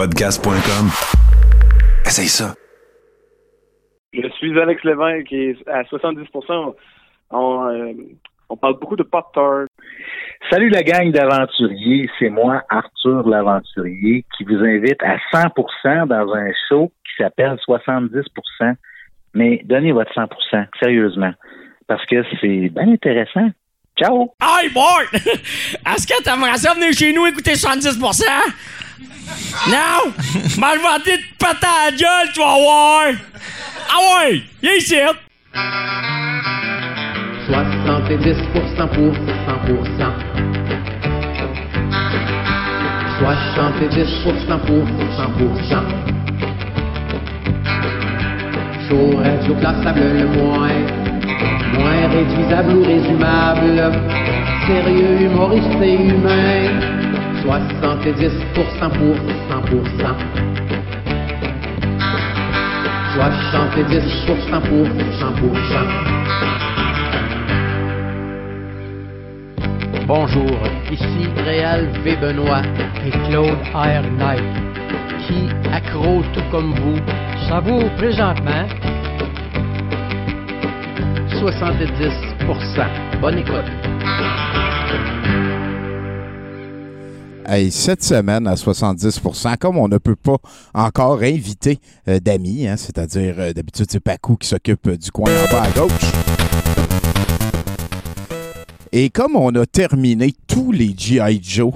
Podcast.com. Essaye ça. Je suis Alex Levin qui est à 70 on, euh, on parle beaucoup de pop tart. Salut la gang d'aventuriers, c'est moi Arthur l'aventurier qui vous invite à 100% dans un show qui s'appelle 70%. Mais donnez votre 100%, sérieusement, parce que c'est bien intéressant. Ciao! Hey, Bart! Est-ce que t'aimerais ça venir chez nous écouter 70%? Non! Je vais te péter à la gueule, tu vas voir! Ah ouais! Viens ici! 70% pour 100%. 70% pour 100%. Chaud, radio classable le moins. Moins réduisable ou résumable. Sérieux, humoriste et humain. 70% pour 100%. 70% pour 100%. Bonjour, ici Réal V. Benoît et Claude R. Knight, qui, accro tout comme vous, savoure présentement 70%. Bonne écoute. Cette semaine à 70% comme on ne peut pas encore inviter euh, d'amis, hein, c'est-à-dire euh, d'habitude c'est Pacou qui s'occupe euh, du coin en bas à gauche. Et comme on a terminé tous les G.I. Joe,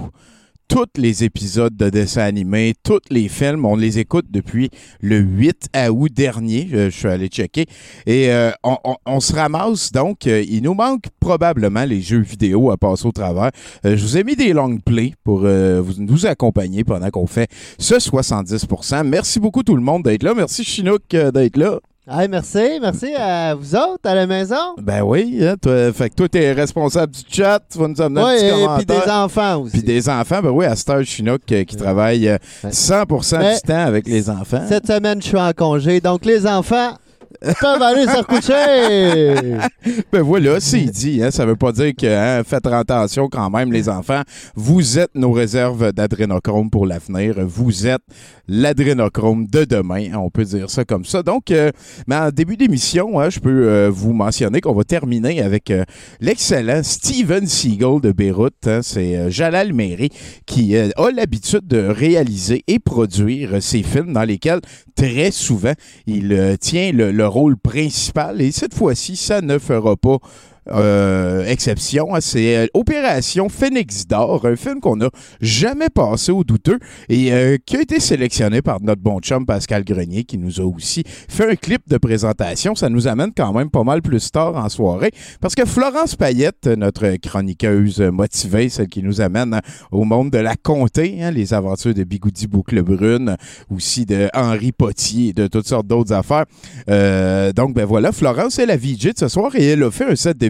tous les épisodes de dessins animés, tous les films, on les écoute depuis le 8 août dernier. Je, suis allé checker. Et euh, on, se ramasse donc. euh, il nous manque probablement les jeux vidéo à passer au travers. Euh, je vous ai mis des long plays pour vous, nous accompagner pendant qu'on fait ce 70% Merci beaucoup tout le monde d'être là. Merci Chinook d'être là. Hey, merci, merci à vous autres à la maison. Ben oui, hein, toi, fait que toi, t'es responsable du chat. Tu vas nous amener un Oui, petit et commentaire. puis des enfants aussi. Puis des enfants, ben oui, à Star Chinook euh, qui travaille euh, 100% Mais du temps avec les enfants. Cette semaine, je suis en congé, donc les enfants peuvent aller se recoucher. Ben voilà, c'est dit. Hein, ça veut pas dire que hein, faites attention quand même, les enfants. Vous êtes nos réserves d'adrénochrome pour l'avenir. Vous êtes l'adrénochrome de demain. hein, On peut dire ça comme ça. Donc, euh, mais en début d'émission, hein, je peux euh, vous mentionner qu'on va terminer avec euh, l'excellent Steven Seagal de Beyrouth. C'est Jalal Meri qui a l'habitude de réaliser et produire ces films dans lesquels très souvent il tient le, le rôle principal. Et cette fois-ci, ça ne fera pas euh, exception. hein. C'est euh, Opération Phoenix d'Or, un film qu'on n'a jamais passé au douteux et euh, qui a été sélectionné par notre bon chum Pascal Grenier qui nous a aussi fait un clip de présentation. Ça nous amène quand même pas mal plus tard en soirée parce que Florence Payette, notre chroniqueuse motivée, celle qui nous amène au monde de la comté, hein, les aventures de Bigoudi Boucle Brune, aussi de Henri Potier et de toutes sortes d'autres affaires. Euh, donc, ben voilà, Florence est la VJ de ce soir et elle a fait un set de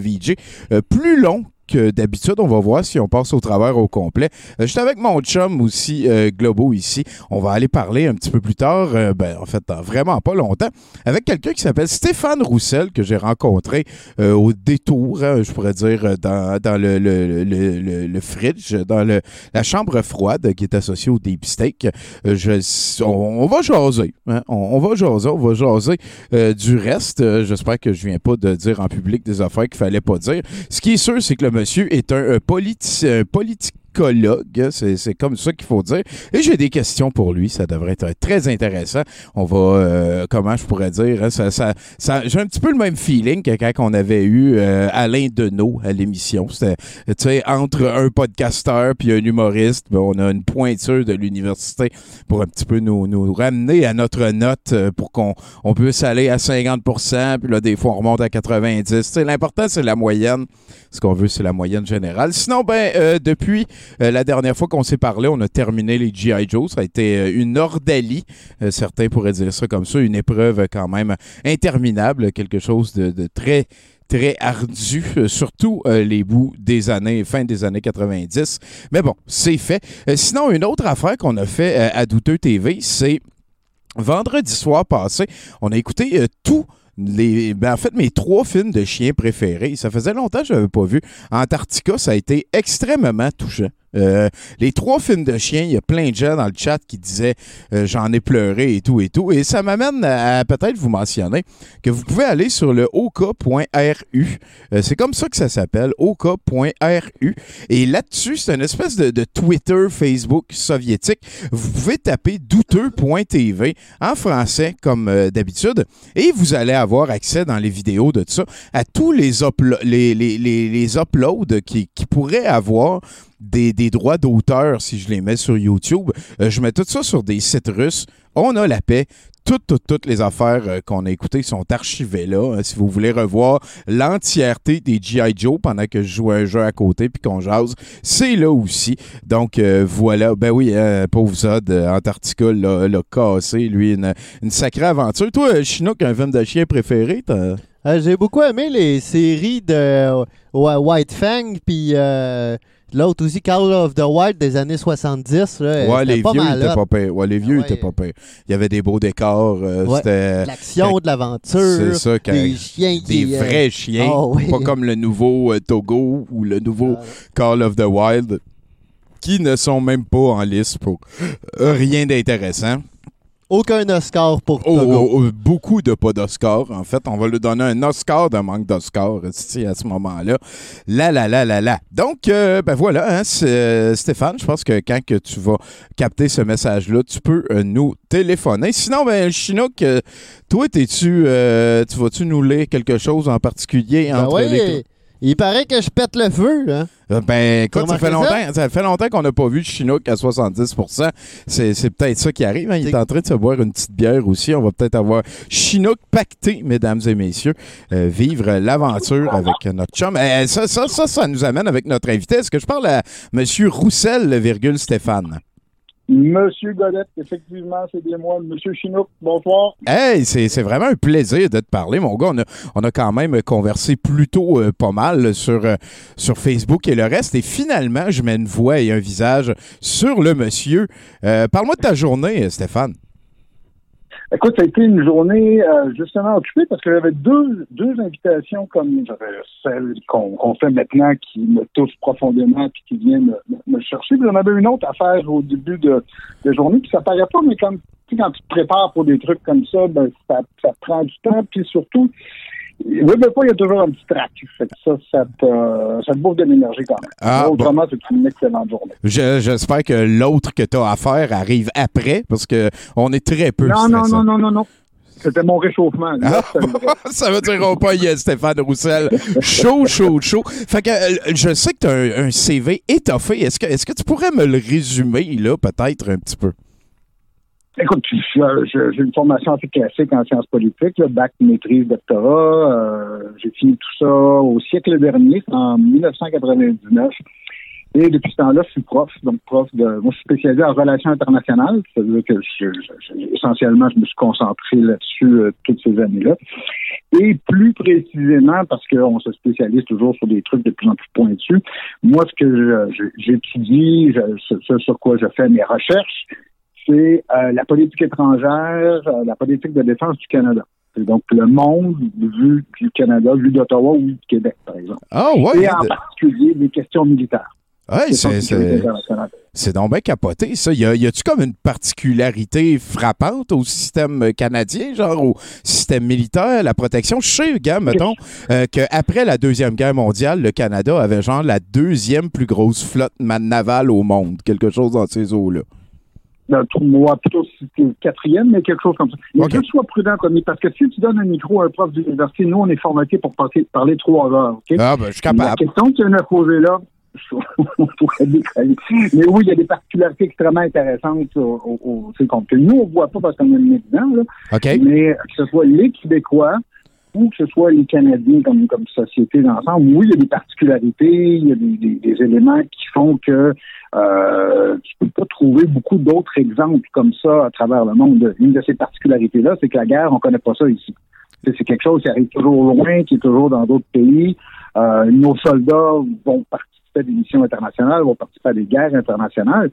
Euh, plus long d'habitude. On va voir si on passe au travers au complet. Euh, J'étais avec mon chum aussi, euh, Globo, ici. On va aller parler un petit peu plus tard, euh, ben, en fait, vraiment pas longtemps, avec quelqu'un qui s'appelle Stéphane Roussel, que j'ai rencontré euh, au détour, hein, je pourrais dire, euh, dans, dans le, le, le, le- fridge, dans le, la chambre froide qui est associée au Deep Steak. Je, on, va jaser. hein. On, on va jaser. On va jaser du reste. J'espère que je viens pas de dire en public des affaires qu'il fallait pas dire. Ce qui est sûr, c'est que le monsieur est un, un politi- C'est comme ça qu'il faut dire. Et j'ai des questions pour lui. Ça devrait être très intéressant. On va, euh, comment je pourrais dire, hein, ça, ça, j'ai un petit peu le même feeling que quand on avait eu euh, Alain Deneau à l'émission. C'était, tu sais, entre un podcasteur puis un humoriste, ben, on a une pointure de l'université pour un petit peu nous, nous ramener à notre note euh, pour qu'on on puisse aller à 50% puis là, des fois, on remonte à 90 Tu sais, L'important, c'est la moyenne. Ce qu'on veut, c'est la moyenne générale. Sinon, ben, euh, depuis euh, la dernière fois qu'on s'est parlé, on a terminé les G.I. Joe. Ça a été euh, une ordalie. Euh, certains pourraient dire ça comme ça. Une épreuve quand même interminable. Quelque chose de, très très ardu, surtout les bouts des années, fin des années 90. Mais bon, c'est fait. Sinon, une autre affaire qu'on a fait à Douteux TV, c'est vendredi soir passé, on a écouté tout les, ben, en fait, mes trois films de chiens préférés. Ça faisait longtemps que je n'avais pas vu. Antarctica, ça a été extrêmement touchant. Euh, les trois films de chiens, il y a plein de gens dans le chat qui disaient euh, j'en ai pleuré et tout et tout. Et ça m'amène à, peut-être vous mentionner que vous pouvez aller sur le oka.ru. Euh, c'est comme ça que ça s'appelle, oka.ru. Et là-dessus, c'est une espèce de, Twitter, Facebook soviétique. Vous pouvez taper douteux.tv en français comme d'habitude et vous allez avoir accès dans les vidéos de ça à tous les uploads qui, qui pourraient avoir des, droits d'auteur si je les mets sur YouTube. Euh, je mets tout ça sur des sites russes. On a la paix. Toutes, toutes, toutes les affaires euh, qu'on a écoutées sont archivées là. Euh, si vous voulez revoir l'entièreté des G.I. Joe pendant que je joue un jeu à côté puis qu'on jase, c'est là aussi. Donc euh, voilà, ben oui, hein, pauvre Zod, Antarctica l'a cassé, lui, une, sacrée aventure. Toi, Chinook, un film de chien préféré? t'as- J'ai beaucoup aimé les séries de White Fang, puis l'autre aussi, Call of the Wild des années 70. Là, Ouais, Euh, les pas vieux mal étaient hot. pas pires. Ouais, les vieux Ouais. étaient pas pires. Il y avait des beaux décors. euh, Ouais. C'était L'action, quand- de l'aventure, c'est ça, quand- des chiens des qui... euh, vrais chiens. Ah oui. Pas comme le nouveau euh, Togo ou le nouveau Ah. Call of the Wild qui ne sont même pas en liste pour euh, rien d'intéressant. Aucun Oscar pour Oh, Togo. oh, oh, beaucoup de pas d'Oscar. En fait, on va lui donner un Oscar d'un manque d'Oscar à ce moment-là. Là, là, là, là, là. Donc, euh, ben voilà, hein, c'est- euh, Stéphane, je pense que quand que tu vas capter ce message-là, tu peux euh, nous téléphoner. Sinon, ben, Chinook, euh, toi, t'es-tu, euh, tu vas-tu nous lire quelque chose en particulier Ben entre ouais, les... il paraît que je pète le feu. Hein? Euh, Ben, écoute, ça fait, longtemps, ça fait longtemps qu'on n'a pas vu Chinook à 70 C'est c'est peut-être ça qui arrive. hein. Il est en train de se boire une petite bière aussi. On va peut-être avoir Chinook pacté, mesdames et messieurs. Euh, vivre l'aventure avec notre chum. Euh, ça, ça, ça, ça nous amène avec notre invité. Est-ce que je parle à M. Roussel, virgule Stéphane? Monsieur Godette, effectivement, c'est bien moi. Monsieur Chinook, bonsoir. Hey, c'est c'est vraiment un plaisir de te parler, mon gars. On a, on a quand même conversé plutôt euh, pas mal sur, euh, sur Facebook et le reste. Et finalement, je mets une voix et un visage sur le monsieur. Euh, Parle-moi de ta journée, Stéphane. Écoute, ça a été une journée euh, justement occupée parce que j'avais deux, deux invitations comme celle qu'on fait maintenant qui me touche profondément puis qui vient me, me- chercher. Puis j'en avais une autre à faire au début de, de journée, puis ça paraît pas, mais comme quand tu te prépares pour des trucs comme ça, ben ça, ça prend du temps, puis surtout, oui, mais pas, il y a toujours un petit trac. Fait que ça, ça te, ça te bouffe de l'énergie quand même. Ah, Autrement, c'est une excellente journée. Je- J'espère que l'autre que tu as à faire arrive après parce que on est très peu Non, non, non, non, non, non. C'était mon réchauffement. Là, Ah, ça veut dire qu'on pas, il y a Stéphane Roussel. Chaud, chaud, chaud. Fait que euh, je sais que tu as un, un CV étoffé. Est-ce que, est-ce que tu pourrais me le résumer, là, peut-être un petit peu? Écoute, j'ai une formation assez classique en sciences politiques, là, bac, maîtrise, doctorat. Euh, j'ai fini tout ça au siècle dernier, en 1999. Et depuis ce temps-là, je suis prof, donc prof de. Moi, je suis spécialisé en relations internationales. C'est-à-dire que je- je- essentiellement, je me suis concentré là-dessus euh, toutes ces années-là. Et plus précisément, parce qu'on se spécialise toujours sur des trucs de plus en plus pointus, moi, ce que j'étudie, ce, ce sur quoi je fais mes recherches, c'est euh, la politique étrangère, euh, la politique de défense du Canada. C'est donc le monde vu du Canada, vu d'Ottawa ou du Québec, par exemple. Ah, ouais. Et en de- particulier des questions militaires. Ouais, c'est- donc bien capoté, ça. Y, a-tu comme une particularité frappante au système canadien, genre au système militaire, la protection? Je sais, gars, mettons, euh, qu'après la Deuxième Guerre mondiale, le Canada avait genre la deuxième plus grosse flotte navale au monde, quelque chose dans ces eaux-là. Le tournoi, plutôt quatrième, mais quelque chose comme ça. Mais Ok. que tu sois prudent, Tommy, parce que si tu donnes un micro à un prof d'université, nous, on est formatés pour passer- parler trois heures. Ah, ben, je suis La capable. question que tu viens de poser là, on pourrait décaler. Mais oui, il y a des particularités extrêmement intéressantes au, qu'on- que nous, on ne voit pas parce qu'on est évident, là. OK? mais que ce soit les Québécois ou que ce soit les Canadiens comme, comme société d'ensemble, oui, il y a des particularités, il y a des, des- des éléments qui font que euh, tu peux pas trouver beaucoup d'autres exemples comme ça à travers le monde. Une de ces particularités-là, c'est que la guerre, on connaît pas ça ici. C'est quelque chose qui arrive toujours loin, qui est toujours dans d'autres pays. Euh, nos soldats vont participer à des missions internationales, vont participer à des guerres internationales,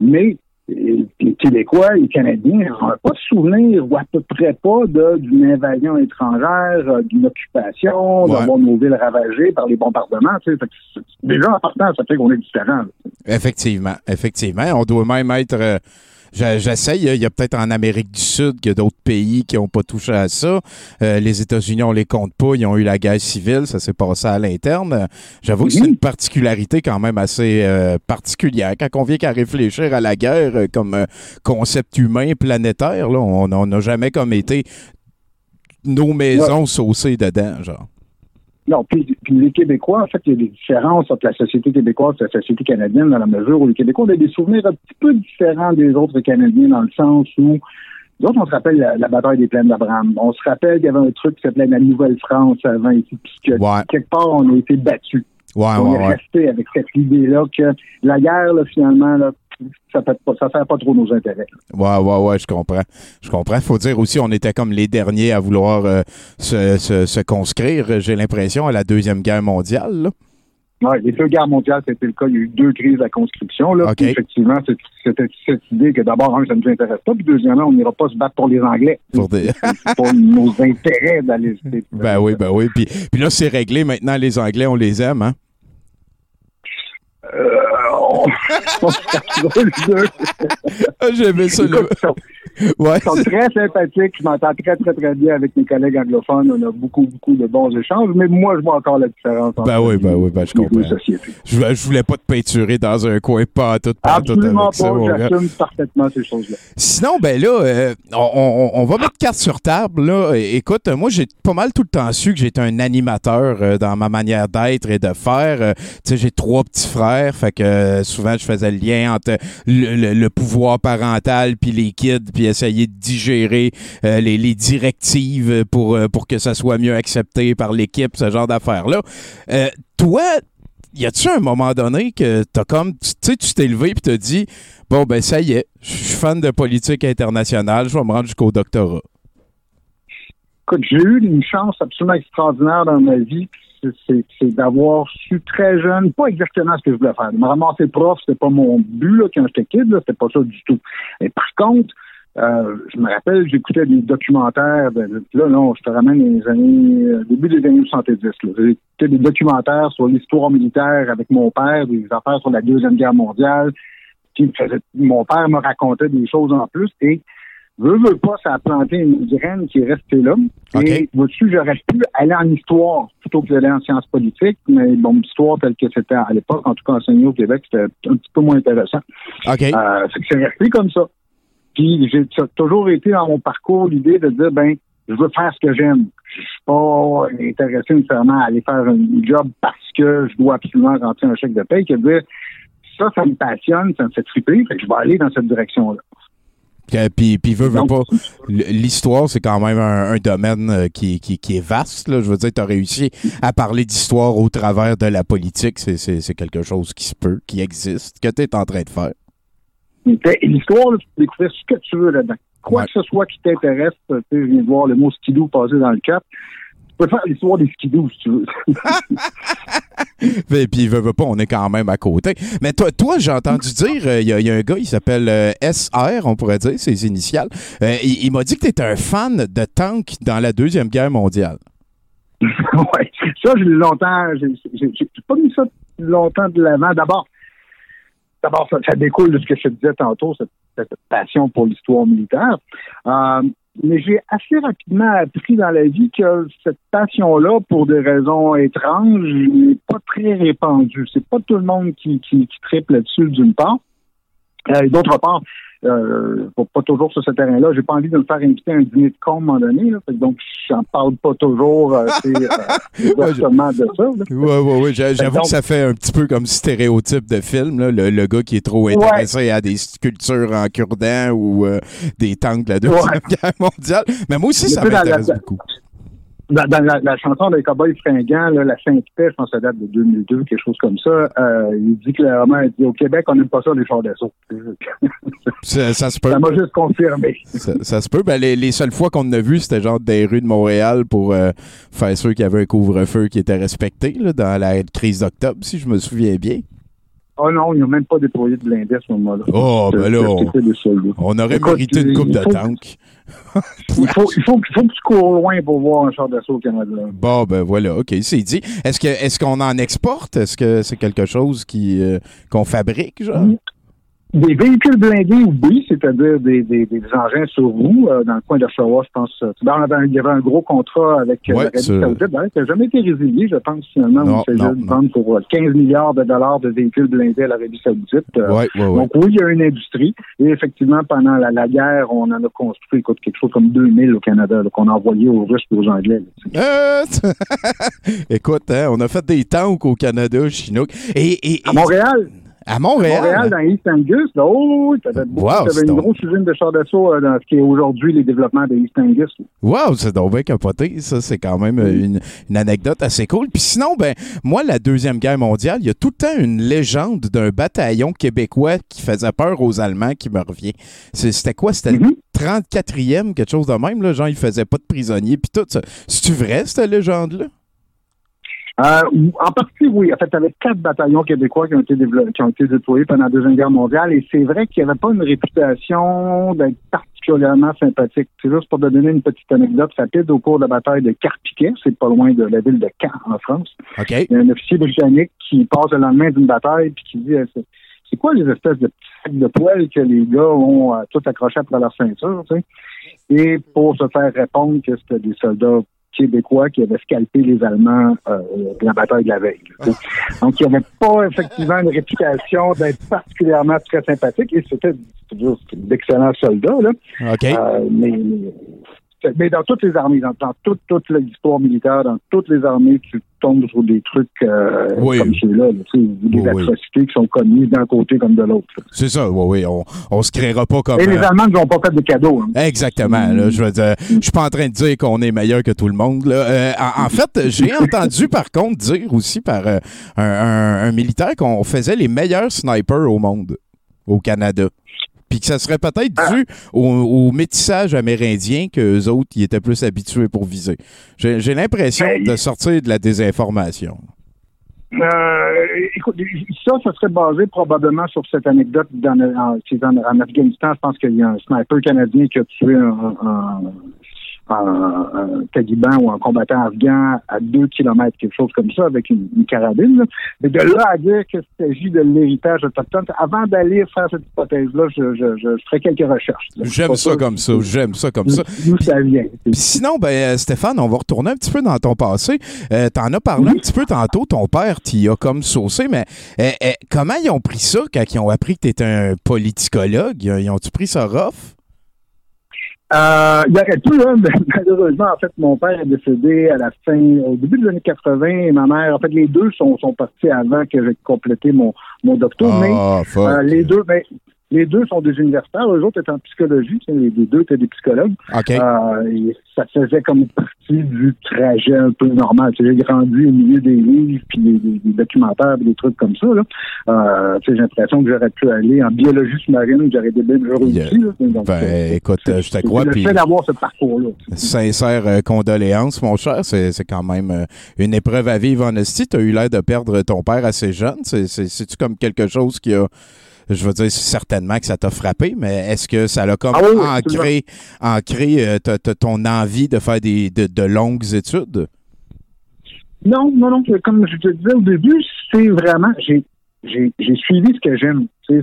mais les Québécois et les Canadiens n'ont pas de souvenir ou à peu près pas d'une invasion étrangère, euh, d'une occupation, Ouais. d'avoir nos villes ravagées par les bombardements. tu sais. Déjà, en partant, ça fait qu'on est différent. Effectivement, effectivement. On doit même être. J'essaye. Il y a peut-être en Amérique du Sud qu'il y a d'autres pays qui n'ont pas touché à ça. Euh, les États-Unis, on les compte pas. Ils ont eu la guerre civile. Ça s'est passé à l'interne. J'avoue que c'est une particularité quand même assez euh, particulière. Quand on vient qu'à réfléchir à la guerre euh, comme concept humain planétaire, là, on on n'a jamais comme été nos maisons saucées dedans, genre. Non, puis, puis les Québécois, en fait, il y a des différences entre la société québécoise et la société canadienne dans la mesure où les Québécois ont des souvenirs un petit peu différents des autres Canadiens dans le sens où D'autres, on se rappelle la, la bataille des plaines d'Abraham. On se rappelle qu'il y avait un truc qui s'appelait la Nouvelle-France avant ici, puis que Ouais. quelque part, on a été battus. Ouais, on ouais, est resté avec cette idée-là que la guerre, là, finalement, là, ça ne ça sert pas trop nos intérêts. Ouais, ouais, ouais, je comprends. Je comprends. Faut dire aussi, on était comme les derniers à vouloir euh, se, se, se conscrire, j'ai l'impression, à la Deuxième Guerre mondiale. là. Ouais, les deux guerres mondiales, c'était le cas. Il y a eu deux crises à conscription. Là. OK. Puis, effectivement, c'était cette idée que d'abord, un, ça ne nous intéresse pas, puis deuxièmement, on n'ira pas se battre pour les Anglais. Pour des- pas nos intérêts d'aller se Ben oui, ben oui. Puis, puis là, c'est réglé. Maintenant, les Anglais, on les aime, hein? Euh, on- on. Ah, J'aimais ça. Écoute, sont- Ouais. Ils sont très sympathiques. Je m'entends très, très, très bien avec mes collègues anglophones. On a beaucoup, beaucoup de bons échanges. Mais moi, je vois encore la différence. Ben entre oui, ben oui, ben je comprends. Je, voulais- je voulais pas te peinturer dans un coin, pas tout, pas tout avec pas. mon gars. J'assume parfaitement ces choses-là. Sinon, ben là, euh, on, on- on va mettre carte sur table. Là. Écoute, moi, j'ai pas mal tout le temps su que j'étais un animateur euh, dans ma manière d'être et de faire. Euh, tu sais, j'ai trois petits frères, fait que euh, souvent, je faisais le lien entre le, pouvoir parental puis les kids, puis essayer de digérer euh, les, directives pour, euh, pour que ça soit mieux accepté par l'équipe, ce genre d'affaires-là. Toi, y a-tu un moment donné que t'as comme, tu sais, tu t'es levé puis t'as dit, bon, ben ça y est, je suis fan de politique internationale, je vais me rendre jusqu'au doctorat. Écoute, j'ai eu une chance absolument extraordinaire dans ma vie. C'est d'avoir su très jeune, pas exactement ce que je voulais faire. Me ramasser prof, c'était pas mon but là, quand j'étais kid, c'était pas ça du tout. Par contre, euh, je me rappelle, j'écoutais des documentaires, là, non, je te ramène les années, euh, début des années 70, là. J'écoutais des documentaires sur l'histoire militaire avec mon père, des affaires sur la Deuxième Guerre mondiale. Faisait- mon père me racontait des choses en plus et veux, veux pas, ça a planté une graine qui est restée là. Et vois-tu, j'aurais pu aller en histoire plutôt que d'aller en sciences politiques, mais bon, l'histoire telle que c'était à l'époque, en tout cas enseigné au Québec, c'était un petit peu moins intéressant. OK. Euh, que c'est resté comme ça. Puis j'ai ça a toujours été dans mon parcours l'idée de dire ben je veux faire ce que j'aime. Je suis pas intéressé nécessairement à aller faire un job parce que je dois absolument rentrer un chèque de paye, que dire ça, ça me passionne, ça me fait triper, fait que je vais aller dans cette direction-là. Puis, euh, puis, Donc, pas. L'histoire, c'est quand même un, un domaine euh, qui, qui, qui est vaste. Là. Je veux dire, tu as réussi à parler d'histoire au travers de la politique. C'est- quelque chose qui se peut, qui existe, que tu es en train de faire. L'histoire, là, tu peux découvrir ce que tu veux là-dedans. Quoi Ouais. que ce soit qui t'intéresse, tu viens de voir le mot skidoo passer dans le cap. Peux faire l'histoire des skidoo si tu veux. Et puis, veux, veux pas, on est quand même à côté. Mais toi, toi j'ai entendu dire, euh, il y, a- il y a un gars, il s'appelle euh, SR, on pourrait dire, ses initiales. Euh, il il m'a dit que tu étais un fan de tanks dans la Deuxième Guerre mondiale. ouais. Ça, je l'ai longtemps, j'ai pas mis ça longtemps de l'avant. D'abord, d'abord, ça, ça découle de ce que je te disais tantôt, cette, cette passion pour l'histoire militaire. Mais j'ai assez rapidement appris dans la vie que cette passion-là, pour des raisons étranges, n'est pas très répandue. C'est pas tout le monde qui, qui, là-dessus, d'une part. Euh, D'autre part, euh, pas- toujours sur ce terrain-là. J'ai pas envie de me faire inviter à un dîner de con à un moment donné. Là, donc, j'en parle pas toujours euh, sais, euh, de ça. ouais, ouais. j'a- J'avoue que ça fait un petit peu comme stéréotype de film, là, le, le gars qui est trop intéressé à des sculptures en cure-dents ou euh, des tanks de la Deuxième Ouais. Guerre mondiale. Mais moi aussi, ça sais, dans la- m'intéresse dans- la, la chanson des Cowboys fringants, là, la Sainte Paix, je pense que ça date de 2002, quelque chose comme ça, euh, il dit clairement, il dit au Québec, on n'aime pas ça, les chars d'assaut. Ça, ça se peut. ça m'a juste confirmé. Ça, ça se peut. Ben, les, les seules fois qu'on a vu, c'était genre des rues de Montréal pour euh, faire sûr qu'il y avait un couvre-feu qui était respecté là, dans la crise d'octobre, si je me souviens bien. Oh non, ils n'ont même pas déployé de blindés à ce moment-là. Oh, ben là, on, aurait Écoute, mérité une coupe de faut- tank. Il faut, il faut, il faut que tu cours loin pour voir un char d'assaut au Canada. Bon, ben voilà, OK, c'est dit. Est-ce que est-ce qu'on en exporte? Est-ce que c'est quelque chose euh, qu'on fabrique, genre? Des véhicules blindés, oui, c'est-à-dire des, des, des engins sur roues. euh, dans le coin d'Oshawa, je pense. euh, il y avait un gros contrat avec euh, Ouais, l'Arabie Saoudite, d'ailleurs, qui n'a jamais été résilié, je pense, finalement. Non, non, de non. vendre pour euh, 15 milliards de dollars de véhicules blindés à l'Arabie Saoudite. Euh, Ouais, ouais, ouais. Donc oui, il y a une industrie. Et effectivement, pendant la, la guerre, on en a construit écoute, quelque chose comme 2000 au Canada, qu'on a envoyé aux Russes et aux Anglais. là. Euh, Écoute, hein, on a fait des tanks au Canada, Chinook. Et, et- À et- Montréal, À à Montréal. Montréal, dans East Angus, là, oh, oui, t'avais Wow, t'avais une grosse usine de chars d'assaut euh, dans ce qui est aujourd'hui les développements de East Angus. Wow, c'est donc bien capoté. Ça, c'est quand même euh, une, une anecdote assez cool. Puis sinon, ben, moi, la Deuxième Guerre mondiale, il y a tout le temps une légende d'un bataillon québécois qui faisait peur aux Allemands qui me revient. C'était quoi? C'était Mhm. le 34e, quelque chose de même, là? Genre, il faisait pas de prisonniers, puis tout ça. C'est-tu vrai, cette légende-là? Euh, en partie, oui. En fait, tu avais quatre bataillons québécois qui ont été développés, qui ont été déployés pendant la Deuxième Guerre mondiale, et c'est vrai qu'il n'y avait pas une réputation d'être particulièrement sympathique. C'est juste pour te donner une petite anecdote rapide. Au cours de la bataille de Carpiquet, c'est pas loin de la ville de Caen, en France, OK. il y a un officier britannique qui passe le lendemain d'une bataille puis qui dit euh, c'est- c'est quoi les espèces de petits sacs de poêle que les gars ont euh, tout accrochés après leur ceinture, tu sais? Et pour se faire répondre que c'était des soldats québécois qui avaient scalpé les Allemands euh, de la bataille de la veille. Donc, il n'y avait pas effectivement une réputation d'être particulièrement très sympathique et c'était d'excellents soldats, là. Euh, mais, mais dans toutes les armées, dans, dans toute, toute l'histoire militaire, dans toutes les armées, tu tombes sur des trucs euh, Oui. comme ceux-là, des Oui, oui. atrocités qui sont commises d'un côté comme de l'autre. C'est ça, oui, oui. On, on se créera pas comme. Et les euh, Allemands ne ont pas fait de cadeaux. hein. Exactement. Là, je veux dire, je suis pas en train de dire qu'on est meilleur que tout le monde. Là. Euh, en, en fait, j'ai entendu par contre dire aussi par euh, un, un- un militaire qu'on faisait les meilleurs snipers au monde, au Canada. Puis que ça serait peut-être dû au, au métissage amérindien qu'eux autres, ils étaient plus habitués pour viser. J'ai l'impression Ben, de sortir de la désinformation. Euh, écoute, ça, ça serait basé probablement sur cette anecdote dans, en, en, en Afghanistan. Je pense qu'il y a un sniper canadien qui a tué un, un, un, un taliban ou un combattant afghan à deux kilomètres, quelque chose comme ça, avec une, une carabine. là. Mais de là à dire qu'il s'agit de l'héritage autochtone, avant d'aller faire cette hypothèse-là, je, je, je ferai quelques recherches. J'aime ça comme ça. J'aime ça comme ça. D'où ça vient. Sinon, ben, euh, Stéphane, on va retourner un petit peu dans ton passé. Euh, T'en as parlé un petit peu tantôt, ton père t'y a comme saucé, mais euh, euh, comment ils ont pris ça quand ils ont appris que tu étais un politicologue? Ils, ils ont-tu pris ça rough? Euh, il aurait pu, hein, mais malheureusement, en fait, mon père est décédé à la fin, au début des années 80, et ma mère, en fait, les deux sont, sont partis avant que j'ai complété mon, mon doctorat, mais Ah, euh, les deux, mais les deux sont des universitaires, eux autres étaient en psychologie, les deux étaient des psychologues. Euh, et ça faisait comme partie du trajet un peu normal. Tu sais, J'ai grandi au milieu des livres, puis des, des- des documentaires, puis des trucs comme ça. Euh, tu sais, J'ai l'impression que j'aurais pu aller en biologie sous-marine, j'aurais des belles Yeah. aussi. Là. Donc, Ben, euh, écoute, je te crois, le puis fait d'avoir ce parcours-là. sincère euh, condoléances, mon cher. C'est quand même une épreuve à vivre en esti. Tu as eu l'air de perdre ton père assez jeune. C'est- c'est- C'est-tu comme quelque chose qui a. Je veux dire, certainement que ça t'a frappé, mais est-ce que ça l'a comme Ah oui, ancré, ancré euh, ton envie de faire des, de, de longues études? Non, non, non. Comme je te disais au début, c'est vraiment. J'ai suivi ce que j'aime. C'est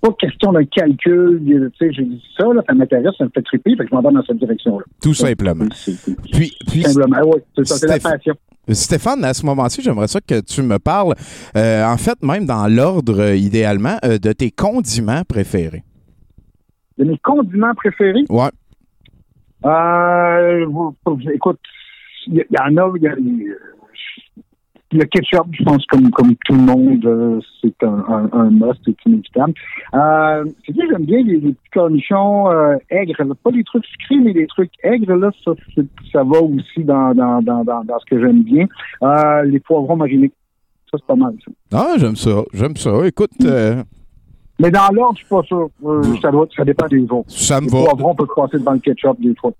pas question d'un calcul. J'ai dit ça, là, ça m'intéresse, ça me fait triper, fait que je m'en vais dans cette direction-là. Tout simplement. Puis, puis Simplement, ouais, c'est la passion. Stéphane, à ce moment-ci, j'aimerais ça que tu me parles, euh, en fait, même dans l'ordre, euh, idéalement, euh, de tes condiments préférés. De mes condiments préférés, Ouais. euh, écoute, il y, en a, il y a, le ketchup, je pense, comme, comme tout le monde, euh, c'est un, un, un must, c'est inévitable. Euh, c'est j'aime bien les, les petits cornichons euh, aigres, pas les trucs sucrés, mais les trucs aigres, là, ça, ça va aussi dans, dans, dans, dans, dans ce que j'aime bien. Euh, les poivrons marinés, ça, c'est pas mal, ça. Ah, j'aime ça. J'aime ça. Écoute, euh, Mais dans l'ordre, je suis pas sûr. Ça, doit, ça dépend des ça me Les va. poivrons peuvent passer devant le ketchup des fois.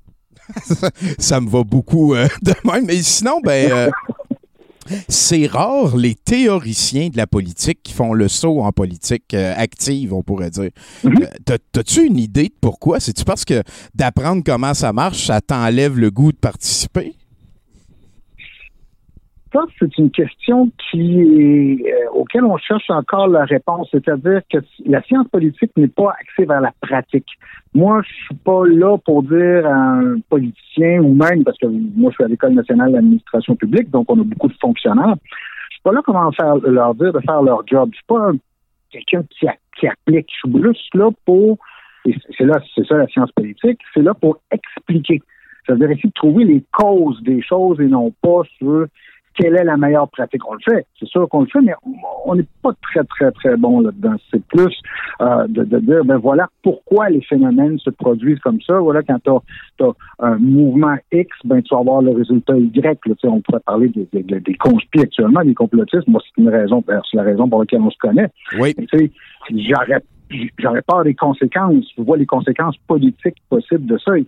ça me va beaucoup euh, de même. Mais sinon, ben, euh, c'est rare les théoriciens de la politique qui font le saut en politique euh, active, on pourrait dire. Euh, t'as- T'as-tu une idée de pourquoi? C'est-tu parce que d'apprendre comment ça marche, ça t'enlève le goût de participer? Ça, c'est une question qui est, euh, auquel on cherche encore la réponse. C'est-à-dire que la science politique n'est pas axée vers la pratique. Moi, je suis pas là pour dire à un politicien ou même, parce que moi, je suis à l'École nationale d'administration publique, donc on a beaucoup de fonctionnaires. Je suis pas là comment faire, leur dire de faire leur job. Je suis pas un- quelqu'un qui, applique. Je suis juste là pour, et c'est là, c'est ça la science politique, c'est là pour expliquer. C'est-à-dire essayer de trouver les causes des choses et non pas sur quelle est la meilleure pratique. On le fait, c'est sûr qu'on le fait, mais on n'est pas très, très, très bon là-dedans. C'est plus euh, de, de dire, ben voilà pourquoi les phénomènes se produisent comme ça. Voilà, quand tu as, un mouvement X, ben tu vas avoir le résultat Y. Là, on pourrait parler des, des, des conspires actuellement, des complotistes. Moi, c'est une raison, ben, c'est la raison pour laquelle on se connaît. Oui. Mais tu sais, j'aurais j'aurais peur des conséquences. Je vois les conséquences politiques possibles de ça et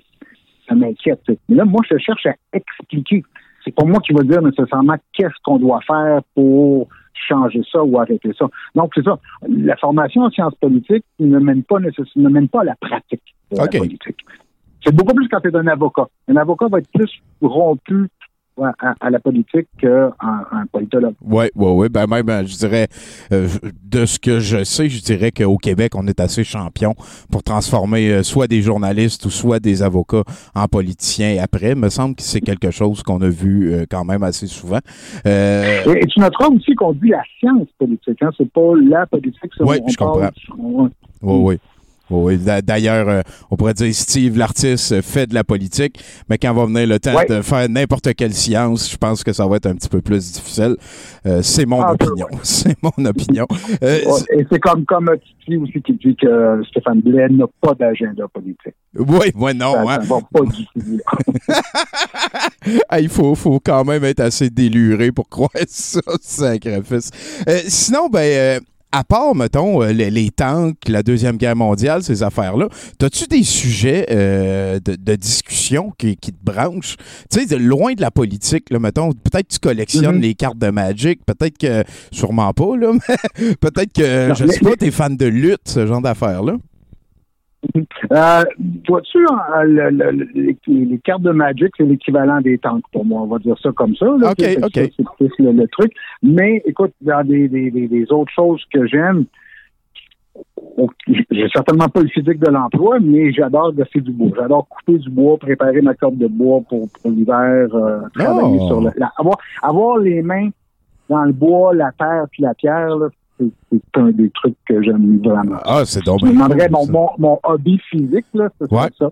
ça m'inquiète. Mais là, moi, je cherche à expliquer. C'est pas moi qui va dire nécessairement qu'est-ce qu'on doit faire pour changer ça ou arrêter ça. Donc, c'est ça. La formation en sciences politiques ne mène pas ne mène pas à la pratique de la politique. C'est beaucoup plus quand tu es un avocat. Un avocat va être plus rompu à, à la politique qu'un un politologue. Oui, oui, oui. Ben même, euh, je dirais, euh, de ce que je sais, je dirais qu'au Québec, on est assez champion pour transformer euh, soit des journalistes ou soit des avocats en politiciens. Et après, il me semble que c'est quelque chose qu'on a vu euh, quand même assez souvent. Et, tu noteras aussi qu'on dit la science politique. Hein? C'est pas la politique. Oui, je comprends. Oui, oui. Oui. D'a- D'ailleurs, euh, on pourrait dire Steve, l'artiste, euh, fait de la politique, mais quand va venir le temps de faire n'importe quelle science, je pense que ça va être un petit peu plus difficile. Euh, c'est mon Ah, opinion. C'est mon opinion. Euh, Et c'est comme, comme Titi aussi qui dit que Stéphane Blais n'a pas d'agenda politique. oui, oui, non. ça, hein. ça va pas du. Ah, il faut, faut quand même être assez déluré pour croire ça, sacrifice. Euh, sinon, ben, euh, à part, mettons, euh, les, les tanks, la Deuxième Guerre mondiale, ces affaires-là, as-tu des sujets euh, de, de discussion qui, qui te branchent? Tu sais, loin de la politique, là, mettons, peut-être que tu collectionnes Mhm. les cartes de Magic, peut-être que, sûrement pas, là, mais peut-être que, Non, je mais- sais pas, t'es fan de lutte, ce genre d'affaires-là. Euh, Vois-tu, hein, le- le- le- les, les cartes de Magic, c'est l'équivalent des tanks pour moi. On va dire ça comme ça. là. OK, C'est- c'est- OK. C'est plus le, truc. Mais écoute, dans des, des, des, des autres choses que j'aime, j'ai certainement pas le physique de l'emploi, mais j'adore gasser du bois. J'adore couper du bois, préparer ma corde de bois pour, pour l'hiver, euh, travailler Oh. sur le, la- avoir, avoir les mains dans le bois, la terre puis la pierre, là, c'est c'est un des trucs que j'aime vraiment. Ah, c'est donc Je me demanderais mon, mon, mon hobby physique, là, ce serait Ouais. ça.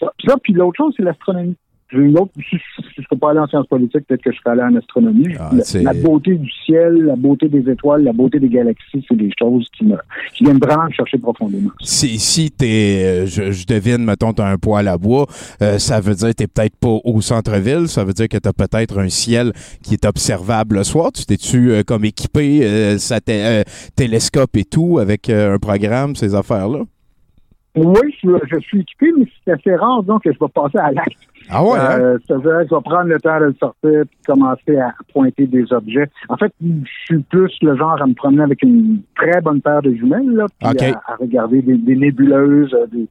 Ça, ça, puis l'autre chose, c'est l'astronomie. J'ai une autre, si je ne serais pas allé en sciences politiques, peut-être que je serais allé en astronomie. Ah, la, beauté du ciel, la beauté des étoiles, la beauté des galaxies, c'est des choses qui me qui viennent vraiment me chercher profondément. Si, si t'es, euh, je, je devine, mettons, t'as un poêle à bois, euh, ça veut dire que t'es peut-être pas au centre-ville, ça veut dire que t'as peut-être un ciel qui est observable le soir. Tu t'es-tu euh, comme équipé, euh, saté- télescope et tout, avec un programme, ces affaires-là? Oui, je, je suis équipé, mais c'est assez rare donc que je vais passer à l'acte. Ah ouais, hein? Euh, C'est-à-dire que je vais prendre le temps de le sortir puis commencer à pointer des objets. En fait, je suis plus le genre à me promener avec une très bonne paire de jumelles, là, puis à, à regarder des, des nébuleuses, des,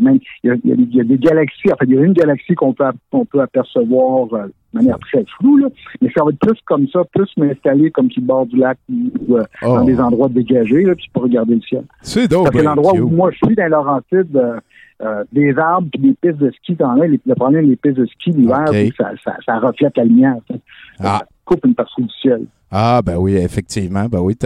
même, il y, a, il y des galaxies. En fait, il y a une galaxie qu'on peut, qu'on peut apercevoir euh, de manière très floue, là, mais ça va être plus comme ça, plus m'installer comme sur le bord du lac ou euh, Oh. dans des endroits dégagés, là, puis pour regarder le ciel. C'est Parce que l'endroit où moi je suis dans Laurentides, euh, euh, des arbres puis des pistes de ski, t'en as. Le problème des pistes de ski l'hiver, ça, ça, ça reflète la lumière. ça. Ah. Ça coupe une partie du ciel. Ah, ben oui, effectivement. Ben oui,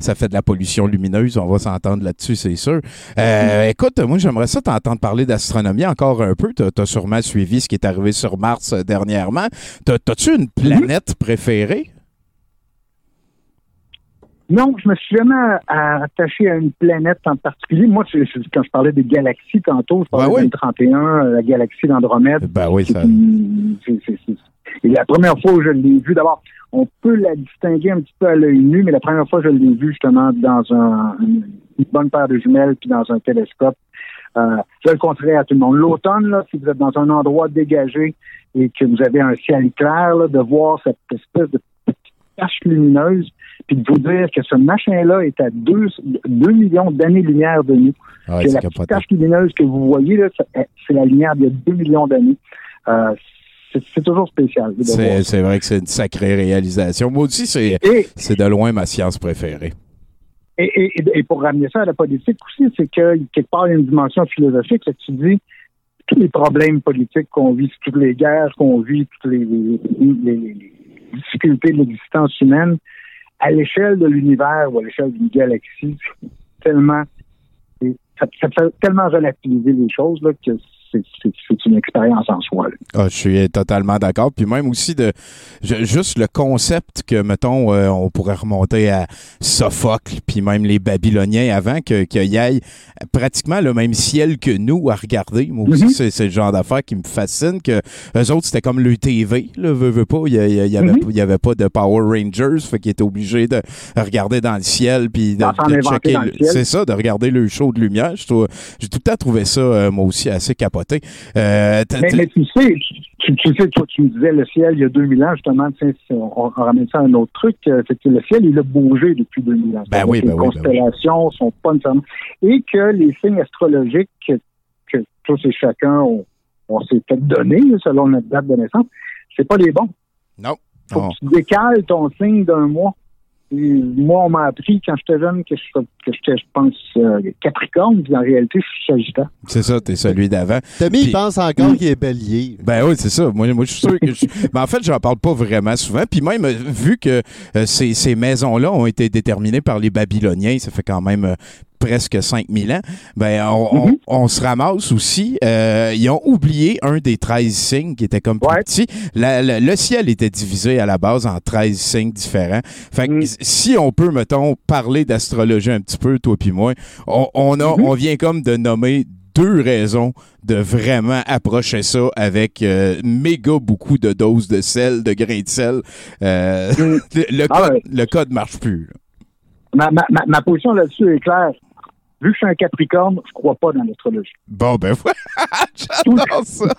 ça fait de la pollution lumineuse. On va s'entendre là-dessus, c'est sûr. Euh, écoute, moi, j'aimerais ça t'entendre parler d'astronomie encore un peu. T'as as sûrement suivi ce qui est arrivé sur Mars euh, dernièrement. T'as- T'as-tu une planète préférée? Non, je me suis jamais attaché à une planète en particulier. Moi, quand je parlais des galaxies tantôt, je parlais ouais. de 31, euh, la galaxie d'Andromède. Ben oui, ça. une- c'est- c'est- c'est- Et la première fois où je l'ai vue, d'abord, on peut la distinguer un petit peu à l'œil nu, mais la première fois que je l'ai vue justement dans un, une une bonne paire de jumelles puis dans un télescope, euh, je le conseillerais à tout le monde. L'automne, là, si vous êtes dans un endroit dégagé et que vous avez un ciel clair, là, de voir cette espèce de petite tache lumineuse, puis de vous dire que ce machin-là est à 2, millions d'années-lumière de nous. Ah, que la petite tache lumineuse que vous voyez, là, c'est la lumière d'il y a 2 millions d'années. Euh, c'est toujours spécial. C'est vrai que c'est une sacrée réalisation. Moi aussi, c'est de loin ma science préférée. et, et, et pour ramener ça à la politique aussi, c'est que quelque part, il y a une dimension philosophique. là, tu dis, tous les problèmes politiques qu'on vit, toutes les guerres qu'on vit, toutes les, les- les- les difficultés de l'existence humaine, à l'échelle de l'univers ou à l'échelle d'une galaxie, tellement, ça, ça fait tellement relativiser les choses là, que c'est une expérience en soi. Ah, je suis totalement d'accord. Puis même aussi de juste le concept que, mettons, euh, on pourrait remonter à Sophocle, puis même les Babyloniens avant, que- qu'il y ait pratiquement le même ciel que nous à regarder. Moi aussi, Mhm. c'est c'est le genre d'affaire qui me fascine. Que eux autres, c'était comme le TV, là, veux, veux pas. Il y, a- il y avait, pas de Power Rangers, fait qu'ils étaient obligés de regarder dans le ciel, puis de, checker. C'est ça, de regarder le show de lumière. J'ai tout le temps trouvé ça, euh, moi aussi, assez Euh, Mais, tu sais, tu, tu sais, toi, tu me disais le ciel il y a 2000 ans, justement, tu sais, on, on ramène ça à un autre truc, euh, c'est que le ciel, il a bougé depuis 2000 ans. Ben oui, ben les oui, ben oui. constellations sont pas nécessairement... Et que les signes astrologiques que, que tous et chacun ont, on s'est peut-être donnés, selon notre date de naissance, c'est pas les bons. non. Faut que tu décales ton signe d'un mois. Moi, on m'a appris quand j'étais jeune que je que j'étais, je pense, euh, Capricorne, puis en réalité, je suis Sagittaire. C'est ça, t'es celui d'avant. Tommy, Puis- il pense encore qu'il est bélier. Ben oui, c'est ça. Moi, moi je suis sûr que je... Mais en fait, j'en parle pas vraiment souvent. Puis même, euh, vu que euh, ces, ces maisons-là ont été déterminées par les Babyloniens, ça fait quand même euh, presque 5000 ans, ben on, Mhm. on se ramasse aussi. euh, ils ont oublié un des 13 signes qui était comme plus Ouais. petit. La- la- le ciel était divisé à la base en 13 signes différents. Fait que Mhm. si on peut, mettons, parler d'astrologie un petit peu, toi puis moi, on, on, a, Mhm. on vient comme de nommer deux raisons de vraiment approcher ça avec euh, méga beaucoup de doses de sel, de grains de sel. Euh, le, Ah code, ouais. le code marche plus. là. Ma, ma, ma position là-dessus est claire. Vu que je suis un Capricorne, je crois pas dans l'astrologie. Bon, ben voilà, j'adore ça.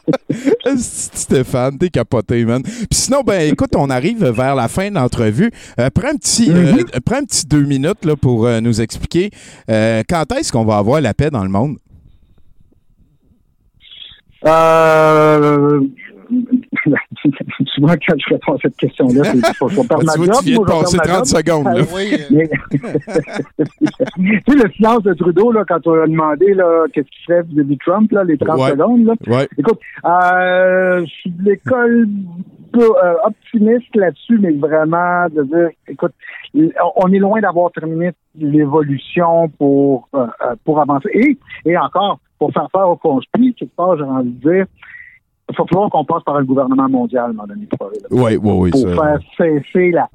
Stéphane, t'es capoté, man. Puis sinon, ben écoute, on arrive vers la fin de l'entrevue. Euh, prends, un petit, euh, Mhm. prends un petit deux minutes là, pour euh, nous expliquer euh, quand est-ce qu'on va avoir la paix dans le monde? Euh... Souvent, quand je réponds à cette question-là, c'est je perde ma tu vois, job. tu viens de vais passer perdre ma 30 job. secondes. Là. Oui, euh, Mais- tu sais, le silence de Trudeau, là, quand on a demandé là, qu'est-ce qu'il ferait vis-à-vis de Trump, là, les 30 Ouais. secondes, là. Ouais. Écoute, euh, je suis de l'école euh, optimiste là-dessus, mais vraiment de dire, écoute, on est loin d'avoir terminé l'évolution pour euh, euh, pour avancer. Et, et encore, pour faire faire au conspi, quelque part, j'ai envie de dire, il va falloir qu'on passe par un gouvernement mondial arriver là Oui, oui, oui. pour ça. faire cesser la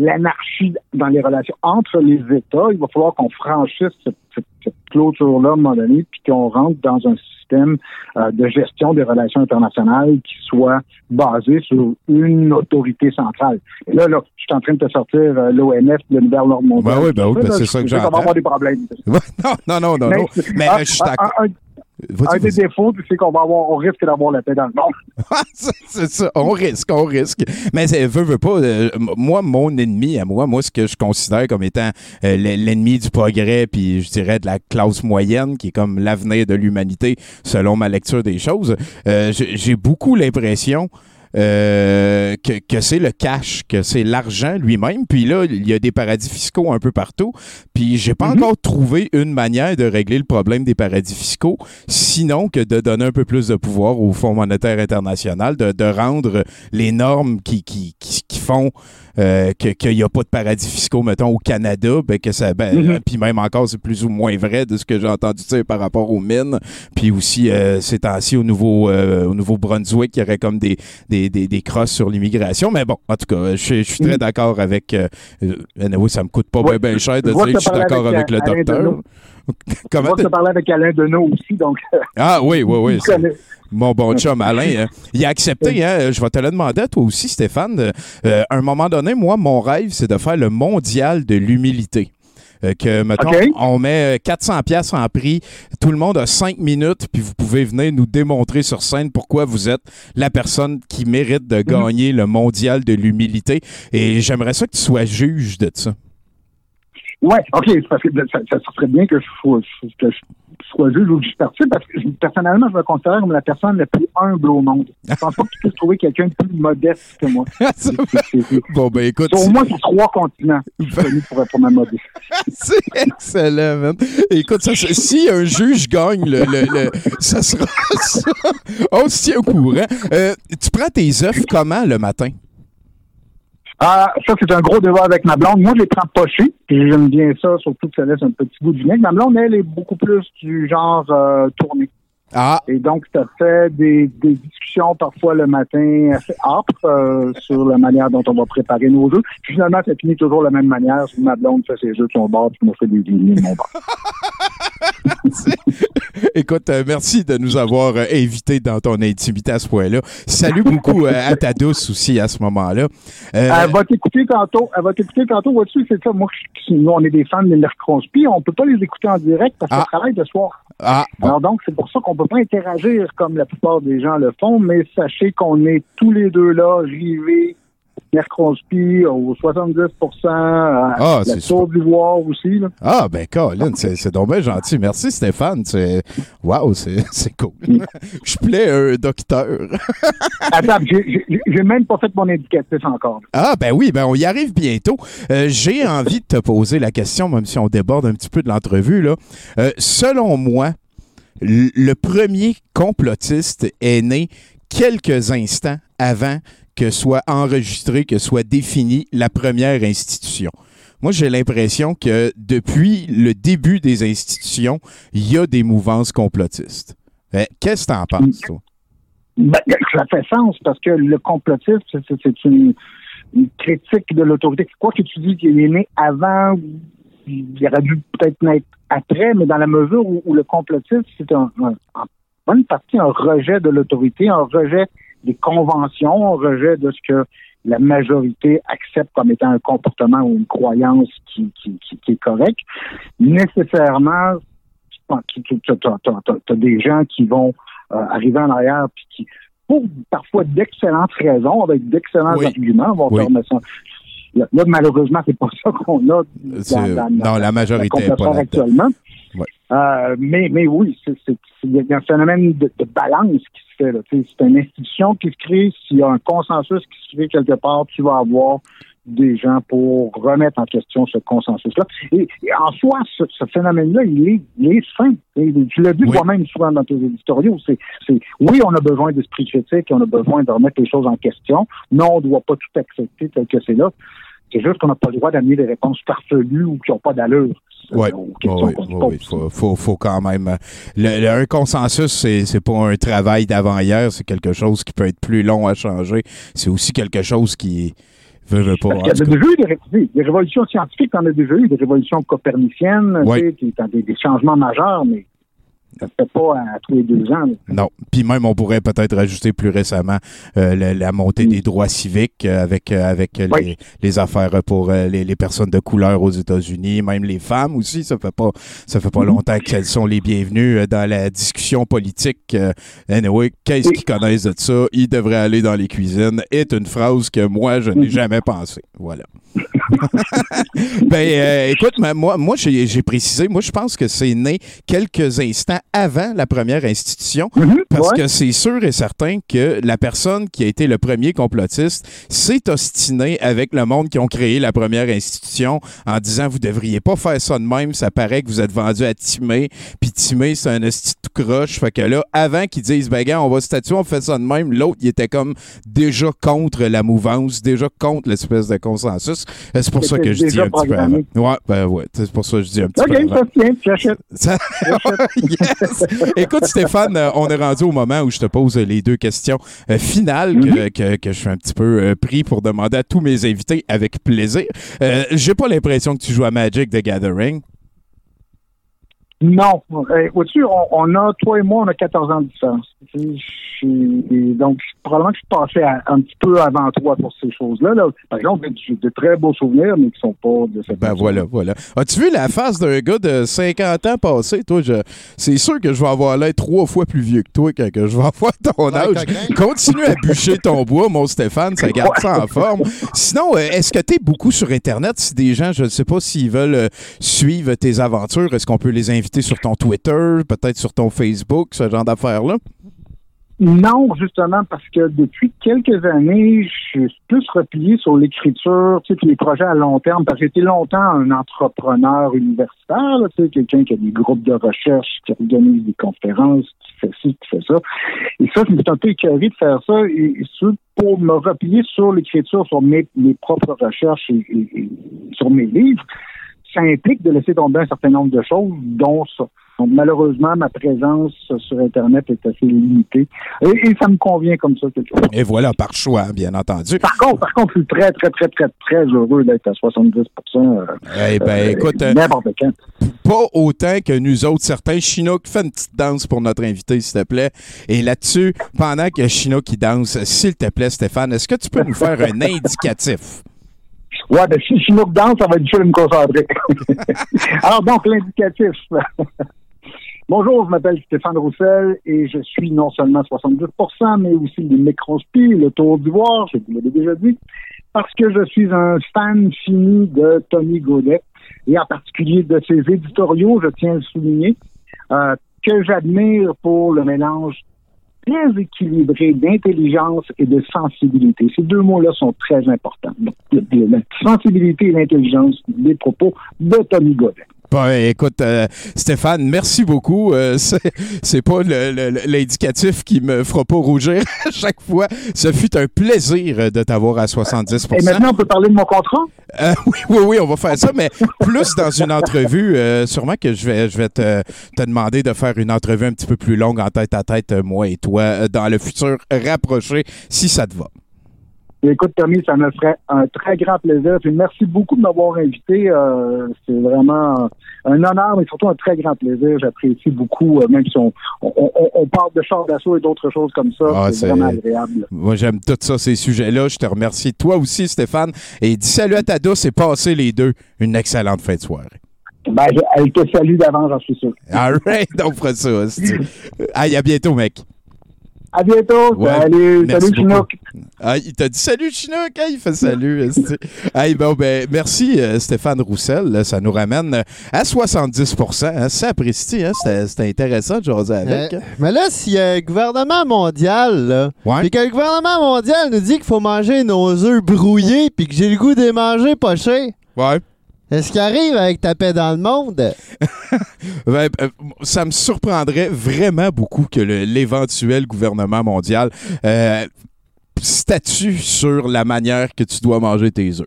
l'anarchie dans les relations entre les États. Il va falloir qu'on franchisse cette, cette- cette clôture-là à un moment donné, puis qu'on rentre dans un système euh, de gestion des relations internationales qui soit basé sur une autorité centrale. Et là, là, je suis en train de te sortir euh, l'ONF, le nouvel ordre mondial. Ben oui, ben oui, ben c'est ça que j'entends. va avoir des problèmes. Non, non, non, non. Mais, non. Mais euh, je suis d'accord. Un- des défauts, c'est qu'on va avoir, on risque d'avoir la paix dans le monde. c'est ça, on risque, on risque. Mais veut, veut pas, euh, moi, mon ennemi à moi, moi, ce que je considère comme étant euh, l'ennemi du progrès, puis je dirais de la classe moyenne, qui est comme l'avenir de l'humanité, selon ma lecture des choses, euh, j'ai beaucoup l'impression euh, que, que c'est le cash, que c'est l'argent lui-même. Puis là, il y a des paradis fiscaux un peu partout. Puis j'ai pas Mhm. encore trouvé une manière de régler le problème des paradis fiscaux, sinon que de donner un peu plus de pouvoir au Fonds monétaire international, de, de rendre les normes qui, qui, qui, qui font euh, que- qu'il n'y a pas de paradis fiscaux, mettons, au Canada, ben, que ça, ben, Mhm. euh, puis même encore, c'est plus ou moins vrai de ce que j'ai entendu dire par rapport aux mines. Puis aussi, euh, ces temps-ci, au Nouveau, euh, au Nouveau-Brunswick, il y aurait comme des, des, des, des crosses sur l'immigration. Mais bon, en tout cas, je, suis- très Mhm. d'accord avec. Euh, anyway, ça me coûte pas Ouais. bien ben cher de dire que je suis d'accord avec, avec, le docteur. Comment Moi, je parlais avec Alain Deneau aussi, donc Ah oui, oui, oui. mon bon chum Alain, euh, il a accepté, hein, je vais te le demander à toi aussi, Stéphane. Euh, à un moment donné, moi, mon rêve, c'est de faire le mondial de l'humilité. Euh, que, mettons, on met euh, 400 pièces en prix, tout le monde a 5 minutes, puis vous pouvez venir nous démontrer sur scène pourquoi vous êtes la personne qui mérite de gagner le mondial de l'humilité. Et j'aimerais ça que tu sois juge de ça. Ouais, OK, c'est parce que ça, ça serait bien que je que je sois juge ou que je participe, parce que personnellement, je me considère comme la personne la plus humble au monde. Je pense pas que tu puisses trouver quelqu'un de plus modeste que moi. Bon, ben écoute, Au moins sur trois continents, je suis connu pour, pour ma modestie. c'est excellent, man. Écoute, ça, ça- si un juge gagne, le, le- le- ça sera ça. On se tient au courant. Euh, tu prends tes œufs comment le matin? Ah, ça, c'est un gros débat avec ma blonde. Moi, je les prends pochés, puis j'aime bien ça, surtout que ça laisse un petit goût de vinaigre. Ma blonde, elle, est beaucoup plus du genre euh, tourné. Ah, Et donc, ça fait des, des discussions parfois le matin assez âpres euh, sur la manière dont on va préparer nos jeux. Puis finalement, ça finit toujours de la même manière. Ma blonde fait ses jeux de son bord, puis moi, fais des lignes de mon bord. écoute, euh, merci de nous avoir euh, invités dans ton intimité à ce point-là. Salut beaucoup euh, à ta douce aussi à ce moment-là. Elle va t'écouter tantôt. Elle va t'écouter tantôt. Vois-tu, c'est ça. Moi, nous, on est des fans de Mercronspi. On peut pas les écouter en direct parce qu'elle Ah. travaille de soir. ah. Alors donc, c'est pour ça qu'on peut pas interagir comme la plupart des gens le font, mais sachez qu'on est tous les deux là, JV, Mercronspi, au 70 à Ah, la Tour d'Ivoire aussi. Là. Ah, ben, Colin, c'est donc bien gentil. Merci, Stéphane. C'est- Wow, c'est c'est cool. Je plais un docteur. Attends, j'ai- même pas fait mon indicatif encore. Ah, ben oui, ben on y arrive bientôt. Euh, J'ai envie de te poser la question, même si on déborde un petit peu de l'entrevue. là. Euh, selon moi, le premier complotiste est né quelques instants avant que soit enregistré, que soit définie la première institution. Moi, j'ai l'impression que depuis le début des institutions, il y a des mouvances complotistes. Euh, Qu'est-ce que t'en penses, toi? Ben, ça fait sens parce que le complotisme, c'est- une, critique de l'autorité. Quoi que tu dis qu'il est né avant, il aurait dû peut-être naître après, mais dans la mesure où, le complotisme, c'est un- en bonne partie un rejet de l'autorité, un rejet des conventions, rejet de ce que la majorité accepte comme étant un comportement ou une croyance qui, qui, qui- qui est correct. Nécessairement, tu as des gens qui vont euh, arriver en arrière puis qui, pour parfois d'excellentes raisons, avec d'excellents Oui. arguments, vont Oui. faire ça. Là, malheureusement, c'est pas ça qu'on a dans, la majorité pas actuellement. Ouais. Euh, mais, mais oui, il y a un phénomène de, de balance qui se fait. C'est une institution qui se crée. S'il y a un consensus qui se crée quelque part, tu vas avoir des gens pour remettre en question ce consensus-là. Et, et en soi, ce, ce phénomène-là, il est, il est sain. Et Tu l'as dit Oui. toi-même souvent dans tes éditoriaux. C'est, oui, on a besoin d'esprit critique, on a besoin de remettre les choses en question. Non, on ne doit pas tout accepter tel que c'est là. C'est juste qu'on n'a pas le droit d'amener des réponses farfelues ou qui n'ont pas d'allure. Oui, oui, oui. Faut, faut, faut quand même. euh, Le, le- un consensus, c'est, c'est pas un travail d'avant-hier, c'est quelque chose qui peut être plus long à changer. C'est aussi quelque chose qui. Veut, veut pas. Parce qu'il y a déjà eu des, ré- des révolutions scientifiques, on a déjà eu des révolutions coperniciennes, tu sais, des, des changements majeurs, mais ça ne fait pas à tous les deux ans. Non. Puis même, on pourrait peut-être rajouter plus récemment euh, la, la montée Mm. des droits civiques euh, avec, euh, avec euh, Oui. les, les affaires pour euh, les, les personnes de couleur aux États-Unis, même les femmes aussi. Ça fait pas ça fait pas Mm-hmm. longtemps qu'elles sont les bienvenues euh, dans la discussion politique. Euh, anyway, qu'est-ce Oui. qu'ils connaissent de ça? Ils devraient aller dans les cuisines est une phrase que moi, je Mm-hmm. n'ai jamais pensé. Voilà. ben, euh, écoute, moi, j'ai précisé, moi, je pense que c'est né quelques instants avant la première institution, Mhm, parce ouais. que c'est sûr et certain que la personne qui a été le premier complotiste s'est ostiné avec le monde qui ont créé la première institution en disant vous devriez pas faire ça de même, ça paraît que vous êtes vendu à Timé, puis Timé c'est un esti tout croche, fait que là avant qu'ils disent ben gars, on va statuer, on fait ça de même, l'autre il était comme déjà contre la mouvance, déjà contre l'espèce de consensus. Euh, C'est pour ça que je dis un petit peu avant. Ouais, ben ouais, c'est pour ça que je dis un petit peu avant. ça tient. Écoute, Stéphane, euh, on est rendu au moment où je te pose les deux questions euh, finales Mhm. que, que- que je suis un petit peu euh, pris pour demander à tous mes invités avec plaisir. Euh, J'ai pas l'impression que tu joues à Magic the Gathering. Non. Au-dessus, on, on a, toi et moi, on a 14 ans de différence. Je suis- donc, probablement que je suis passé à- un petit peu avant toi pour ces choses-là. Là. Par exemple, j'ai de très beaux souvenirs, mais qui sont pas de cette Ben voilà, voilà. As-tu vu la face d'un gars de 50 ans passé? Toi, je, c'est sûr que je vais avoir l'air trois fois plus vieux que toi quand que je vais avoir ton âge. Continue à bûcher ton bois, mon Stéphane, ça garde ça en forme. Sinon, euh, est-ce que tu es beaucoup sur Internet? Si des gens, je ne sais pas s'ils veulent euh, suivre tes aventures, est-ce qu'on peut les inviter sur ton Twitter, peut-être sur ton Facebook, ce genre d'affaires-là? Non, justement, parce que depuis quelques années, je suis plus replié sur l'écriture, tu sais, les projets à long terme, parce que j'étais longtemps un entrepreneur universitaire, tu sais, quelqu'un qui a des groupes de recherche, qui organise des conférences, qui fait ci, qui fait ça. Et ça, je me suis un peu écœuré de faire ça, et, et pour me replier sur l'écriture, sur mes, propres recherches et sur mes livres, ça implique de laisser tomber un certain nombre de choses, dont ça. Donc, malheureusement, ma présence sur Internet est assez limitée. Et, et ça me convient comme ça. Et voilà, par choix, bien entendu. Par contre, par contre, je suis très, très, très, très, très heureux d'être à 70 euh, Eh ben, euh, écoute, euh, n'importe quand. pas autant que nous autres. Certains Chinook, fais une petite danse pour notre invité, s'il te plaît. Et là-dessus, pendant que Chinook qui danse, s'il te plaît, Stéphane, est-ce que tu peux nous faire un indicatif? Ouais, ben si Chinook danse, ça va être difficile de me concentrer. Alors donc, l'indicatif. Bonjour, je m'appelle Stéphane Roussel et je suis non seulement 70% mais aussi les microspi, le tour d'ivoire, je vous l'avais déjà dit, parce que je suis un fan fini de Tony Godet et en particulier de ses éditoriaux, je tiens à le souligner, euh, que j'admire pour le mélange très équilibré d'intelligence et de sensibilité. Ces deux mots-là sont très importants. Le- le- la sensibilité et l'intelligence des propos de Tony Godet. Bon, écoute, euh, Stéphane, merci beaucoup. Euh, c'est, pas l'indicatif qui me fera pas rougir à chaque fois. Ce fut un plaisir de t'avoir à 70 Et maintenant, on peut parler de mon contrat? Euh, oui, oui, oui, on va faire ça, mais plus dans une entrevue. euh, sûrement que je vais, je vais te, te demander de faire une entrevue un petit peu plus longue en tête à tête, moi et toi, euh, dans le futur rapproché, si ça te va. Écoute, Tommy, ça me ferait un très grand plaisir. Puis merci beaucoup de m'avoir invité. Euh, c'est vraiment un honneur, mais surtout un très grand plaisir. J'apprécie beaucoup, euh, même si on, on, parle de chars d'assaut et d'autres choses comme ça. Ah, c'est vraiment agréable. Moi, j'aime tout ça, ces sujets-là. Je te remercie. Toi aussi, Stéphane. Et dis salut à ta douce et passez les deux une excellente fin de soirée. Ben, je- elle te salue d'avance, j'en suis sûr. All right, on fera ça. Aïe, à bientôt, mec. À bientôt. Ouais, salut, salut. Chinook. Ah, il t'a dit salut Chinook, Ah, il fait salut. Hey, bon, ben, merci euh, Stéphane Roussel, Là, ça nous ramène euh, à 70 hein. Ça apprécie, hein? c'était c'était intéressant de jaser avec. Euh, mais là, s'il y a un gouvernement mondial, là, Ouais. puis que le gouvernement mondial nous dit qu'il faut manger nos œufs brouillés, puis que j'ai le goût de les manger pochés, Ouais. Est-ce qu'il arrive avec ta paix dans le monde? Ben, euh, ça me surprendrait vraiment beaucoup que l'éventuel gouvernement mondial euh, statue sur la manière que tu dois manger tes œufs.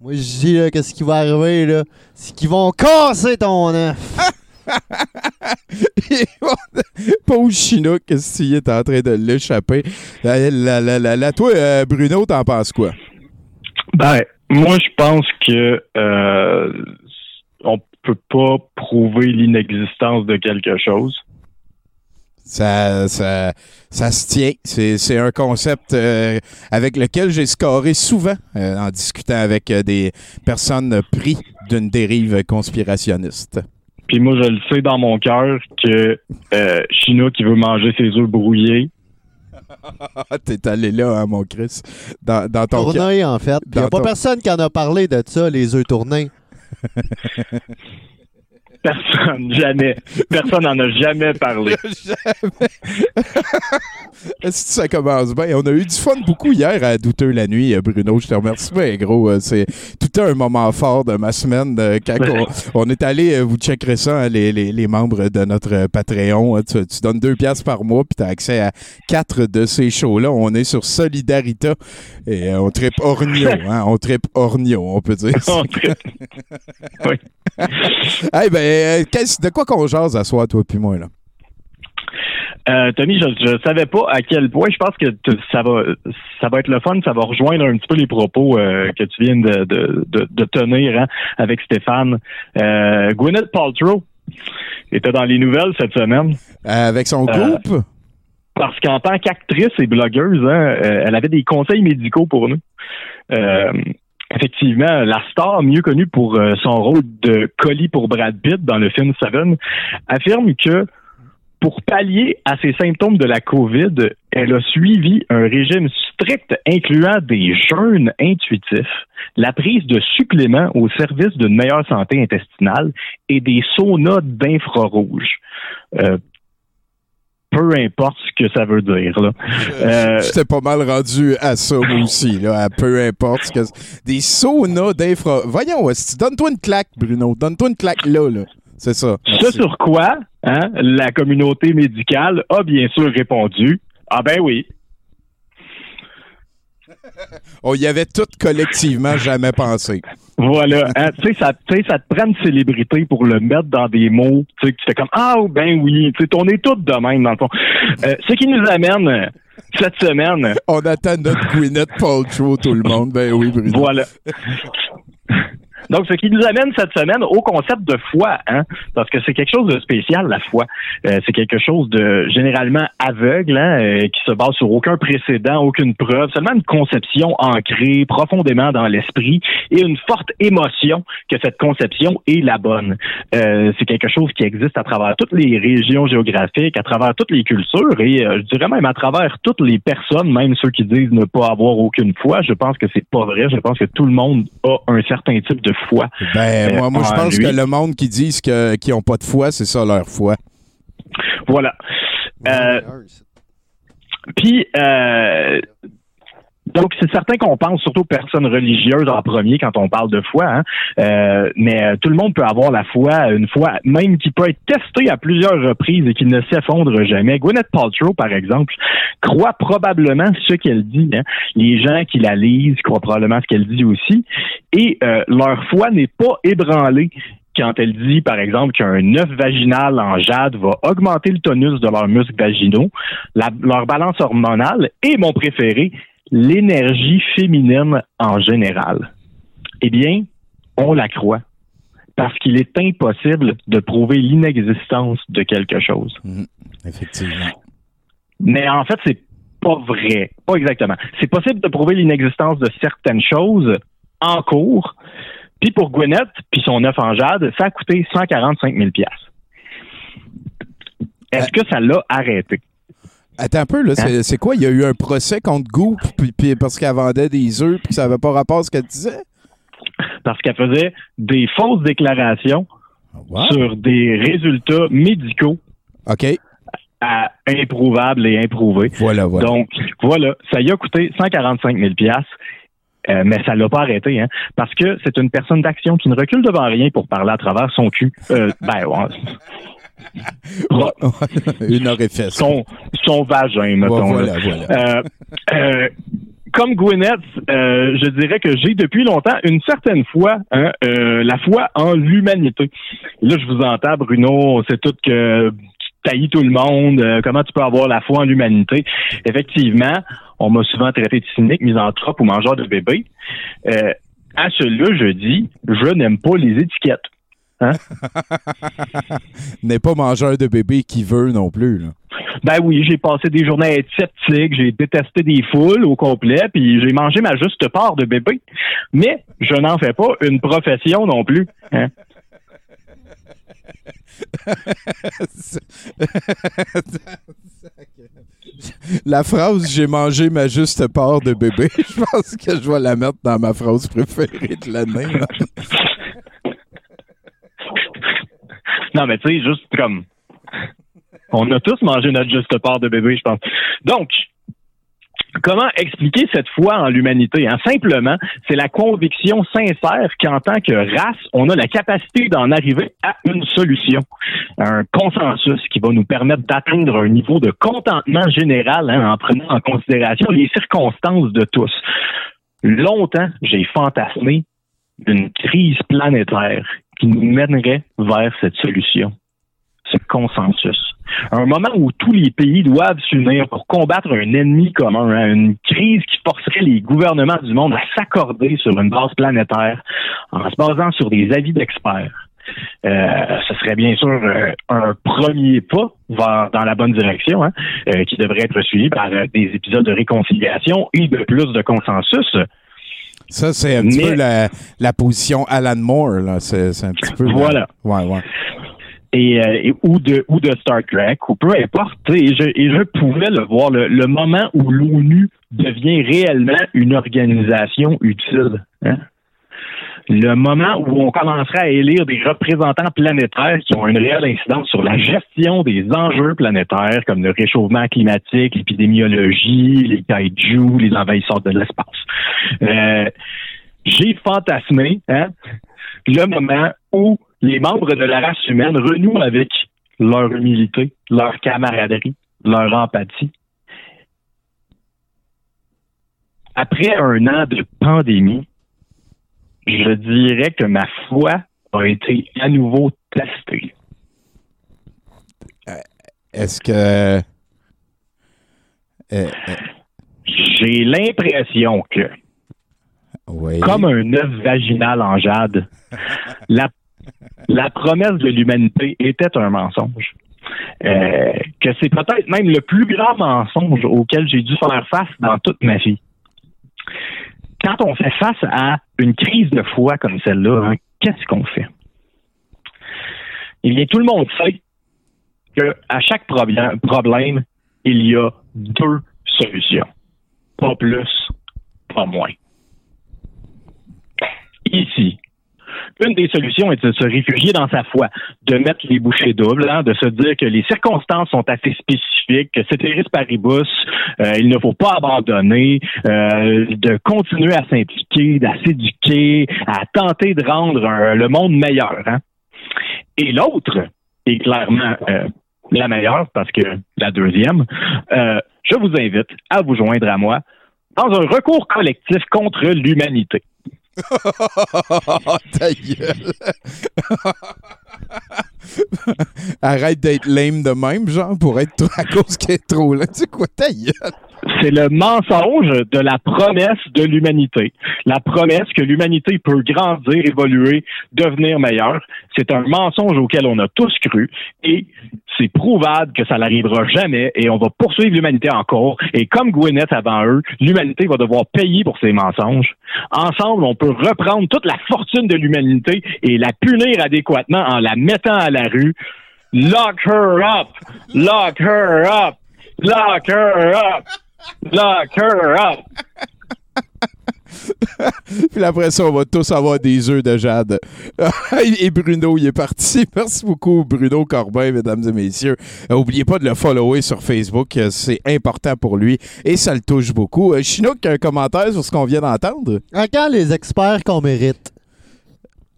Moi, je dis, là, qu'est-ce qui va arriver, là? C'est qu'ils vont casser ton œuf. Pauvre Chinook, qu'est-ce qu'il est en train de l'échapper? La, la, la, la- la- toi, euh, Bruno, t'en penses quoi? Ben, moi, je pense que euh, on peut pas prouver l'inexistence de quelque chose. Ça, ça, ça se tient. C'est, c'est un concept euh, avec lequel j'ai scoré souvent euh, en discutant avec euh, des personnes pris d'une dérive conspirationniste. Puis moi, je le sais dans mon cœur que euh, Chinook qui veut manger ses œufs brouillés. T'es allé là, hein, mon Chris. Dans, dans ton Tournés, en fait. Il n'y a pas ton- personne qui en a parlé de ça, les œufs tournés. Personne, jamais. Personne n'en a jamais parlé. Jamais. Est-ce que ça commence bien? On a eu du fun beaucoup hier à Douteux la nuit, euh, Bruno. Je te remercie bien, gros. Euh, C'est tout un moment fort de ma semaine. euh, Quand on, on est allé, vous checkerez ça, hein, les, les- les membres de notre Patreon. Tu, tu donnes deux piastres par mois, puis tu as accès à quatre de ces shows-là. On est sur Solidarita et on tripe orgno. Hein, on tripe orgno, on peut dire. ça. On tripe. Oui. hey, ben, euh, de quoi qu'on jase à soir, toi puis moi, là? Euh, Tommy, je ne savais pas à quel point. Je pense que ça va, ça va être le fun. Ça va rejoindre un petit peu les propos euh, que tu viens de, de, de, de tenir hein, avec Stéphane. Euh, Gwyneth Paltrow était dans les nouvelles cette semaine. Avec son groupe? parce qu'en tant qu'actrice et blogueuse, hein, elle avait des conseils médicaux pour nous. Euh, effectivement, la star, mieux connue pour euh, son rôle de colis pour Brad Pitt dans le film Seven, affirme que pour pallier à ses symptômes de la COVID, elle a suivi un régime strict incluant des jeûnes intuitifs, la prise de suppléments au service d'une meilleure santé intestinale et des saunas d'infrarouge. Euh, peu importe ce que ça veut dire. Là. Euh, J'étais pas mal rendu à ça moi aussi, là, à peu importe ce que. Des saunas d'infra. Voyons, donne-toi une claque, Bruno. Donne-toi une claque là, là. C'est ça. Ce sur quoi hein, la communauté médicale a bien sûr répondu? Ah ben oui. On y avait tout collectivement jamais pensé. Voilà. Hein, tu sais, ça, tu sais, ça te prend une célébrité pour le mettre dans des mots. Tu sais, que tu fais comme Ah ben oui. Tu sais, on est tous de même dans le fond. Euh, ce qui nous amène euh, cette semaine. On attend notre Gwyneth Paltrow, tout le monde. Ben oui, Bruno. Voilà. Donc, ce qui nous amène cette semaine au concept de foi, hein, parce que c'est quelque chose de spécial, la foi. Euh, c'est quelque chose de généralement aveugle, hein, euh, qui se base sur aucun précédent, aucune preuve, seulement une conception ancrée profondément dans l'esprit et une forte émotion que cette conception est la bonne. Euh, c'est quelque chose qui existe à travers toutes les régions géographiques, à travers toutes les cultures et euh, je dirais même à travers toutes les personnes, même ceux qui disent ne pas avoir aucune foi. Je pense que c'est pas vrai. Je pense que tout le monde a un certain type de foi. Ben, euh, moi, moi je en pense lui. que le monde qui disent que- qu'ils n'ont pas de foi, c'est ça leur foi. Voilà. Euh, Puis, euh, donc, c'est certain qu'on pense surtout aux personnes religieuses en premier quand on parle de foi, hein. Euh, mais euh, tout le monde peut avoir la foi, une foi même qui peut être testée à plusieurs reprises et qui ne s'effondre jamais. Gwyneth Paltrow, par exemple, croit probablement ce qu'elle dit. hein. Les gens qui la lisent croient probablement ce qu'elle dit aussi. Et euh, leur foi n'est pas ébranlée quand elle dit, par exemple, qu'un œuf vaginal en jade va augmenter le tonus de leurs muscles vaginaux, leur balance hormonale et, mon préféré, l'énergie féminine en général. Eh bien, on la croit. Parce qu'il est impossible de prouver l'inexistence de quelque chose. Effectivement. Mais en fait, c'est pas vrai. Pas exactement. C'est possible de prouver l'inexistence de certaines choses en cours. Puis pour Gwyneth, puis son œuf en jade, ça a coûté 145 000 Est-ce que ça l'a arrêté? Attends un peu, là, c'est c'est quoi? Il y a eu un procès contre Goop puis, puis parce qu'elle vendait des œufs puis que ça n'avait pas rapport à ce qu'elle disait? Parce qu'elle faisait des fausses déclarations sur des résultats médicaux OK. à improuvables et improuvés. Voilà, voilà. Donc, voilà, ça y a coûté 145 000 euh, mais ça l'a pas arrêté, hein, parce que c'est une personne d'action qui ne recule devant rien pour parler à travers son cul. Euh, ben, ouais. Une orifice. Son, son vagin, mettons. voilà, là. voilà. Euh, euh, comme Gwyneth, euh, je dirais que j'ai depuis longtemps une certaine foi, hein, la foi en l'humanité. Là, je vous entends, Bruno, sait tout que tu taillis tout le monde, comment tu peux avoir la foi en l'humanité? Effectivement, on m'a souvent traité de cynique, misanthrope ou mangeur de bébé. À cela, je dis, je n'aime pas les étiquettes. Hein? N'est pas mangeur de bébé qui veut non plus. Là. Ben oui, j'ai passé des journées à être sceptique, j'ai détesté des foules au complet, puis j'ai mangé ma juste part de bébé. Mais je n'en fais pas une profession non plus. Hein? La phrase j'ai mangé ma juste part de bébé, je pense que je vais la mettre dans ma phrase préférée de l'année. là. Non, mais tu sais, juste comme. On a tous mangé notre juste part de bébé, je pense. Donc, comment expliquer cette foi en l'humanité? Hein? Simplement, c'est la conviction sincère qu'en tant que race, on a la capacité d'en arriver à une solution, un consensus qui va nous permettre d'atteindre un niveau de contentement général hein, en prenant en considération les circonstances de tous. Longtemps, j'ai fantasmé une crise planétaire qui nous mènerait vers cette solution, ce consensus. Un moment où tous les pays doivent s'unir pour combattre un ennemi commun, hein, une crise qui forcerait les gouvernements du monde à s'accorder sur une base planétaire en se basant sur des avis d'experts. euh, ce serait bien sûr euh, un premier pas vers, dans la bonne direction, hein, euh, qui devrait être suivi par euh, des épisodes de réconciliation et de plus de consensus. Ça, c'est un petit Mais- peu la, la position Alan Moore. là. C'est un petit peu. la- Voilà. Ouais, ouais. et, euh, et- ou de ou de Star Trek ou peu importe. je, et je pouvais le voir le, le moment où l'ONU devient réellement une organisation utile. hein. Le moment où on commencerait à élire des représentants planétaires qui ont une réelle incidence sur la gestion des enjeux planétaires comme le réchauffement climatique, l'épidémiologie, les kaiju, les envahisseurs de l'espace. Euh, J'ai fantasmé hein, le moment où les membres de la race humaine renouent avec leur humilité, leur camaraderie, leur empathie. Après un an de pandémie, je dirais que ma foi a été à nouveau testée. Est-ce que. euh, euh, J'ai l'impression que, oui. comme un œuf vaginal en jade, la, la promesse de l'humanité était un mensonge. Euh, que c'est peut-être même le plus grand mensonge auquel j'ai dû faire face dans toute ma vie. Quand on fait face à une crise de foi comme celle-là, hein, qu'est-ce qu'on fait? Eh bien, tout le monde sait que à chaque problème, il y a deux solutions. Pas plus, pas moins. Ici, une des solutions est de se réfugier dans sa foi, de mettre les bouchées doubles, hein, de se dire que les circonstances sont assez spécifiques, que c'est Ceteris paribus, euh, il ne faut pas abandonner, euh, de continuer à s'impliquer, à s'éduquer, à tenter de rendre euh, le monde meilleur. hein. Et l'autre est clairement la meilleure, parce que la deuxième, je vous invite à vous joindre à moi dans un recours collectif contre l'humanité. Ta gueule. Arrête d'être lame de même, genre, pour être à cause qu'elle est trop là. Tu sais quoi, ta gueule? C'est le mensonge de la promesse de l'humanité. La promesse que l'humanité peut grandir, évoluer, devenir meilleure. C'est un mensonge auquel on a tous cru et c'est prouvable que ça n'arrivera jamais et on va poursuivre l'humanité encore. Et comme Gwyneth avant eux, l'humanité va devoir payer pour ces mensonges. Ensemble, on peut reprendre toute la fortune de l'humanité et la punir adéquatement en la mettant à la rue. Lock her up! Lock her up! Lock her up! Lock her up! Puis après ça, on va tous avoir des œufs de jade. et Bruno, il est parti. Merci beaucoup, Bruno Corbin, mesdames et messieurs. Euh, oubliez pas de le follower sur Facebook. euh, C'est important pour lui et ça le touche beaucoup. Euh, Chinook, un commentaire sur ce qu'on vient d'entendre? À quand les experts qu'on mérite?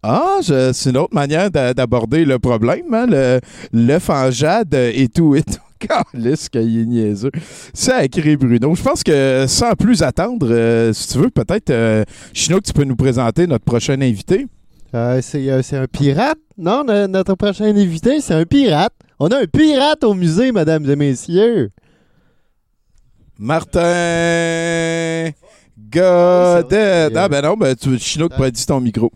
Ah, c'est une autre manière d'a- d'aborder le problème, hein, le l'œuf en jade et tout et tout. Calisse qu'il est niaiseux. Sacré Bruno. Je pense que sans plus attendre, euh, si tu veux, peut-être, euh, Chinook, tu peux nous présenter notre prochain invité. Euh, c'est euh, c'est un pirate? Non, no- notre prochain invité, c'est un pirate. On a un pirate au musée, mesdames et messieurs. Martin Godet. Ah ben non, ben tu, Chinook, pourrais dire ton micro.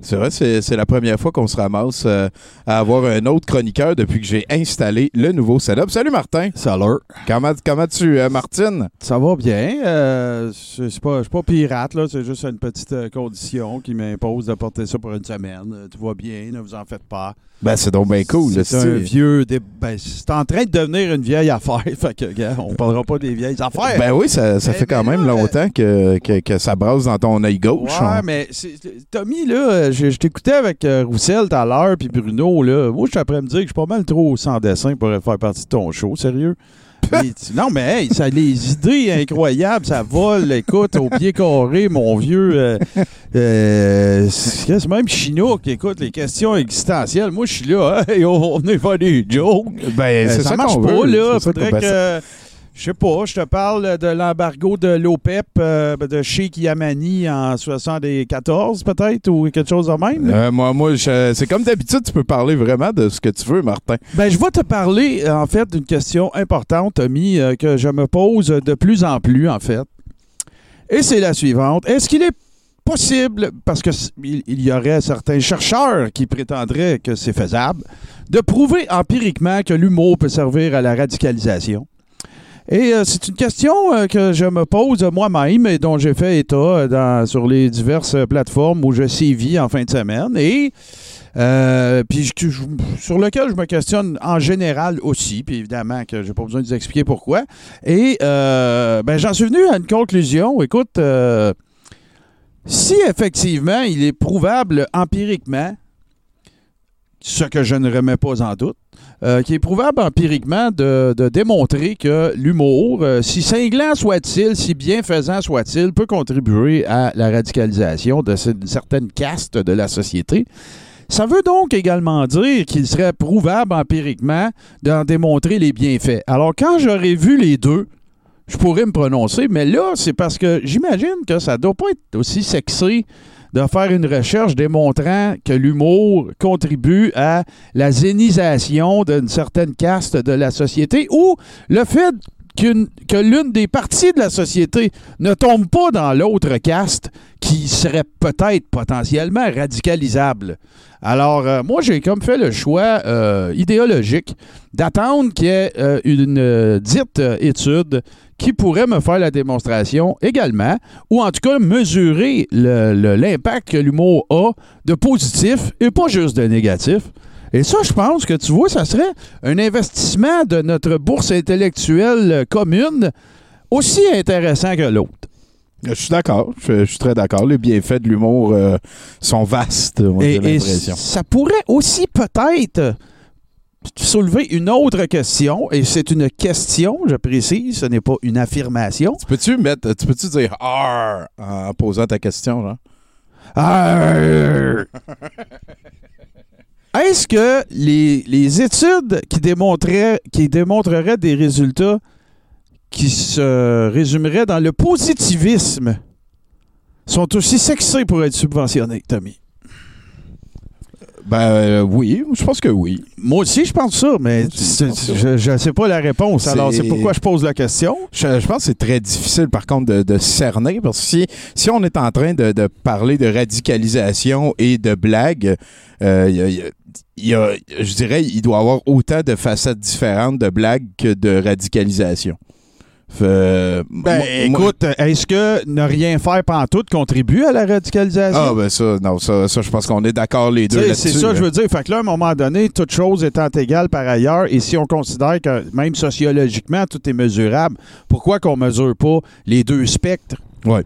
C'est vrai, c'est la première fois qu'on se ramasse euh, à avoir un autre chroniqueur depuis que j'ai installé le nouveau setup. Salut Martin. Salut. Comment, comment tu, euh, Martine? Ça va bien. Euh, je ne suis pas, pirate, là. C'est juste une petite condition qui m'impose de porter ça pour une semaine. Tout va bien, ne vous en faites pas. Ben, c'est donc bien cool. C'est un vieux. dé- Ben, c'est en train de devenir une vieille affaire. fait que, gars, on parlera pas des vieilles affaires. Ben oui, ça, ça Ben, fait quand ben même là, longtemps que, que, que ça brasse dans ton œil gauche. Ouais, On- mais Tommy, là, je, je t'écoutais avec euh, Roussel tout à l'heure, puis Bruno, là. Moi, je suis après me dire que je suis pas mal trop sans dessin pour faire partie de ton show, sérieux. Non, mais hey, ça, les idées incroyables, ça vole, écoute, au pied carré, mon vieux. euh, euh, c'est même Chinook, écoute, les questions existentielles. Moi, je suis là, hey, on, on est pas des jokes. Ben, Euh, ça, ça marche pas, veut. là. Faudrait ben, que. Je sais pas, je te parle de l'embargo de l'OPEP, euh, de Sheikh Yamani en 74, peut-être, ou quelque chose de même? Euh, moi, moi c'est comme d'habitude, tu peux parler vraiment de ce que tu veux, Martin. Ben, je vais te parler, euh, en fait, d'une question importante, Tommy, euh, que je me pose de plus en plus, en fait. Et c'est la suivante. Est-ce qu'il est possible, parce que s- il il y aurait certains chercheurs qui prétendraient que c'est faisable, de prouver empiriquement que l'humour peut servir à la radicalisation? Et euh, c'est une question euh, que je me pose moi-même et dont j'ai fait état euh, dans- sur les diverses plateformes où je sévis en fin de semaine. Et puis sur lequel je me questionne en général aussi, puis évidemment que j'ai pas besoin de vous expliquer pourquoi. Et ben, j'en suis venu à une conclusion. Écoute, si effectivement il est prouvable empiriquement, ce que je ne remets pas en doute, euh, qui est prouvable empiriquement de, démontrer que l'humour, euh, si cinglant soit-il, si bienfaisant soit-il, peut contribuer à la radicalisation de ce- d'une certaine caste de la société. Ça veut donc également dire qu'il serait prouvable empiriquement d'en démontrer les bienfaits. Alors, quand j'aurais vu les deux, je pourrais me prononcer, mais là, c'est parce que j'imagine que ça doit pas être aussi sexy de faire une recherche démontrant que l'humour contribue à la zénisation d'une certaine caste de la société ou le fait que l'une des parties de la société ne tombe pas dans l'autre caste qui serait peut-être potentiellement radicalisable. Alors, euh, moi, j'ai comme fait le choix euh, idéologique d'attendre qu'il y ait euh, une dite étude qui pourrait me faire la démonstration également, ou en tout cas mesurer l'impact que l'humour a de positif et pas juste de négatif. Et ça, je pense que tu vois, ça serait un investissement de notre bourse intellectuelle commune aussi intéressant que l'autre. Je suis d'accord. Je, je suis très d'accord. Les bienfaits de l'humour euh, sont vastes, moi, Et, j'ai et l'impression. ça pourrait aussi peut-être soulever une autre question, et c'est une question, je précise, ce n'est pas une affirmation. Tu peux-tu mettre, tu peux-tu dire R en posant ta question, genre? Est-ce que les, les études qui démontreraient, qui démontreraient des résultats qui se résumeraient dans le positivisme sont aussi sexy pour être subventionnés, Tommy? Ben euh, oui, je pense que oui. Moi aussi, je pense ça, mais je ne sais pas la réponse. Alors, c'est pourquoi je pose la question. Je, je pense que c'est très difficile, par contre, de, de cerner, parce que si, si on est en train de, de parler de radicalisation et de blague, euh, y a- il y a- il y a- je dirais il doit y avoir autant de facettes différentes de blague que de radicalisation. Fait, Ben, écoute, est-ce que ne rien faire pantoute contribue à la radicalisation? Ah, ben ça, non, ça, ça je pense qu'on est d'accord les deux. C'est ça, je veux dire. Fait que là, à un moment donné, toute chose étant égale par ailleurs, et si on considère que même sociologiquement, tout est mesurable, pourquoi qu'on mesure pas les deux spectres? Ouais.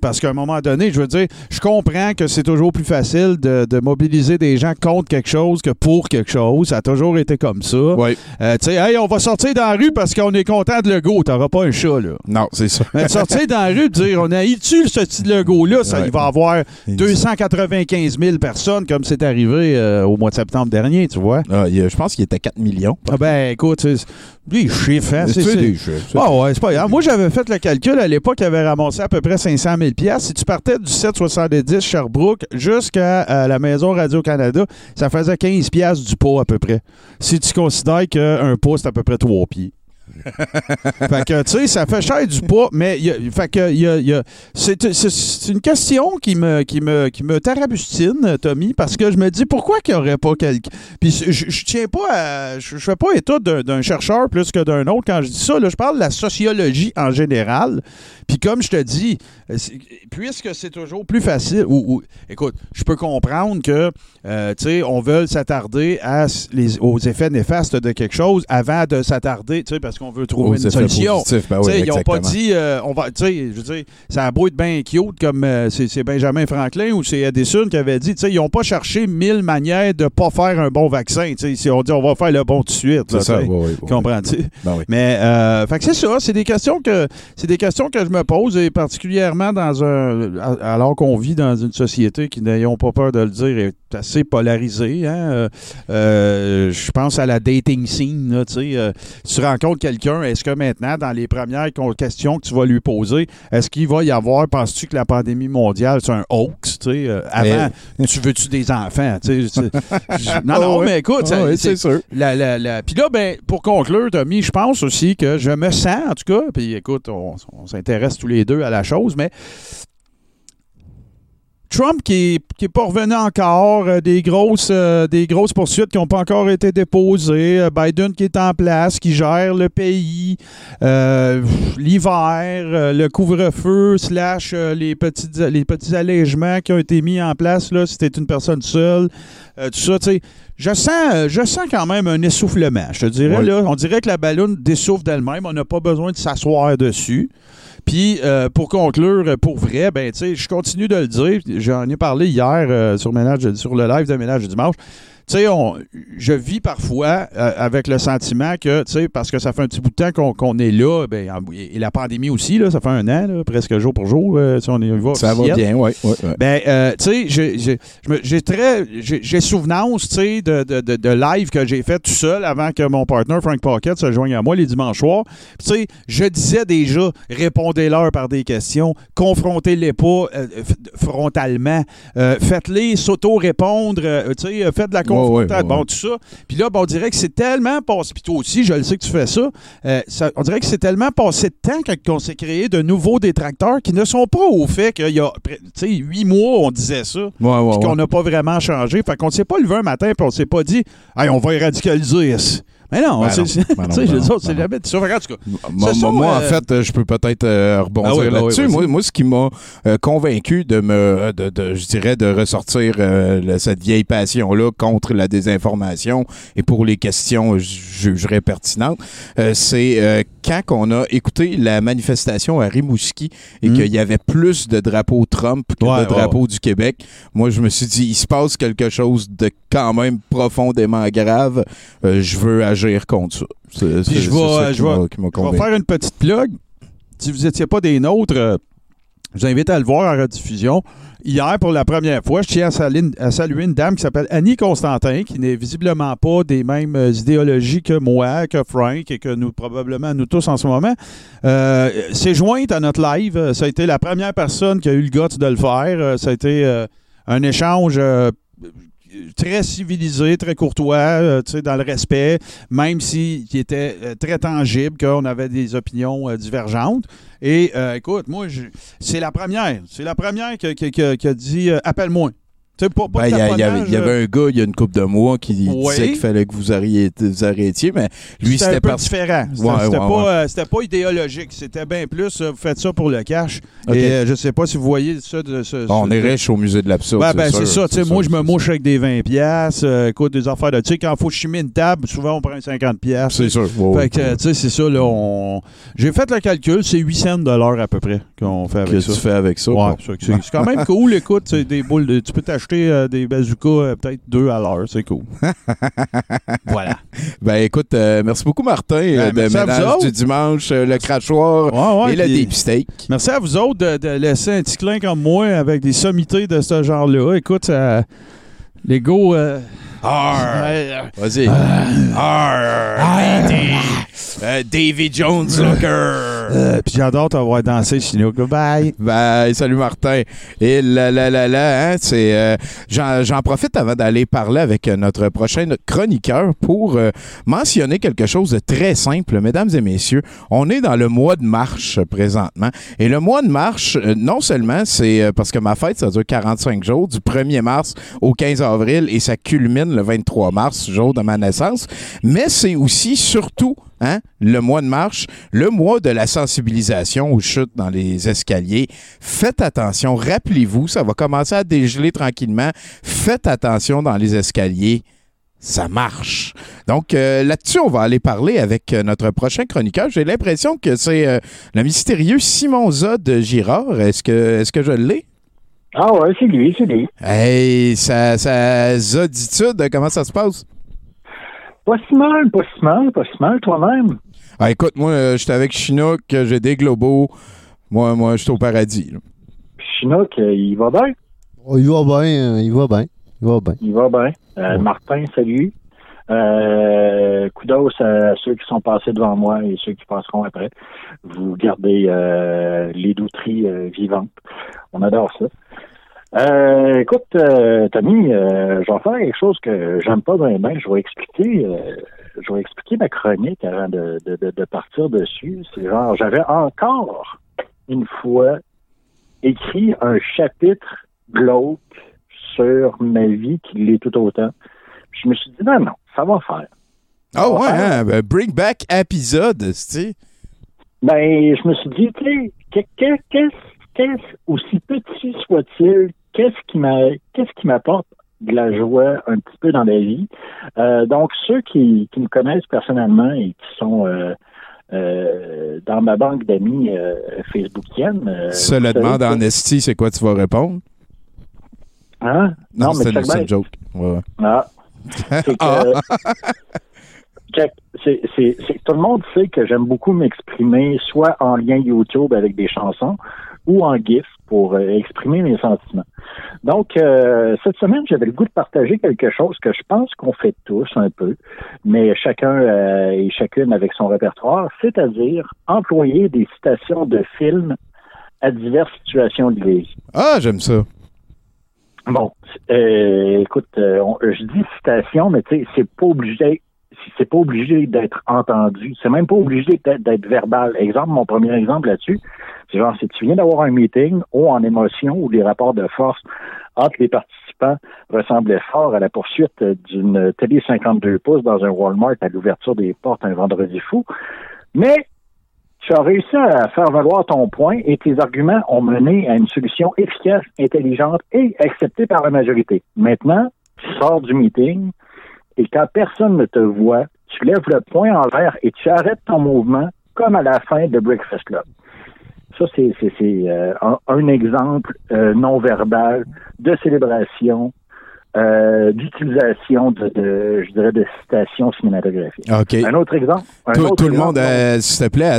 Parce qu'à un moment donné, je veux dire, je comprends que c'est toujours plus facile de, de mobiliser des gens contre quelque chose que pour quelque chose. Ça a toujours été comme ça. Ouais. Euh, tu sais, hey, on va sortir dans la rue parce qu'on est content de Legault. T'auras pas un chat, là. Non, c'est ça. Mais de sortir dans la rue, dire on a tu ce petit logo-là, ça, Ouais. il va avoir 295 000 personnes comme c'est arrivé euh, au mois de septembre dernier, tu vois. Ah, je pense qu'il était 4 millions. Ah ben écoute, des chiffres, hein, C'est des chiffres, Ah ouais, c'est pas grave. Moi, j'avais fait le calcul à l'époque, il avait ramassé à peu près 500 000 Si tu partais du 770 Sherbrooke jusqu'à euh, la maison Radio-Canada, ça faisait 15 du pot à peu près. Si tu considères qu'un pot, c'est à peu près 3 pieds. Fait que, tu sais, ça fait cher du poids, mais y a- y a- c'est, une question qui me, qui me, qui me tarabustine, Tommy, parce que je me dis pourquoi qu'il n'y aurait pas quelqu'un. Puis je, je tiens pas à. Je, je fais pas état d'un, chercheur plus que d'un autre quand je dis ça. Là, je parle de la sociologie en général. Puis comme je te dis, puisque c'est toujours plus facile, ou, ou- écoute, je peux comprendre que, euh, tu sais, on veut s'attarder à les, aux effets néfastes de quelque chose avant de s'attarder, tu sais, parce qu'on veut trouver Aux une solution. ben oui, ils n'ont pas dit, euh, on va, tu sais, je veux dire, ça a beau être bien cute comme euh, c'est Benjamin Franklin ou c'est Edison qui avait dit, tu sais, ils n'ont pas cherché mille manières de pas faire un bon vaccin. Tu sais, si on dit on va faire le bon tout de suite. là, C'est ça, oui, oui, oui. Comprends-tu? Ben. Mais euh, fait que c'est ça, c'est des questions que c'est des questions que je me pose et particulièrement dans un alors qu'on vit dans une société qui n'ayons pas peur de le dire est assez polarisée. Hein? Euh, je pense à la dating scene. Là, tu sais, tu rencontres quelqu'un, est-ce que maintenant dans les premières questions que tu vas lui poser, est-ce qu'il va y avoir, penses-tu que la pandémie mondiale c'est un hoax? Tu sais, euh, avant, tu veux-tu des enfants? Tu sais, non, non, Ah mais écoute, Ah c'est sûr. la, la, la- Puis là, ben, pour conclure, Tommy, je pense aussi que je me sens, en tout cas, puis écoute, on, on s'intéresse tous les deux à la chose, mais Trump qui est, qui est pas revenu encore, euh, des grosses euh, des grosses poursuites qui n'ont pas encore été déposées, euh, Biden qui est en place, qui gère le pays, l'hiver, le couvre-feu slash les petits les petits allègements qui ont été mis en place là, si une personne seule, tout ça, tu sais. Je sens, je sens quand même un essoufflement. Je te dirais, là, on dirait que la ballonne dessouffle d'elle-même. On n'a pas besoin de s'asseoir dessus. Puis, euh, pour conclure, pour vrai, ben, tu sais, je continue de le dire. J'en ai parlé hier euh, sur, ménage, sur le live de Ménage du dimanche. Tu sais, je vis parfois euh, avec le sentiment que, tu sais, parce que ça fait un petit bout de temps qu'on est là, ben, en- et la pandémie aussi, là, ça fait un an, là, presque jour pour jour, euh, si on y va. Ça va bien, oui. Ouais, ouais. Ben, euh, tu sais, j'ai- très, j'ai souvenance, tu sais, de, de, de, de live que j'ai fait tout seul avant que mon partner Frank Pocket se joigne à moi les dimanches soirs. Tu sais, je disais déjà, répondez-leur par des questions, confrontez-les pas frontalement, faites-les s'auto-répondre, tu sais, faites de la confrontation, ouais, ouais. bon, tout ça. Puis là, on dirait que c'est tellement passé, puis toi aussi, je le sais que tu fais ça, euh, ça- on dirait que c'est tellement passé de temps quand on s'est créé de nouveaux détracteurs qui ne sont pas au fait qu'il y a, tu sais, huit mois, on disait ça, puis qu'on n'a pas vraiment changé. Fait qu'on ne s'est pas levé un matin puis on s'est pas dit, hey, on va radicaliser. Mais non, Ben c'est- non, c'est- ben non, ben dire, ben c'est non. jamais en tout cas, Moi, sont, moi, en euh, fait, je peux peut-être euh, rebondir Ah oui, ben là-dessus. oui, moi, moi, ce qui m'a euh, convaincu de me, de, de- je dirais, de ressortir euh, le- cette vieille passion-là contre la désinformation et pour les questions, je jugerais pertinentes, euh, c'est euh, quand on a écouté la manifestation à Rimouski et Mm. qu'il y avait plus de drapeaux Trump que Ouais, de drapeaux du Québec, moi, je me suis dit, il se passe quelque chose de quand même profondément grave. Euh, je veux agir contre ça. C'est- Puis c'est- je vais, je vais- faire une petite plug. Si vous n'étiez pas des nôtres, euh, je vous invite à le voir en rediffusion. Hier, pour la première fois, je tiens à saluer, à saluer une dame qui s'appelle Annie Constantin, qui n'est visiblement pas des mêmes euh, idéologies que moi, que Frank et que nous, probablement nous tous en ce moment. Euh, C'est jointe à notre live. Euh, Ça a été la première personne qui a eu le guts de le faire. Ça a été euh, un échange très civilisé, très courtois, euh, dans le respect, même s'il était euh, très tangible, qu'on avait des opinions euh, divergentes. Et euh, écoute, moi, c'est la première. C'est la première qui, a dit Appelle-moi. Pas, pas Ben, Il y, il avait, taponnage, il y avait euh, un gars, il y a une couple de mois, qui disait qu'il fallait que vous, arrêtiez, vous arrêtiez, mais lui, c'était parce- différent. C'était Ouais, pas, euh, pas idéologique. C'était bien plus, euh, vous faites ça pour le cash. Et euh, je sais pas si vous voyez ça. De, ce- on est riche au musée de l'absurde. Ben, ben, c'est ça. Moi, je me mouche avec des 20 pièces. écoute, des affaires de... Tu sais, quand il faut chimer une table, souvent, on prend un 50 pièces. C'est sûr. Fait que, tu sais, c'est ça, là, on... J'ai fait le calcul, c'est 800 dollars à peu près qu'on fait avec que ça. tu fais avec ça. C'est- quand même cool, écoute, des boules de- tu peux t'acheter euh, des bazookas euh, peut-être deux à l'heure, c'est cool. voilà. Ben écoute, euh, merci beaucoup Martin euh, de merci à vous Ménage autres. du dimanche, euh, le crachoir Ouais, ouais, et le puis- deep steak. Merci à vous autres de, de laisser un petit clin comme moi avec des sommités de ce genre-là. Écoute, ça- les go... euh, Arr! Vas-y. Arr! Matey! Euh, Davy Jones Looker! Euh, Puis j'adore t'avoir dansé, Chinook. Bye! Bye, salut Martin. Et là, là, là, là, hein, c'est, euh, j'en, profite avant d'aller parler avec notre prochain chroniqueur pour euh, mentionner quelque chose de très simple. Mesdames et messieurs, on est dans le mois de mars euh, présentement. Et le mois de mars, euh, non seulement c'est euh, parce que ma fête, ça dure 45 jours, du 1er mars au 15 avril, et ça culmine le 23 mars, jour de ma naissance, mais c'est aussi, surtout, Hein? Le mois de mars, le mois de la sensibilisation aux chutes dans les escaliers. Faites attention, rappelez-vous, ça va commencer à dégeler tranquillement. Faites attention dans les escaliers. Ça marche. Donc euh, là-dessus, on va aller parler avec euh, notre prochain chroniqueur. J'ai l'impression que c'est euh, le mystérieux Simon Zod Girard. Est-ce que, est-ce que je l'ai? Ah ouais, c'est lui, c'est lui. Hey, sa, sa zoditude, comment ça se passe? Pas si mal, pas si mal, pas si mal toi-même. Ah, écoute, moi, euh, j'étais avec Chinook, euh, j'ai des globaux. Moi, moi, je suis au paradis. là. Chinook, euh, il va bien? Oh, il va bien, il va bien. Il va bien. Il va bien. Euh, Martin, salut. Euh, kudos à ceux qui sont passés devant moi et ceux qui passeront après. Vous gardez euh, les douteries euh, vivantes. On adore ça. Euh, écoute, euh, Tommy, euh, je vais faire quelque chose que j'aime pas bien, bien. Je vais expliquer, euh, je vais expliquer ma chronique avant de, de, de, de partir dessus. C'est genre, j'avais encore une fois écrit un chapitre glauque sur ma vie qu'il l'est tout autant. Puis je me suis dit, non, non, ça va faire. Ah ouais, hein? ben, bring back épisode, tu sais. Ben, je me suis dit, tu sais, que- que- qu'est-ce, qu'est-ce, aussi petit soit-il, qu'est-ce qui m'a, qu'est-ce qui m'apporte de la joie un petit peu dans la vie? Euh, donc, ceux qui, qui me connaissent personnellement et qui sont euh, euh, dans ma banque d'amis facebookienne. vous le demande en esti, c'est quoi tu vas répondre? Hein? Non, Non, mais c'est une, check c'est une joke. Ouais, ouais. Ah. C'est- tout le monde sait que j'aime beaucoup m'exprimer soit en lien YouTube avec des chansons ou en GIF pour euh, exprimer mes sentiments. Donc, euh, cette semaine, j'avais le goût de partager quelque chose que je pense qu'on fait tous un peu, mais chacun euh, et chacune avec son répertoire, c'est-à-dire employer des citations de films à diverses situations de vie. Ah, j'aime ça. Bon, euh, écoute, on- je dis citation, mais tu sais, c'est pas obligé, c'est pas obligé d'être entendu. C'est même pas obligé d'être, verbal. Exemple, mon premier exemple là-dessus, c'est genre si tu viens d'avoir un meeting ou en émotion ou des rapports de force entre les participants ressemblaient fort à la poursuite d'une télé 52 pouces dans un Walmart à l'ouverture des portes un vendredi fou. Mais tu as réussi à faire valoir ton point et tes arguments ont mené à une solution efficace, intelligente et acceptée par la majorité. Maintenant, tu sors du meeting et quand personne ne te voit, tu lèves le poing en l'air et tu arrêtes ton mouvement comme à la fin de Breakfast Club. Ça, c'est euh, un, un exemple euh, non verbal de célébration, euh, d'utilisation de, de, je dirais, de citations cinématographiques. OK. Un autre exemple? un Tout, autre tout le monde, euh, s'il te plaît,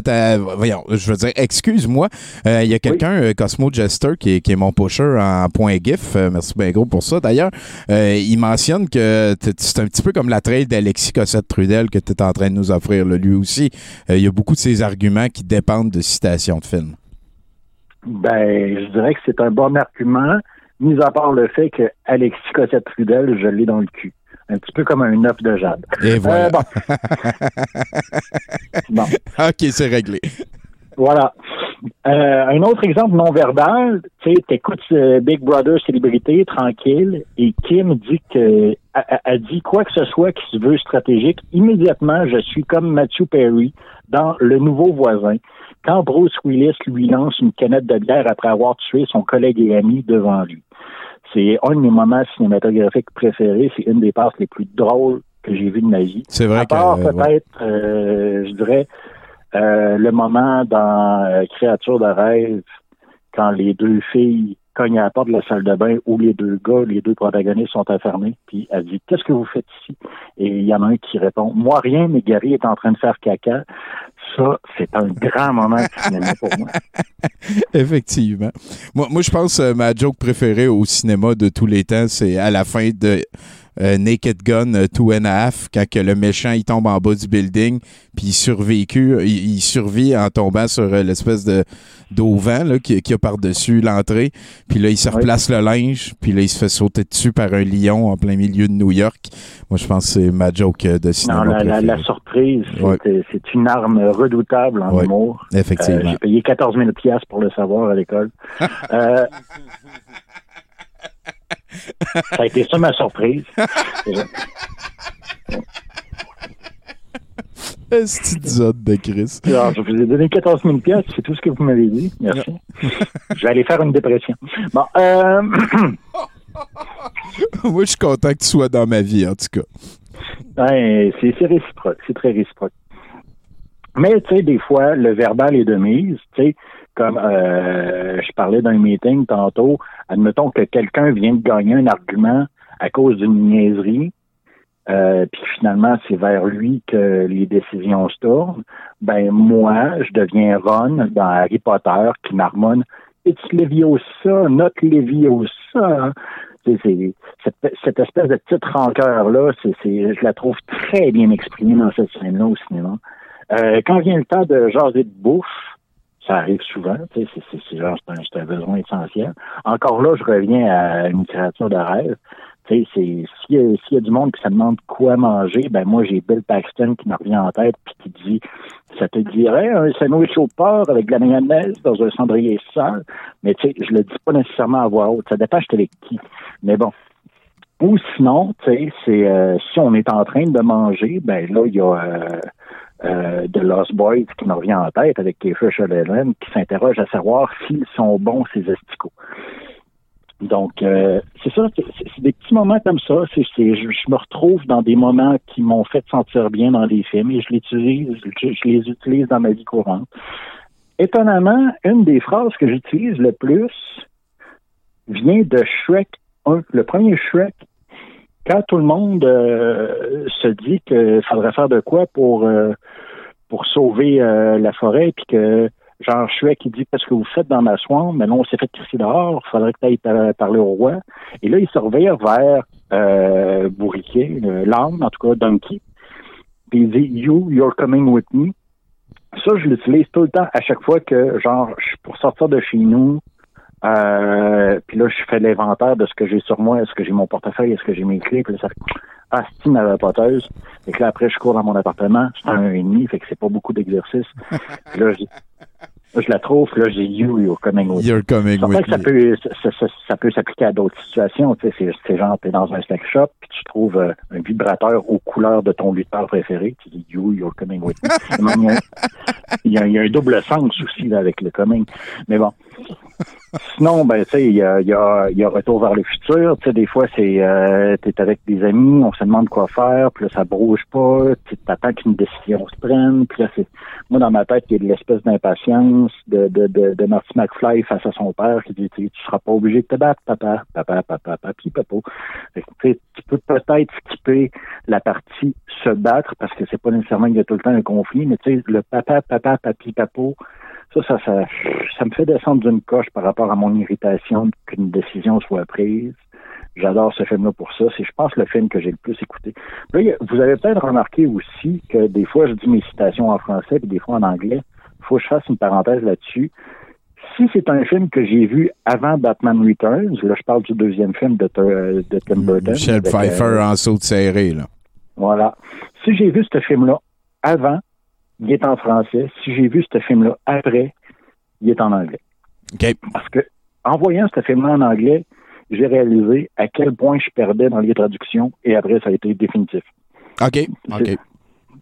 voyons, je veux dire, excuse-moi, euh, il y a quelqu'un, Cosmo Jester, qui est, qui est mon pusher en point GIF, merci bien gros pour ça. D'ailleurs, il mentionne que c'est un petit peu comme la trail d'Alexis Cossette-Trudel que tu es en train de nous offrir, là, lui aussi. Il y a beaucoup de ses arguments qui dépendent de citations de films. Ben, je dirais que c'est un bon argument, mis à part le fait que Alexis Cossette-Trudel, je l'ai dans le cul. Un petit peu comme un œuf de jade. Et voilà. Euh, bon. Bon. OK, c'est réglé. Voilà. Euh, un autre exemple non verbal, tu sais, t'écoutes euh, Big Brother Célébrité, tranquille, et Kim dit que a, a- a dit quoi que ce soit qui se veut stratégique, immédiatement, je suis comme Matthew Perry dans Le Nouveau Voisin, quand Bruce Willis lui lance une canette de bière après avoir tué son collègue et ami devant lui. C'est un de mes moments cinématographiques préférés, c'est une des passes les plus drôles que j'ai vues de ma vie. C'est vrai à part euh, peut-être, euh, je dirais, euh, le moment dans euh, Créature de rêve, quand les deux filles cognent à la porte de la salle de bain où les deux gars, les deux protagonistes sont enfermés, puis elle dit Qu'est-ce que vous faites ici? Et il y en a un qui répond Moi rien, mais Gary est en train de faire caca. C'est un grand moment de cinéma pour moi. Effectivement. Moi, moi je pense que ma joke préférée au cinéma de tous les temps, c'est à la fin de euh, Naked Gun euh, Two and a Half, quand que le méchant il tombe en bas du building, puis il survécu, il, il survit en tombant sur euh, l'espèce de d'auvent là, qui, qui a par-dessus l'entrée. Puis là, il se replace le linge, puis là, il se fait sauter dessus par un lion en plein milieu de New York. Moi, je pense que c'est ma joke euh, de cinéma Non, la, la- préférée. la surprise, c'est Ouais. une arme redoutable en Ouais, humour. effectivement. Euh, J'ai payé 14 000 piastres pour le savoir à l'école. Euh, ça a été ça ma surprise. Est-ce de Chris? Alors, je vous ai donné 14 000 piastres, c'est tout ce que vous m'avez dit. Merci. je vais aller faire une dépression. Bon, euh, Moi, je suis content que tu sois dans ma vie, en tout cas. c'est c'est réciproque, c'est très réciproque. Mais, tu sais, des fois, le verbal est de mise, tu sais, comme euh, je parlais d'un meeting tantôt, admettons que quelqu'un vient de gagner un argument à cause d'une niaiserie, euh, puis finalement, c'est vers lui que les décisions se tournent. Ben, moi, je deviens Ron dans Harry Potter qui marmonne It's Leviosa, not Leviosa. C'est, c'est- cette, cette espèce de petite rancœur-là, c'est, c'est, je la trouve très bien exprimée dans cette scène-là au cinéma. Euh, quand vient le temps de jaser de bouffe, ça arrive souvent, c'est, un, un besoin essentiel. Encore là, je reviens à une créature de rêve. S'il y a du monde qui se demande quoi manger, ben moi j'ai Bill Paxton qui me revient en tête puis qui dit ça te dirait un sandwich au porc avec de la mayonnaise dans un cendrier sale? Mais tu sais, je le dis pas nécessairement à voix haute. Ça dépend j'étais avec qui. Mais bon. Ou sinon, tu sais, c'est euh, si on est en train de manger, ben là, il y a euh, euh, The Lost Boys qui me revient en tête avec Kiefer Sutherland qui s'interroge à savoir s'ils sont bons, ces esticots. Donc, euh, c'est ça, c'est des petits moments comme ça. Je, me retrouve dans des moments qui m'ont fait sentir bien dans des films et je l'utilise, je les utilise dans ma vie courante. Étonnamment, une des phrases que j'utilise le plus vient de Shrek 1, le premier Shrek. Quand tout le monde euh, se dit qu'il faudrait faire de quoi pour euh, pour sauver euh, la forêt, puis que genre Shrek qui dit qu'est-ce que vous faites dans ma swamp, mais non, on s'est fait crisser dehors, il faudrait que tu ailles par- parler au roi. Et là, il se revient vers euh, Bourriquet, l'âme, en tout cas Donkey, puis il dit You, you're coming with me. Ça, je l'utilise tout le temps à chaque fois que, genre, pour sortir de chez nous, euh, puis là, je fais l'inventaire de ce que j'ai sur moi, est-ce que j'ai mon portefeuille, est-ce que j'ai mes clés, puis là, ça fait Ah, c'est ma vapoteuse. Fait que là, après, je cours dans mon appartement, c'est un 1,5, fait que c'est pas beaucoup d'exercice. Puis là, je, la trouve, puis là, j'ai You, you're coming with me. You're coming with que ça peut, ça, ça- ça peut s'appliquer à d'autres situations. Tu sais, c'est, genre, t'es dans un snack shop, puis tu trouves euh, un vibrateur aux couleurs de ton lutteur préféré. Tu dis, you, you're coming with me. Il y, a, il y a- il y a un double sens aussi là, avec le coming. Mais bon. Sinon, ben, tu sais, il y a, y, a, y a Retour vers le futur. Tu sais, des fois, c'est, euh, t'es avec des amis, on se demande quoi faire, puis là, ça bouge pas, tu t'attends qu'une décision se prenne, puis là, c'est, moi, dans ma tête, il y a de l'espèce d'impatience de, de, de, de Marty McFly face à son père qui dit, tu seras pas obligé de te battre, papa, papa, papa, papi, sais, tu peux peut-être skipper la partie se battre parce que c'est pas nécessairement qu'il y a tout le temps un conflit, mais tu sais, le papa, papa, papi, papo, ça, ça, ça, ça me fait descendre d'une coche par rapport à mon irritation qu'une décision soit prise. J'adore ce film-là pour ça. C'est, je pense, le film que j'ai le plus écouté. Là, vous avez peut-être remarqué aussi que des fois, je dis mes citations en français puis des fois en anglais. Il faut que je fasse une parenthèse là-dessus. Si c'est un film que j'ai vu avant Batman Returns, là, je parle du deuxième film de, de Tim Burton. Michel Pfeiffer euh, en saut serré, là. voilà. Si j'ai vu ce film-là avant, il est en français. Si j'ai vu ce film-là après, il est en anglais. OK. Parce que en voyant ce film-là en anglais, j'ai réalisé à quel point je perdais dans les traductions et après, ça a été définitif. OK. OK.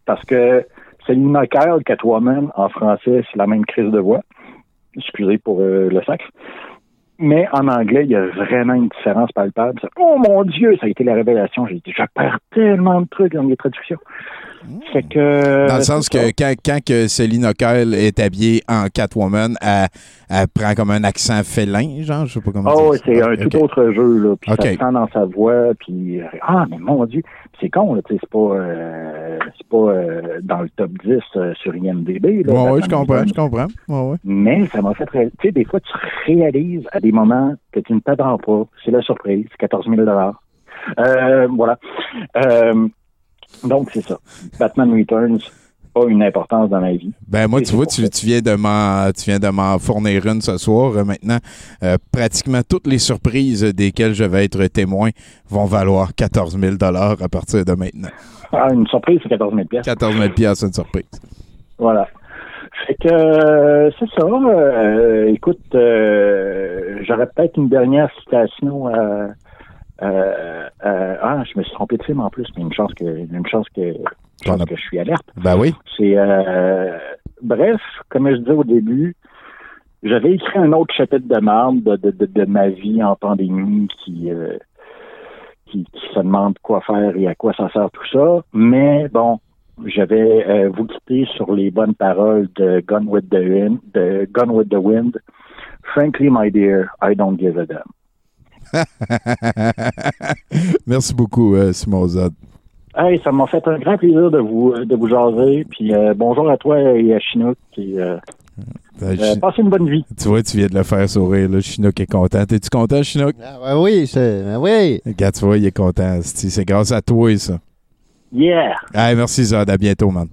Parce que Selina Kyle, Catwoman, en français, c'est la même crise de voix. Excusez pour euh, le sac. Mais en anglais, il y a vraiment une différence palpable. Oh mon Dieu, ça a été la révélation. J'ai dit, je perds tellement de trucs dans les traductions. Fait que. Dans le sens que quand, quand que Céline O'Kyle est habillée en Catwoman, elle, elle prend comme un accent félin, genre, je sais pas comment Oh, c'est un tout autre jeu, là. Puis ça se sent dans sa voix, puis euh, ah, mais mon Dieu, c'est con, là, tu sais, c'est pas, euh, c'est pas euh, dans le top 10 euh, sur IMDb. Là, Ouais, ouais, Batman je comprends, je comprends. Ouais, ouais. Mais ça m'a fait, tu sais, des fois, tu réalises à des moments que tu ne t'attends pas. C'est la surprise, 14 000 euh, Voilà. Euh, donc, c'est ça. Batman Returns a une importance dans ma vie. Ben moi, tu vois, tu, viens de m'en tu viens de m'en fournir une ce soir. Euh, maintenant, euh, pratiquement toutes les surprises desquelles je vais être témoin vont valoir 14 000 à partir de maintenant. Ah, une surprise, c'est 14 000 14 000 piastres, une surprise. Voilà. Fait que euh, c'est ça. Euh, écoute, euh, j'aurais peut-être une dernière citation. Euh, euh, euh, ah, je me suis trompé de film en plus, mais une chance que une chance que, une chance que je suis alerte. Ben oui. C'est euh, bref, comme je disais au début, j'avais écrit un autre chapitre de marde de, de, de, de ma vie en pandémie qui, euh, qui qui se demande quoi faire et à quoi ça sert tout ça. Mais bon, j'avais euh, vous quitté sur les bonnes paroles de Gun with the Wind, de Gun with the Wind. Frankly, my dear, I don't give a damn. Merci beaucoup, euh, Simon Zod. Hey, ça m'a fait un grand plaisir de vous de vous jaser. Puis euh, bonjour à toi et à Chinook. Puis, euh, Ben, euh, passez une bonne vie. tu vois, tu viens de le faire sourire. Là. Chinook est content. T'es-tu content, Chinook? Ah, ben oui, c'est- ben oui. Regarde, tu vois, il est content. C'est grâce à toi, ça. Yeah. Merci, Zod. À bientôt, man.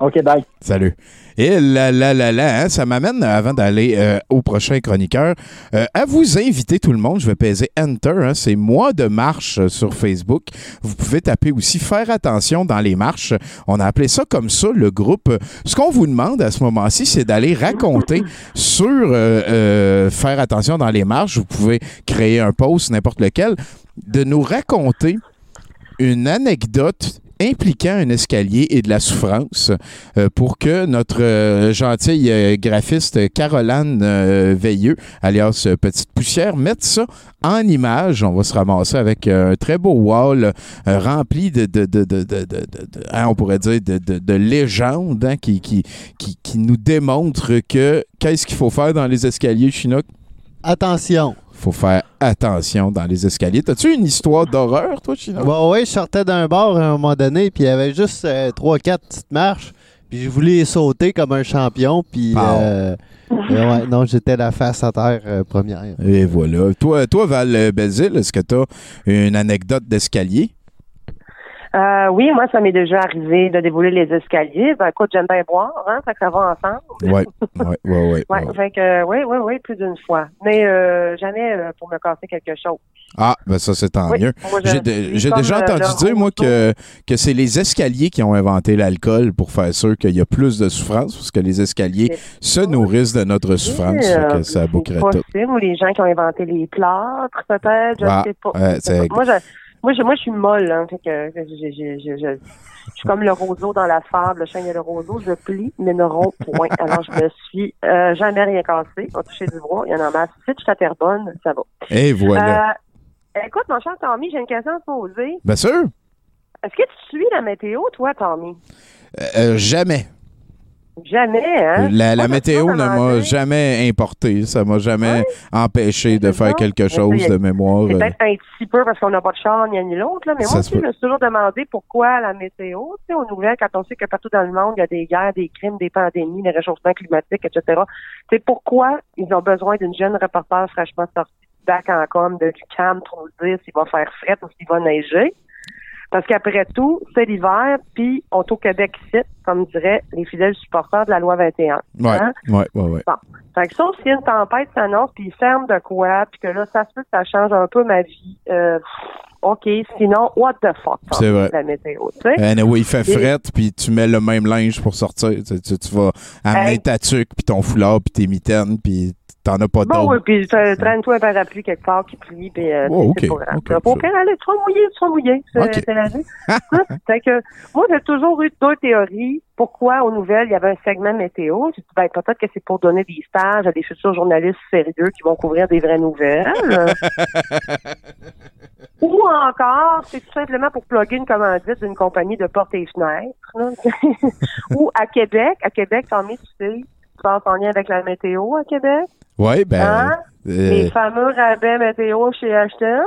OK, bye. Salut. Et là, là, là, là, hein, ça m'amène, avant d'aller euh, au prochain chroniqueur, euh, à vous inviter tout le monde. Je vais peser Enter. hein, c'est mois de marche euh, sur Facebook. Vous pouvez taper aussi faire attention dans les marches. On a appelé ça comme ça, le groupe. Ce qu'on vous demande à ce moment-ci, c'est d'aller raconter sur faire attention dans les marches. Vous pouvez créer un post, n'importe lequel, de nous raconter une anecdote impliquant un escalier et de la souffrance euh, pour que notre euh, gentille euh, graphiste Caroline Veilleux, alias Petite Poussière, mette ça en image. On va se ramasser avec un très beau wall rempli de, de, de, de, hein, on pourrait dire, de, de, de légendes hein, qui, qui, qui, qui nous démontrent que qu'est-ce qu'il faut faire dans les escaliers, Chinook? Attention. Faut faire attention dans les escaliers. T'as-tu une histoire d'horreur, toi, Chinook? Ouais, ouais, je sortais d'un bar à un moment donné, puis il y avait juste euh, trois, quatre petites marches, puis je voulais sauter comme un champion, puis euh, euh, ouais, non, j'étais la face à terre euh, première. Et voilà. Toi, toi Val Belzile, est-ce que tu as une anecdote d'escalier? Euh, oui, moi, ça m'est déjà arrivé de dévoiler les escaliers. Ben, écoute, j'aime bien boire, hein, fait que ça va ensemble. Oui, oui, oui, fait que, oui, oui, oui, plus d'une fois. Mais euh, jamais euh, pour me casser quelque chose. Ah, ben ça, c'est tant Oui, mieux. J'ai déjà euh, entendu dire, moi, que, que c'est les escaliers qui ont inventé l'alcool pour faire sûr qu'il y a plus de souffrance, parce que les escaliers se nourrissent de notre souffrance. Euh, fait que ça bouquerait tout. possible, ou les gens qui ont inventé les plâtres, peut-être, je Ah, sais pas. Moi, je, moi, je, moi, je suis molle, hein, fait que je, je, je, je, je- je suis comme le roseau dans la fable, le chien et le roseau, je plie, mais ne romps point. Alors, je me suis euh, jamais rien cassé, on touché du bois, il y en a masse. Si tu t'es bonne, ça va. Et voilà. Euh, écoute, mon cher Tommy, j'ai une question à te poser. Bien sûr. Est-ce que tu suis la météo, toi, Tommy? Euh, euh, jamais. Jamais, hein? La, la je météo ne m'a jamais importé. Ça m'a jamais empêché de faire quelque chose de mémoire. Euh, peut-être un petit peu parce qu'on n'a pas de char ni un ni l'autre, là, mais Ça moi aussi, je me suis toujours demandé pourquoi la météo, tu sais, aux nouvelles, quand on sait que partout dans le monde, il y a des guerres, des crimes, des pandémies, des réchauffements climatiques, etc. C'est pourquoi ils ont besoin d'une jeune reporter fraîchement sortie du bac en com de du pour nous dire s'il va faire fret ou s'il va neiger? Parce qu'après tout, c'est l'hiver, puis on est au Québec ici, comme diraient les fidèles supporters de la loi 21. Ouais, Hein? ouais, ouais, ouais. Bon. Fait que sauf s'il y a une tempête s'annonce, puis il ferme de quoi, puis que là, ça se peut que ça change un peu ma vie. Euh, OK, sinon, what the fuck? C'est vrai. La météo, tu sais? Anyway, il fait Et- fret, puis tu mets le même linge pour sortir. Tu, tu- tu vas amener Hey. ta tuque, puis ton foulard, puis tes mitaines, puis t'en as pas Bon, d'autres. oui, puis tra- traîne-toi un parapluie quelque part qui plie, puis euh, Oh, c'est ok, pas grave. ok, Au ça- pire, allez, tu vas mouiller, tu vas mouiller. C'est c'est la vie. Hein? que, moi, j'ai toujours eu deux théories. Pourquoi, aux nouvelles, il y avait un segment météo? J'ai dit, ben, peut-être que c'est pour donner des stages à des futurs journalistes sérieux qui vont couvrir des vraies nouvelles. Ou encore, c'est tout simplement pour plugger une commandite d'une compagnie de portes et fenêtres. Ou à Québec, à Québec, Tommy, tu sais, tu penses en lien avec la météo à Québec? Ouais, ben. Hein? euh, Les fameux rabais météo chez Ashton.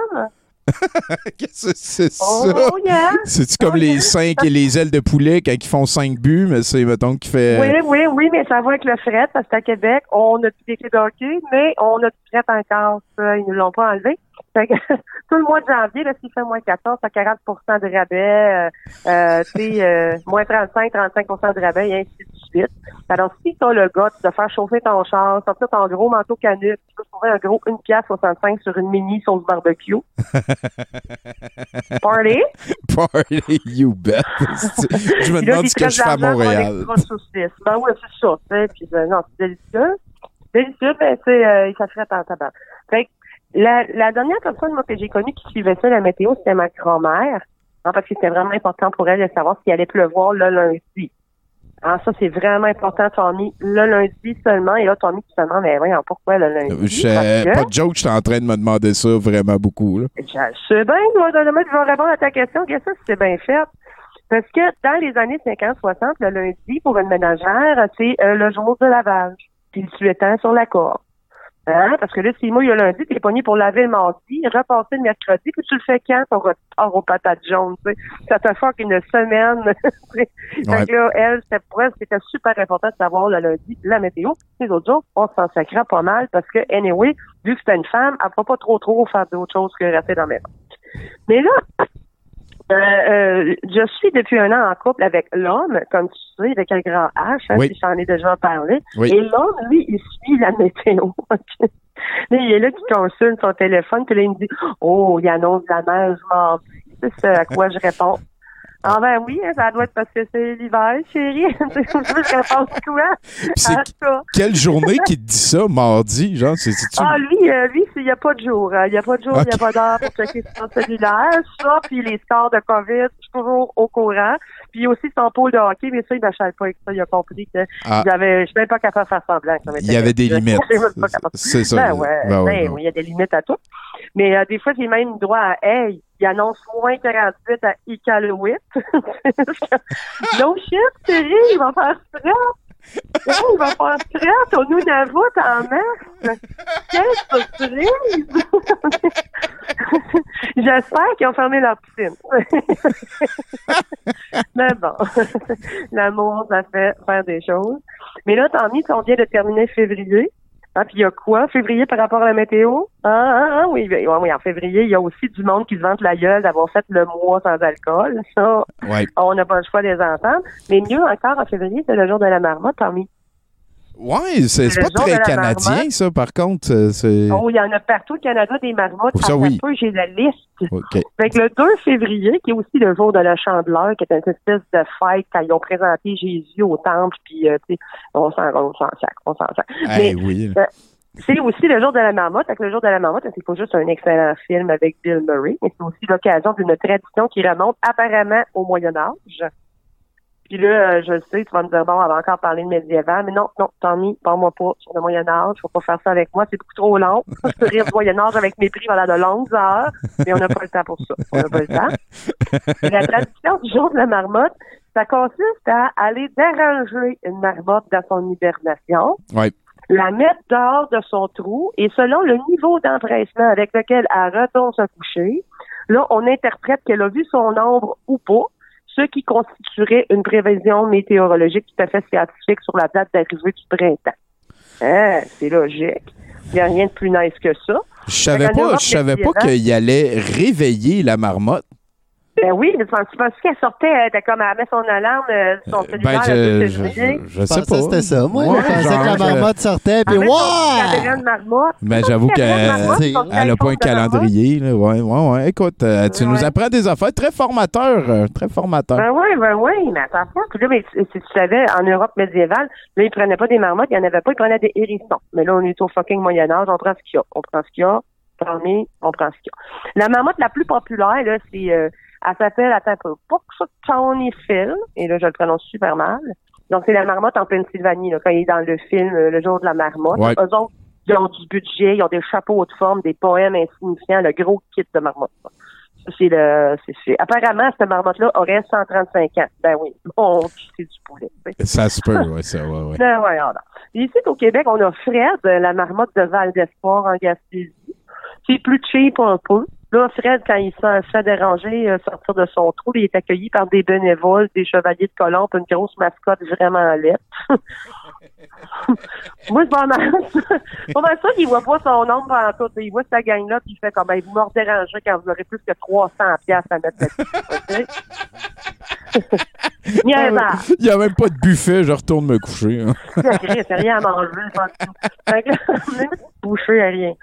Qu'est-ce que c'est ça? Oh, yeah. C'est-tu comme les cinq et les ailes de poulet quand ils font cinq buts, mais c'est, mettons, qui fait. Oui, oui, oui, mais ça va avec le fret, parce qu'à Québec, on a plus des clés de hockey, mais on a du fret en casse. Euh, Ils ne l'ont pas enlevé. Fait que, tout le mois de janvier, là, s'il fait moins 14, à 40 de rabais, euh, euh, euh, moins 35, 35 de rabais, et ainsi de suite. Alors, si tu as le gars de faire chauffer ton char, sortir ton gros manteau canute, tu peux trouver un gros 1 pièce 65 sur une mini sauce barbecue. Party! Party, you bet. je me demande ce que je fais à Montréal. Ben oui, c'est ça. Puis ben, non, c'est délicieux. Délicieux, mais tu sais, euh, ça ferait en tabac. Fait que la, la dernière personne, moi, que j'ai connue qui suivait ça, la météo, c'était ma grand-mère. Hein, parce que c'était vraiment important pour elle de savoir s'il allait pleuvoir le lundi. Ah, ça, c'est vraiment important, Tommy. Le lundi seulement. Et là, Tommy, tu te demandes, mais voyons, pourquoi le lundi? Je, que- pas de joke, j'étais en train de me demander ça vraiment beaucoup. Là. je sais bien, moi, je vais répondre à ta question. Qu'est-ce que c'est bien fait? Parce que dans les années 50-60, le lundi, pour une ménagère, c'est euh, le jour de lavage. Puis tu étends sur la corde. Hein? Parce que là, si moi, il y a lundi, t'es pogné pour laver le mardi, repasser le mercredi, puis tu le fais quand ton retard aux patates jaunes, tu sais? Ça te fait une semaine. Ouais. Fait que là, elle, c'était pour elle, c'était super important de savoir le lundi la météo. Les autres jours, on s'en sacrait pas mal parce que, anyway, vu que c'était une femme, elle ne pas trop trop faire d'autres choses que rester dans la maison. Mais là, Euh, euh, je suis depuis un an en couple avec l'homme, comme tu sais, avec un grand H, hein, Oui. si j'en ai déjà parlé. Oui. Et l'homme, lui, il suit la météo. il est là qui consulte son téléphone, puis là, il me dit Oh, il annonce la neige mardi. C'est ce à quoi je réponds. Ah ben oui, hein, ça doit être parce que c'est l'hiver, chérie. je réponds quoi? c'est À ça. Quelle journée qui te dit ça, mardi? Genre, c'est Ah, lui, euh, lui, il n'y a pas de jour. hein. Il n'y a pas de jour, il n'y a pas d'heure pour checker son cellulaire. Ça, puis les scores de COVID, je suis toujours au courant. Puis aussi son pôle de hockey, mais ça, il ne m'achète pas avec ça. Il a compris que Ah. il avait, je suis même pas capable de faire semblant. Il y avait des limites. C'est ça. Ben ouais, Ben ouais, ben ben oui, il y a des limites à tout. Mais euh, des fois, j'ai même droit à Hey, il annonce moins 48 à Iqaluit. no shit, chérie, il va faire fret. Hey, il va faire fret au Nunavut en mars. Quelle surprise! J'espère qu'ils ont fermé leur piscine. Mais bon, l'amour, ça fait faire des choses. Mais là, tant mieux, on vient de terminer février. Ah, puis il y a quoi, février, par rapport à la météo? Ah, ah, ah, oui, oui, oui, en février, il y a aussi du monde qui se vante la gueule d'avoir fait le mois sans alcool. Ça, Ouais. on n'a pas le choix de les entendre. Mais mieux encore, en février, c'est le jour de la marmotte, Tommy. Ouais, c'est pas très canadien, marmotte. ça, par contre. euh. Oh, il y en a partout au Canada des marmottes. Oh, ça, oui. j'ai la liste. OK. Fait que le 2 février, qui est aussi le jour de la chandeleur, qui est une espèce de fête quand ils ont présenté Jésus au temple, puis euh, tu sais, on s'en sac, on s'en sac. Eh Mais oui. euh, c'est aussi le jour de la marmotte. Fait que le jour de la marmotte, c'est pas juste un excellent film avec Bill Murray, mais c'est aussi l'occasion d'une tradition qui remonte apparemment au Moyen Âge. Puis là, euh, je le sais, tu vas me dire, bon, on va encore parler de médiéval, mais non, non, Tommy, parle-moi pas sur le Moyen Âge, faut pas faire ça avec moi, c'est beaucoup trop long. Je peux rire du Moyen Âge avec mépris pendant de longues heures, mais on n'a pas le temps pour ça. On n'a pas le temps. Et la tradition du jour de la marmotte, ça consiste à aller déranger une marmotte dans son hibernation, Ouais. la mettre dehors de son trou et selon le niveau d'empressement avec lequel elle retourne se coucher, là, on interprète qu'elle a vu son ombre ou pas, ce qui constituerait une prévision météorologique tout à fait scientifique sur la date d'arrivée du printemps. Hein, c'est logique. Il n'y a rien de plus nice que ça. Je savais pas, je savais pas qu'il allait réveiller la marmotte. Ben oui, mais tu penses- qu'elle sortait, elle était comme, elle met son alarme, euh, son cellulaire, Ben, le je, 2 je, je- je sais pensais pas. que c'était ça, moi. Ouais, je pensais genre, que la marmotte sortait, puis. Ben, Son j'avoue qu'elle a pas un calendrier. Là. Ouais, ouais, ouais. Écoute, euh, tu nous apprends des affaires très formateurs. euh, très formateurs. Ben oui, ben oui, mais attends pas. Puis là, mais si tu savais, en Europe médiévale, là, ils prenaient pas des marmottes, il n'y en avait pas, ils prenaient des hérissons. Mais là, on est au fucking Moyen-Âge, on prend ce qu'il y a. On prend ce qu'il y a, tant mieux, on prend ce qu'il y a. La marmotte la plus populaire, là, c'est, euh, elle s'appelle, attends un peu, Tony Phil, et là, je le prononce super mal. Donc, c'est la marmotte en Pennsylvanie, là, quand il est dans le film euh, Le jour de la marmotte. Ouais. Eux autres, ils ont du budget, ils ont des chapeaux de forme, des poèmes insignifiants, le gros kit de marmotte. C'est le, c'est, c'est- apparemment, cette marmotte-là aurait 135 ans. Ben oui. Bon, c'est du poulet. Ça se peut, ouais, ça, ouais, ouais. Ben ouais, alors. Ici, au Québec, on a Fred, euh, la marmotte de Val d'Espoir en Gaspésie. C'est plus cheap un peu. Là, Fred, quand il s'en fait déranger, euh, sortir de son trou, il est accueilli par des bénévoles, des chevaliers de Colombe, une grosse mascotte vraiment laide. Moi, c'est pas mal. pas mal ça qu'il voit pas son nombre en tout. Il voit sa gang-là, puis il fait comme, ben, vous me dérangez quand vous aurez plus que 300 piastres à mettre là-dessus. Niaisard. Il n'y a même pas de buffet, je retourne me coucher. hein. C'est rien à manger. Fait que là, petite bouchée à rien.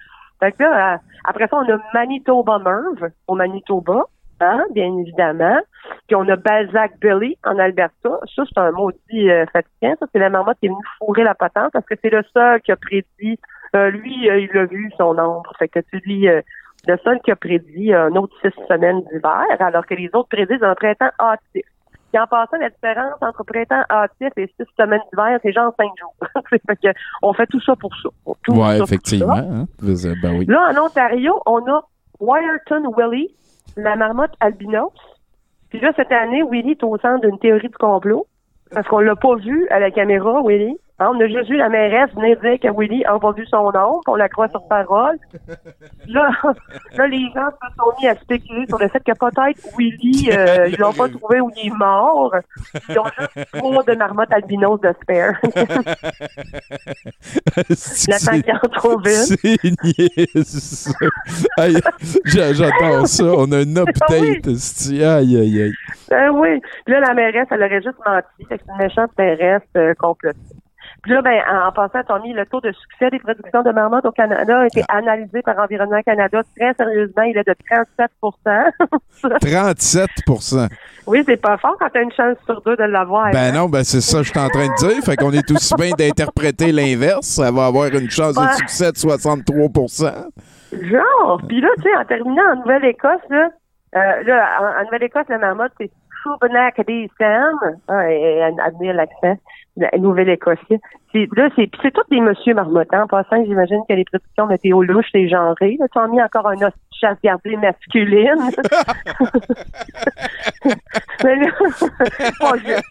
Fait que là, après ça, on a Manitoba Merv au Manitoba, hein, bien évidemment. Puis on a Balzac Billy en Alberta. Ça, c'est un maudit euh, fatigant. Ça, c'est la marmotte qui est venue fourrer la patente parce que c'est le seul qui a prédit. euh, lui, euh, il a vu son ombre. Fait que tu lui, euh, le seul qui a prédit un autre six semaines d'hiver, alors que les autres prédisent un printemps hâtif. Puis en passant, la différence entre printemps hâtif et six semaines d'hiver, c'est genre cinq jours. fait que on fait tout ça pour ça. Tout ça Ouais, pour effectivement. ça. hein. Ben oui. Là, en Ontario, on a Wyerton Willie, la marmotte albinos. Puis là, cette année, Willie est au centre d'une théorie du complot. Parce qu'on l'a pas vu à la caméra, Willie. On a juste vu la mairesse venir dire que n'a pas vu son nom, qu'on la croit sur parole. Là, là, les gens se sont mis à spéculer sur le fait que peut-être Willie, euh, ils l'ont pas trouvé où il est mort. Ils ont juste trois de marmottes albinos de spare. Le temps qu'il en trouve une. C'est. Aïe, j'a- J'adore ça. On a une update. esti. Aïe, aïe, aïe. Ben oui. Là, la mairesse, elle aurait juste menti. C'est une méchante mairesse euh, complotiste. Puis là, ben, en, passant, Tommy, le taux de succès des productions de marmottes au Canada a été analysé par Environnement Canada très sérieusement. Il est de 37% 37% Oui, c'est pas fort quand t'as une chance sur deux de l'avoir. Ben hein? non, ben c'est ça que je suis en train de dire. Fait qu'on est aussi bien d'interpréter l'inverse. Ça va avoir une chance de succès de 63% Genre. Puis là, tu sais, en terminant en Nouvelle-Écosse, là, euh, là, en, en Nouvelle-Écosse, la marmotte, c'est Shubenak des Sam. Ah, et, et, admire l'accent. Le Nouvelle-Écossais. C'est, là, c'est, c'est tous des monsieur marmottants. En passant, j'imagine que les prédictions météo louches, c'est genré. Là, tu as mis encore un os de chasse gardée masculine. Mais là, bon, je-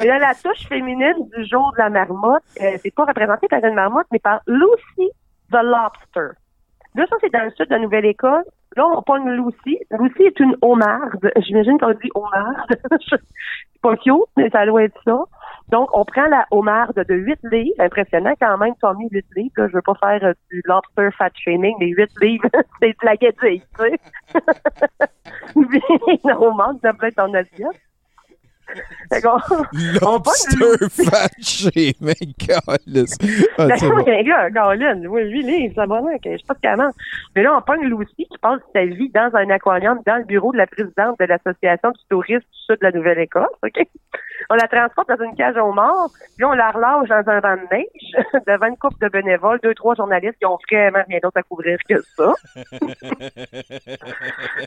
mais là, la touche féminine du jour de la marmotte, euh, c'est pas représenté par une marmotte, mais par Lucy the Lobster. Là, ça, c'est dans le sud de la Nouvelle-Écosse. Là, on pogne Lucy. Lucy est une homarde. J'imagine qu'on dit homarde. c'est pas cute, mais ça doit être ça. Donc, on prend la homarde de 8 livres. Impressionnant quand même, Tommy, 8 livres. Là, je veux pas faire euh, du lobster fat shaming, mais 8 livres, c'est de la guédille, tu sais. Une homarde, ça peut être en assiette. Lobster fat shaming, câlisse. Ah, bon. oui, gars, Caroline, oui, lui, lui, bon, ok, je sais pas comment. Mais là, on pogne Lucie qui passe sa vie dans un aquarium dans le bureau de la présidente de l'Association du tourisme du sud de la Nouvelle-Écosse, OK? On la transporte dans une cage aux morts, puis on la relâche dans un banc de neige devant une couple de bénévoles, deux, trois journalistes qui ont vraiment rien d'autre à couvrir que ça.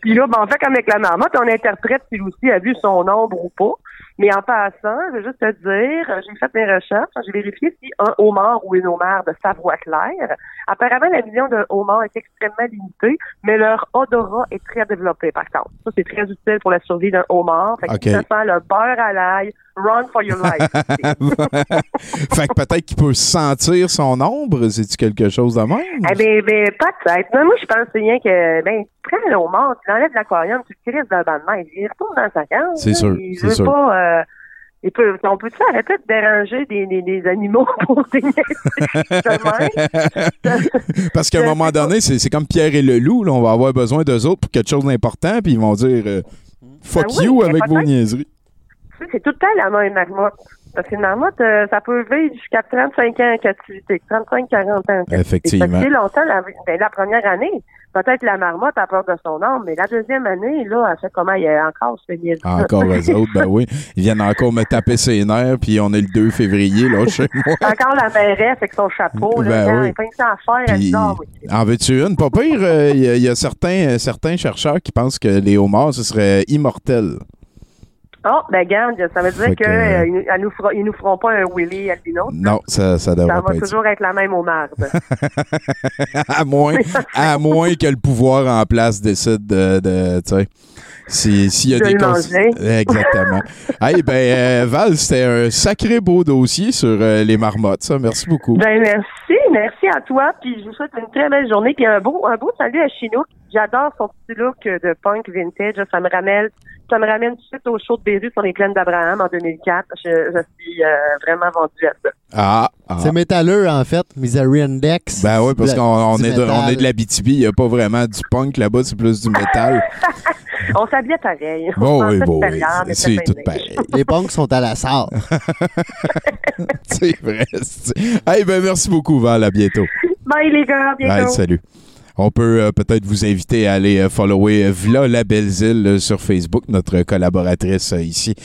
Puis là, ben, on fait comme avec la marmotte, on interprète si Lucie a vu son ombre ou pas. Mais en passant, je veux juste te dire, j'ai fait mes recherches, j'ai vérifié si un homard ou une homard de sa voix claire. Apparemment, la vision d'un homard est extrêmement limitée, mais leur odorat est très développé, par contre. Ça, c'est très utile pour la survie d'un homard. Fait que ça sent le beurre à l'ail, run for your life. fait que peut-être qu'il peut sentir son ombre. C'est-tu quelque chose de même? Eh ben, ben, peut-être. Mais moi, je pense rien que, ben, tu prends le homard, tu l'enlèves de l'aquarium, tu le crises dans le banc de neige, il retourne dans sa cage. C'est sûr, c'est sûr. pas, euh, il peut, on peut-tu arrêter de déranger des, des, des animaux pour des Parce qu'à un moment donné, c'est comme Pierre et le loup. là. On va avoir besoin d'eux autres pour quelque chose d'important, puis ils vont dire euh, fuck Ben oui, you mais avec vos niaiseries. C'est tout le temps la même marmotte. Parce qu'une marmotte, euh, ça peut vivre jusqu'à 35 ans en captivité, 35-40 ans. Effectivement. Ça fait longtemps, la, ben, la première année, peut-être la marmotte a peur de son âme, mais la deuxième année, là, elle fait comment? Il y a encore ce niaiseux. Encore eux autres, ben oui. Ils viennent encore me taper ses nerfs, puis on est le 2 février, là, chez moi. Encore la mairesse avec son chapeau, là, Ben oui. ça à faire, elle Puis, dit, Ah oui. en veux-tu une? Pas pire, euh, il y, a- il y a certains, euh, certains chercheurs qui pensent que les homards, ce serait immortel. Oh, ben garde, ça veut dire que- euh, elle nous fera- ils nous feront pas un Willy albino. Non, ça, ça devrait Ça pas va être ça. toujours être la même au marde. à moins, à moins que le pouvoir en place décide de, de tu sais, si- s'il y a De des cons-. Exactement. hey, ben, euh, Val, c'était un sacré beau dossier sur euh, les marmottes, ça. Merci beaucoup. Ben merci, merci à toi, puis je vous souhaite une très belle journée, puis un beau, un beau salut à Chinook. J'adore son petit look de punk vintage. Ça me ramène, ça me ramène tout de suite au show de Béru sur les plaines d'Abraham en 2004. Je, je suis euh, vraiment vendue à ça. Ah, ah. C'est métalleux, en fait. Misery Index. Ben oui, parce qu'on est, de, on est de la BTB, il n'y a pas vraiment du punk là-bas, c'est plus du métal. On s'habillait pareil. Bon, On oui, bon, oui, c'est tout pareil. Les punks sont à la salle. c'est vrai. Hey, ben, merci beaucoup, Val. À bientôt. Bye les gars, à bientôt. Bye, salut. On peut euh, peut-être vous inviter à aller euh, follower euh, Vla la Belzile sur Facebook, notre collaboratrice ici.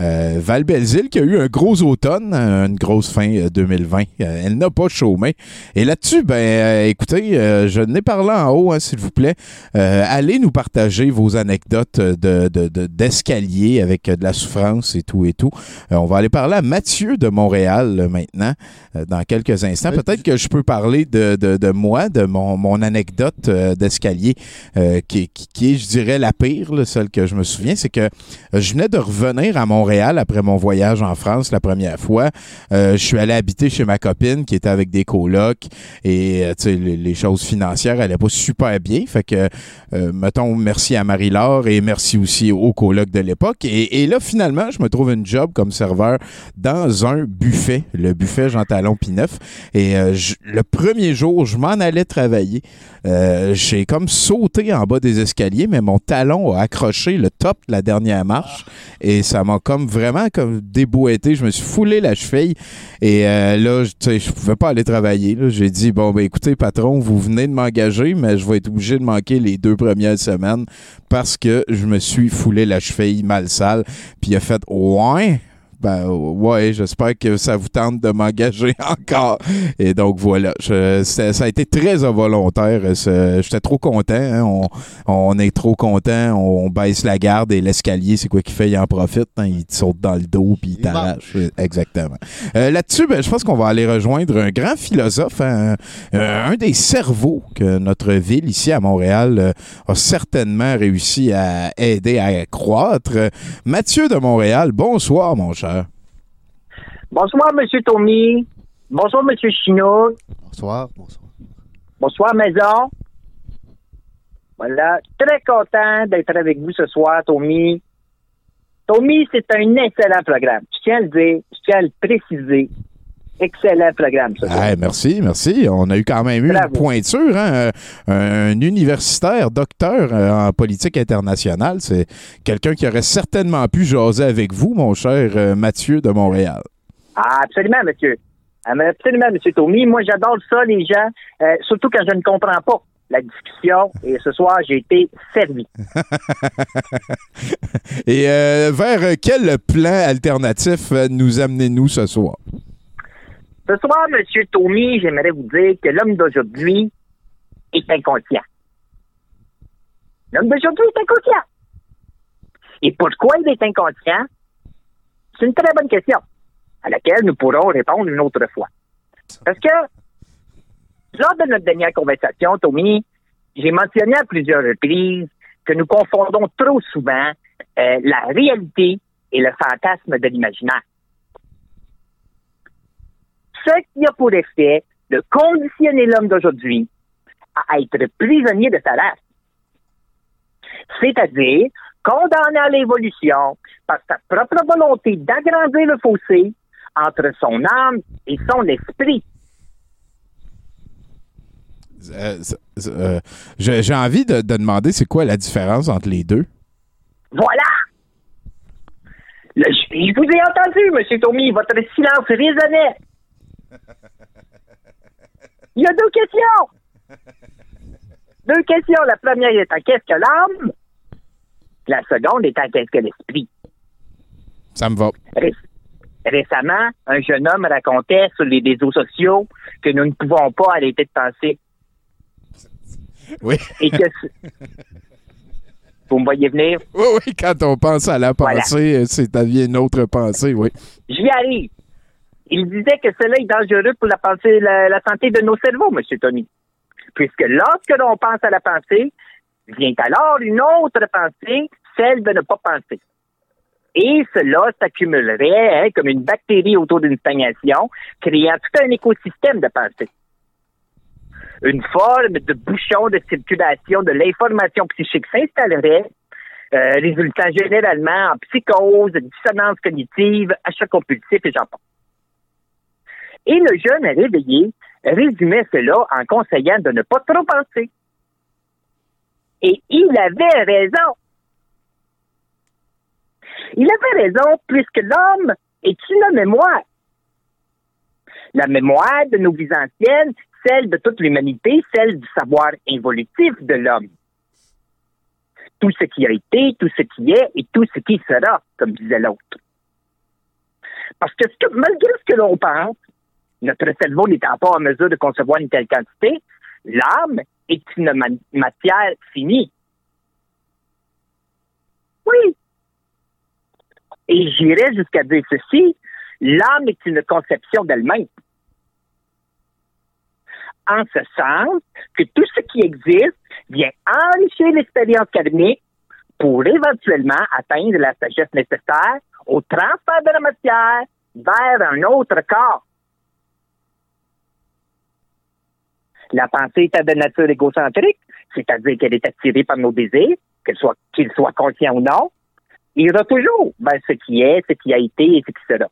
Euh, Val Belzile qui a eu un gros automne, une grosse fin euh, 2020. Euh, elle n'a pas chômé. Et là-dessus, ben écoutez, euh, je n'ai parlé en haut, hein, s'il vous plaît. Euh, allez nous partager vos anecdotes de, de- de- d'escalier avec de la souffrance et tout et tout. Euh, on va aller parler à Mathieu de Montréal euh, maintenant, euh, dans quelques instants. Peut-être que je peux parler de, de- de moi, de mon, mon anecdote euh, d'escalier euh, qui, est, je dirais, la pire, là, celle que je me souviens, c'est que euh, je venais de revenir à Montréal après mon voyage en France la première fois. Je suis allé habiter chez ma copine qui était avec des colocs et les, les choses financières allaient pas super bien. Fait que, mettons, merci à Marie-Laure et merci aussi aux colocs de l'époque. Et, là, finalement, je me trouve une job comme serveur dans un buffet, le buffet Jean Talon Pineuf. Et le premier jour, je m'en allais travailler. Euh, J'ai comme sauté en bas des escaliers, mais mon talon a accroché le top de la dernière marche et ça m'a comme vraiment comme déboîté. Je me suis foulé la cheville et euh, là, je- pouvais pas aller travailler. J'ai dit bon ben écoutez patron, vous venez de m'engager, mais je vais être obligé de manquer les deux premières semaines parce que je me suis foulé la cheville mal sale. Puis il a fait ouais. Ben ouais, j'espère que ça vous tente de m'engager encore. Et donc voilà, je- ça a été très involontaire. J'étais trop content. hein. On, on est trop content. On, baisse la garde et l'escalier, c'est quoi qu'il fait? Il en profite. hein. Il te saute dans le dos puis il t'arrache. Exactement. Euh, Là-dessus, ben, je pense qu'on va aller rejoindre un grand philosophe, hein, euh, un des cerveaux que notre ville ici à Montréal euh, a certainement réussi à aider à croître. Mathieu de Montréal, bonsoir mon cher. Bonsoir, Monsieur Tommy. Bonsoir, Monsieur Chinook. Bonsoir. Bonsoir. Bonsoir, Maison. Voilà. Très content d'être avec vous ce soir, Tommy. Tommy, c'est un excellent programme. Je tiens à le dire, je tiens à le préciser. Excellent programme, ce soir. Hey, merci, merci. On a eu quand même eu une pointure, hein, un, un universitaire, docteur euh, en politique internationale. C'est quelqu'un qui aurait certainement pu jaser avec vous, mon cher euh, Mathieu de Montréal. Ah, absolument, monsieur. Ah, Absolument, monsieur Tommy. Moi, j'adore ça, les gens, euh, surtout quand je ne comprends pas la discussion. Et ce soir, j'ai été servi. Et euh, vers quel plan alternatif euh, nous amenez-nous ce soir? Ce soir, monsieur Tommy, j'aimerais vous dire que l'homme d'aujourd'hui est inconscient. L'homme d'aujourd'hui est inconscient. Et pourquoi il est inconscient? C'est une très bonne question à laquelle nous pourrons répondre une autre fois. Parce que lors de notre dernière conversation, Tommy, j'ai mentionné à plusieurs reprises que nous confondons trop souvent euh, la réalité et le fantasme de l'imaginaire. Ce qui a pour effet de conditionner l'homme d'aujourd'hui à être prisonnier de sa race. C'est-à-dire condamné à l'évolution par sa propre volonté d'agrandir le fossé entre son âme et son esprit. Euh, euh, J'ai envie de, de demander c'est quoi la différence entre les deux? Voilà! Le- je je vous ai entendu, M. Tommy. Votre silence résonnait. Il y a deux questions. Deux questions. La première étant qu'est-ce que l'âme? La seconde étant qu'est-ce que l'esprit? Ça me va. Ré- Récemment, un jeune homme racontait sur les réseaux sociaux que nous ne pouvons pas arrêter de penser. Oui. Et que Vous me voyez venir? Oui, oui, quand on pense à la pensée, c'est ta vie une autre pensée, oui. J'y arrive. Il disait que cela est dangereux pour la, pensée, la, la santé de nos cerveaux, M. Tony. Puisque lorsque l'on pense à la pensée, vient alors une autre pensée, celle de ne pas penser. Et cela s'accumulerait hein, comme une bactérie autour d'une stagnation, créant tout un écosystème de pensée. Une forme de bouchon de circulation de l'information psychique s'installerait, euh, résultant généralement en psychose, dissonance cognitive, achat compulsif et j'en passe. Et le jeune réveillé résumait cela en conseillant de ne pas trop penser. Et il avait raison. Il avait raison puisque l'homme est une mémoire. La mémoire de nos vies anciennes, celle de toute l'humanité, celle du savoir involutif de l'homme. Tout ce qui a été, tout ce qui est et tout ce qui sera, comme disait l'autre. Parce que, malgré ce que l'on pense, notre cerveau n'étant pas en mesure de concevoir une telle quantité, l'âme est une ma- matière finie. Oui. Et j'irais jusqu'à dire ceci, l'âme est une conception d'elle-même. en ce sens que tout ce qui existe vient enrichir l'expérience karmique pour éventuellement atteindre la sagesse nécessaire au transfert de la matière vers un autre corps. La pensée est de nature égocentrique, c'est-à-dire qu'elle est attirée par nos désirs, qu'ils soient conscients ou non. Il y aura toujours ben, ce qui est, ce qui a été et ce qui sera.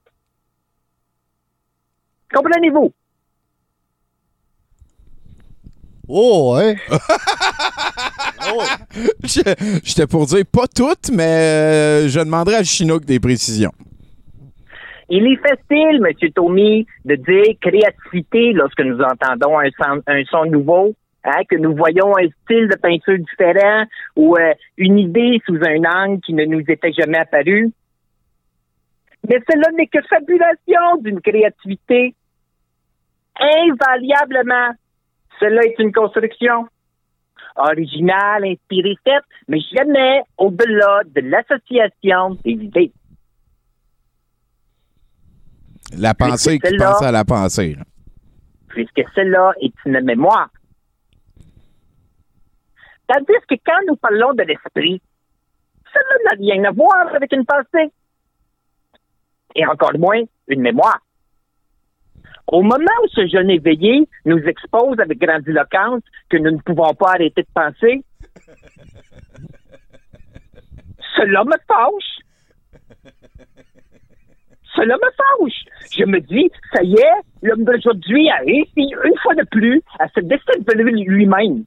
Comprenez-vous? Oh, ouais. Je- J'étais pour dire pas toutes, mais euh, je demanderai à Chinook des précisions. Il est facile, M. Tommy, de dire créativité lorsque nous entendons un son, un son nouveau, hein, que nous voyons un style de peinture différent ou euh, une idée sous un angle qui ne nous était jamais apparu. Mais cela n'est que fabulation d'une créativité. Invariablement, cela est une construction originale, inspirée, certes, mais jamais au-delà de l'association des idées. La pensée qui pense à la pensée. puisque cela est une mémoire. Tandis que quand nous parlons de l'esprit, cela n'a rien à voir avec une pensée. Et encore moins une mémoire. Au moment où ce jeune éveillé nous expose avec grandiloquence que nous ne pouvons pas arrêter de penser, cela me fâche. Cela me fâche. Je me dis, ça y est, l'homme d'aujourd'hui a réussi une fois de plus à se déstabiliser lui-même.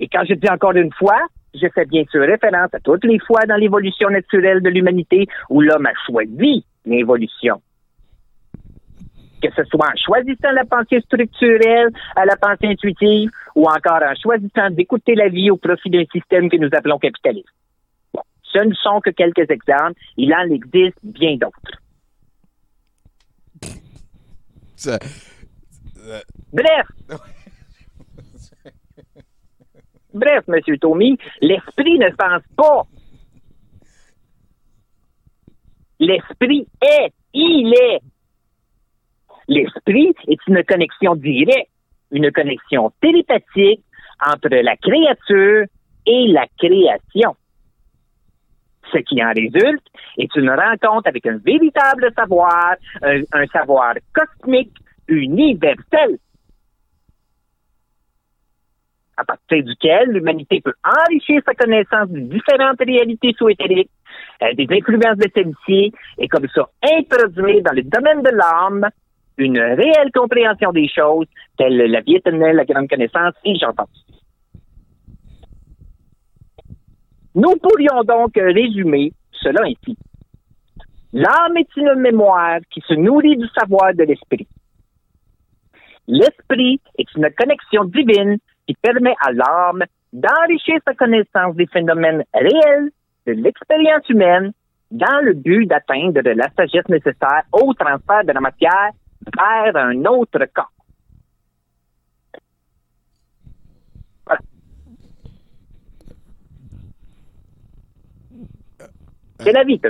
Et quand je dis encore une fois, je fais bien sûr référence à toutes les fois dans l'évolution naturelle de l'humanité où l'homme a choisi l'évolution. Que ce soit en choisissant la pensée structurelle à la pensée intuitive ou encore en choisissant d'écouter la vie au profit d'un système que nous appelons capitaliste. Bon, ce ne sont que quelques exemples. Il en existe bien d'autres. Bref. Bref, Monsieur Tommy, l'esprit ne pense pas. L'esprit est, il est. L'esprit est une connexion directe, une connexion télépathique entre la créature et la création. Ce qui en résulte est une rencontre avec un véritable savoir, un, un savoir cosmique, universel, à partir duquel l'humanité peut enrichir sa connaissance de différentes réalités sous-éthériques, euh, des influences de celles-ci, et comme ça introduire dans le domaine de l'âme une réelle compréhension des choses, telle la vie éternelle, la grande connaissance, et j'en passe. Nous pourrions donc résumer cela ainsi. L'âme est une mémoire qui se nourrit du savoir de l'esprit. L'esprit est une connexion divine qui permet à l'âme d'enrichir sa connaissance des phénomènes réels de l'expérience humaine dans le but d'atteindre la sagesse nécessaire au transfert de la matière vers un autre corps. Voilà. C'est la vie.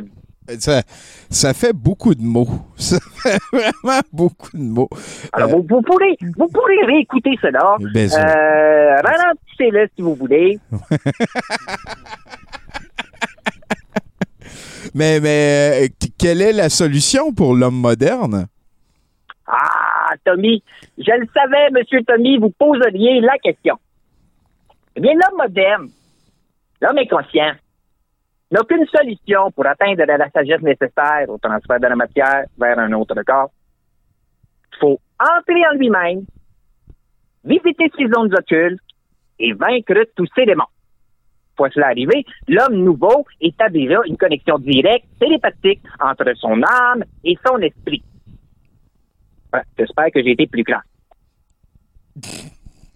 Ça, ça fait beaucoup de mots. Ça fait vraiment beaucoup de mots. Alors, vous, vous pourrez, vous pourrez réécouter cela. Euh, ralentissez-le si vous voulez. Mais, mais euh, quelle est la solution pour l'homme moderne? Ah, Tommy, je le savais, Monsieur Tommy, vous poseriez la question. Eh bien, l'homme moderne, l'homme inconscient, n'a aucune solution pour atteindre la sagesse nécessaire au transfert de la matière vers un autre corps. Il faut entrer en lui-même, visiter ses zones occultes et vaincre tous ses démons. Pour cela arriver, l'homme nouveau établira une connexion directe, télépathique entre son âme et son esprit. J'espère que j'ai été plus clair.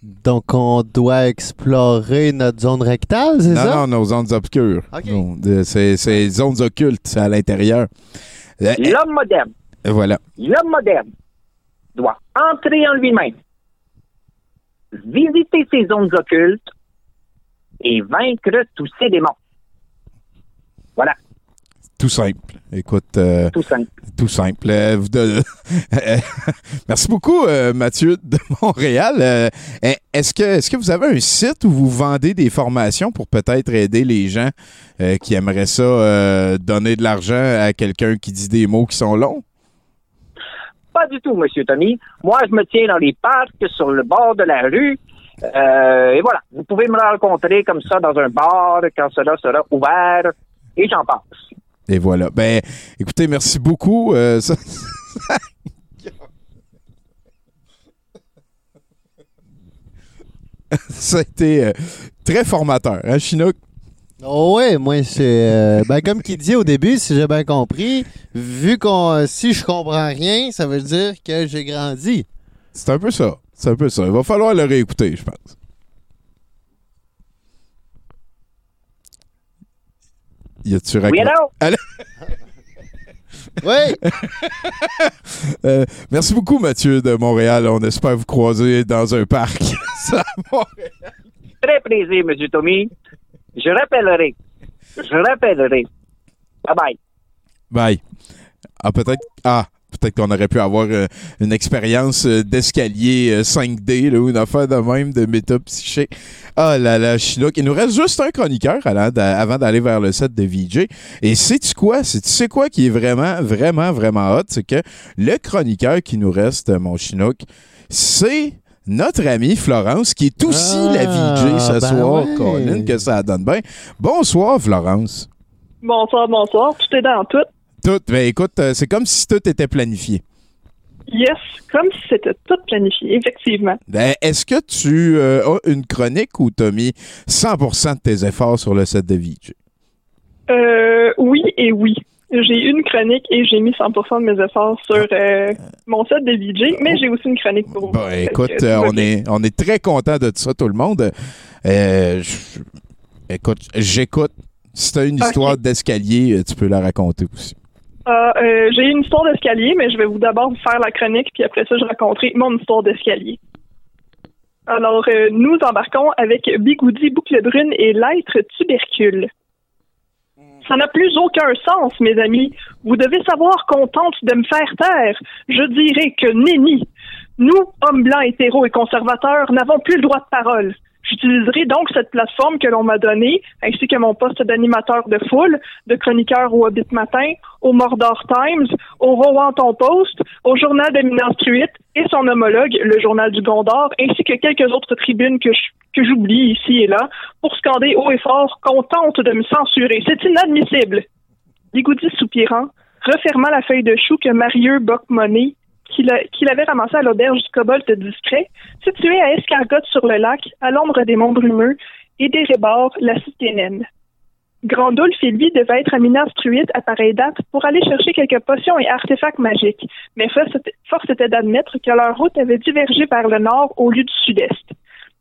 Donc, on doit explorer notre zone rectale, c'est Non, ça? non, nos zones obscures. Non, c'est c'est zones occultes, c'est à l'intérieur. Euh, L'homme moderne, Voilà. l'homme moderne doit entrer en lui-même, visiter ses zones occultes et vaincre tous ses démons. Voilà. Tout simple. Écoute. euh, Tout simple. Tout simple. Euh, de- Merci beaucoup, euh, Mathieu de Montréal. Euh, est-ce que, est-ce que vous avez un site où vous vendez des formations pour peut-être aider les gens euh, qui aimeraient ça euh, donner de l'argent à quelqu'un qui dit des mots qui sont longs? Pas du tout, Monsieur Tommy. Moi, je me tiens dans les parcs, sur le bord de la rue. Euh, et voilà, vous pouvez me rencontrer comme ça dans un bar quand cela sera ouvert. Et j'en passe. Et voilà. Ben, écoutez, merci beaucoup. Euh, ça- ça a été euh, très formateur, hein, Chinook? Oh ouais, moi c'est euh, ben comme qu'il dit au début, si j'ai bien compris, vu qu'on si je comprends rien, ça veut dire que j'ai grandi. C'est un peu ça. C'est un peu ça. Il va falloir le réécouter, je pense. Y a-tu Oui? Oui. Euh, merci beaucoup, Mathieu de Montréal. On espère vous croiser dans un parc. Ça, Montréal. Très plaisir, Monsieur Tommy. Je rappellerai. Je rappellerai. Bye bye. Bye. Ah, peut-être. Ah, peut-être qu'on aurait pu avoir euh, une expérience euh, d'escalier euh, 5D, là, ou une affaire de même de métapsyché. Ah là là, Chinook. Il nous reste juste un chroniqueur avant d'aller vers le set de VJ. Et sais-tu quoi? C'est- Tu sais quoi qui est vraiment, vraiment, vraiment hot? C'est que le chroniqueur qui nous reste, mon Chinook, c'est notre amie Florence, qui est aussi Ah, la VJ ce ben soir, ouais. Colin, que ça donne bien. Bonsoir, Florence. Bonsoir, bonsoir. Tout est dans tout. Tout. Ben écoute, euh, c'est comme si tout était planifié. Yes, comme si c'était tout planifié, effectivement. Ben, Est-ce que tu euh, as une chronique où tu as mis 100% de tes efforts sur le set de VJ? Euh, oui et oui. J'ai une chronique et j'ai mis 100% de mes efforts sur euh, mon set de VJ, mais j'ai aussi une chronique pour vous. Ben, Fait écoute, que, euh, on, est, on est très content de ça, tout le monde. Euh, je- écoute, j'écoute. Si tu as une histoire d'escalier, tu peux la raconter aussi. Ah, euh, j'ai une histoire d'escalier, mais je vais vous d'abord faire la chronique, puis après ça, je raconterai mon histoire d'escalier. Alors, euh, nous embarquons avec Bigoudi Boucle Brune et l'être tubercule. Ça n'a plus aucun sens, mes amis. Vous devez savoir qu'on tente de me faire taire. Je dirais que nenni. Nous, hommes blancs, hétéros et conservateurs, n'avons plus le droit de parole. J'utiliserai donc cette plateforme que l'on m'a donnée, ainsi que mon poste d'animateur de foule, de chroniqueur au Hobbit Matin, au Mordor Times, au Rowanton Post, au Journal de Minas et son homologue, le Journal du Gondor, ainsi que quelques autres tribunes que que j'oublie ici et là, pour scander haut et fort qu'on tente de me censurer. C'est inadmissible. Bigoudi soupirant, refermant la feuille de chou que Marieux Bock-Money, qu'il avait ramassée à l'auberge du Cobalt discret, située à Escargotte sur le lac, à l'ombre des monts brumeux et des la cité naine. Grandulf et lui devaient être à Minas à pareille date pour aller chercher quelques potions et artefacts magiques, mais force était- d'admettre que leur route avait divergé vers le nord au lieu du sud-est.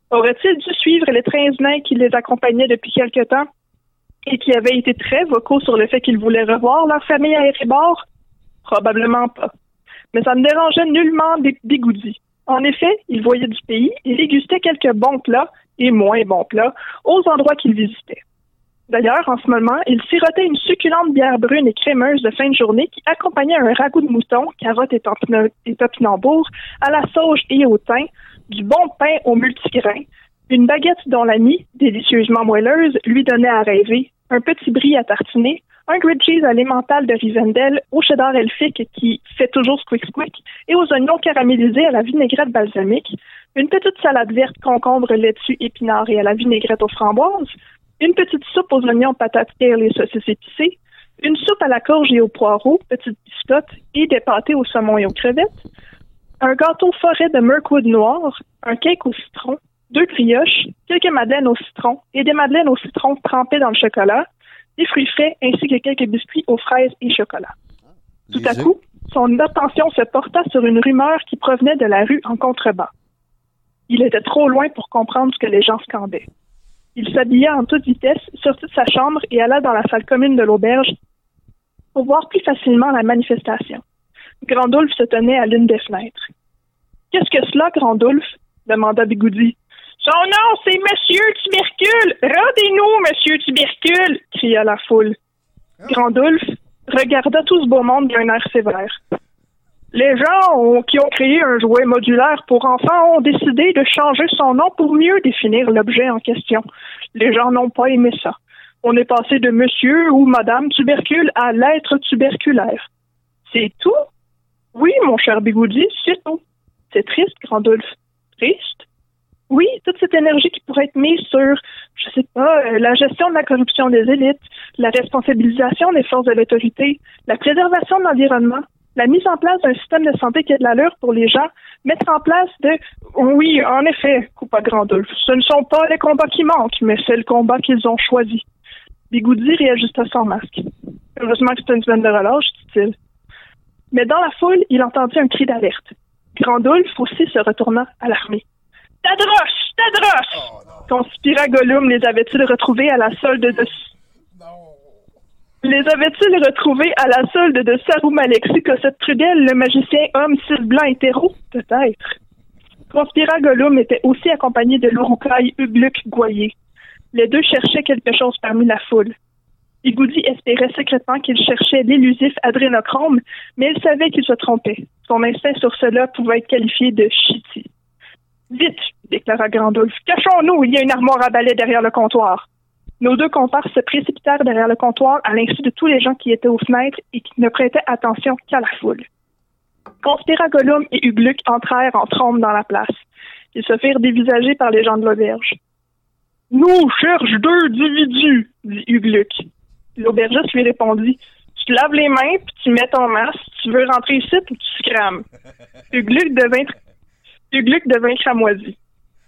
Aurait-il dû suivre les treize nains qui les accompagnaient depuis quelque temps et qui avaient été très vocaux sur le fait qu'ils voulaient revoir leur famille à Erebor? Probablement pas. Mais ça ne dérangeait nullement des bigoudis. En effet, ils voyaient du pays et dégustaient quelques bons plats et moins bons plats aux endroits qu'ils visitaient. D'ailleurs, en ce moment, ils sirotaient une succulente bière brune et crémeuse de fin de journée qui accompagnait un ragoût de mouton, carottes et, et topinambours, à la sauge et au thym, du bon pain au multigrain, une baguette dont l'ami, délicieusement moelleuse, lui donnait à rêver, un petit brie à tartiner, un grilled cheese à de Rivendell, au cheddar elfique qui fait toujours squick squick, et aux oignons caramélisés à la vinaigrette balsamique, une petite salade verte, concombre, laitue, épinards et à la vinaigrette aux framboises, une petite soupe aux oignons, patates kale et saucisses épicées, une soupe à la courge et aux poireaux, petite biscotte et des pâtés au saumon et aux crevettes, un gâteau forêt de Mirkwood noir, un cake au citron, deux brioches, quelques madeleines au citron et des madeleines au citron trempées dans le chocolat, des fruits frais ainsi que quelques biscuits aux fraises et chocolat. Tout à coup, son attention se porta sur une rumeur qui provenait de la rue en contrebas. Il était trop loin pour comprendre ce que les gens scandaient. Il s'habilla en toute vitesse, sortit de sa chambre et alla dans la salle commune de l'auberge pour voir plus facilement la manifestation. Grandulf se tenait à l'une des fenêtres. Qu'est-ce que cela, Grandulf? demanda Bigoudi. Son nom, c'est Monsieur Tubercule! Rendez-nous, Monsieur Tubercule! cria la foule. Grandulf, regarda tout ce beau monde d'un air sévère. Les gens qui ont créé un jouet modulaire pour enfants ont décidé de changer son nom pour mieux définir l'objet en question. Les gens n'ont pas aimé ça. On est passé de monsieur ou madame tubercule à l'être tuberculaire. C'est tout? Oui, mon cher Bigoudi, c'est tout. C'est triste, Grandolphe. Triste? Oui, toute cette énergie qui pourrait être mise sur, je sais pas, euh, la gestion de la corruption des élites, la responsabilisation des forces de l'autorité, la préservation de l'environnement, la mise en place d'un système de santé qui a de l'allure pour les gens, mettre en place de, oui, en effet, Coupa Grandolphe, ce ne sont pas les combats qui manquent, mais c'est le combat qu'ils ont choisi. Bigoudi réajusta son masque. Heureusement que c'était une semaine de relâche, dit-il. Mais dans la foule, il entendit un cri d'alerte. Grandolphe aussi se retourna alarmé. Tadros! Tadros! Conspira Gollum les avait-il retrouvés à la solde de... Les avait-il retrouvés à la solde de Sarum Alexis Cossette Trudel, le magicien homme cis blanc hétéro? Peut-être? Conspira Gollum était aussi accompagné de l'Urukai Ugluc Goyer. Les deux cherchaient quelque chose parmi la foule. Bigoudi espérait secrètement qu'il cherchait l'élusif adrénochrome, mais il savait qu'il se trompait. Son instinct sur cela pouvait être qualifié de chiti. Vite, déclara Grandolphe, cachons-nous, il y a une armoire à balai derrière le comptoir. Nos deux comparses se précipitèrent derrière le comptoir à l'insu de tous les gens qui étaient aux fenêtres et qui ne prêtaient attention qu'à la foule. Conspira Gollum et Ugluc entrèrent en trombe dans la place. Ils se firent dévisager par les gens de l'auberge. Nous cherche deux individus, dit Ugluc. L'aubergiste lui répondit Tu laves les mains puis tu mets ton masque. Tu veux rentrer ici ou tu crames Ugluc devint, Ugluc devint cramoisi.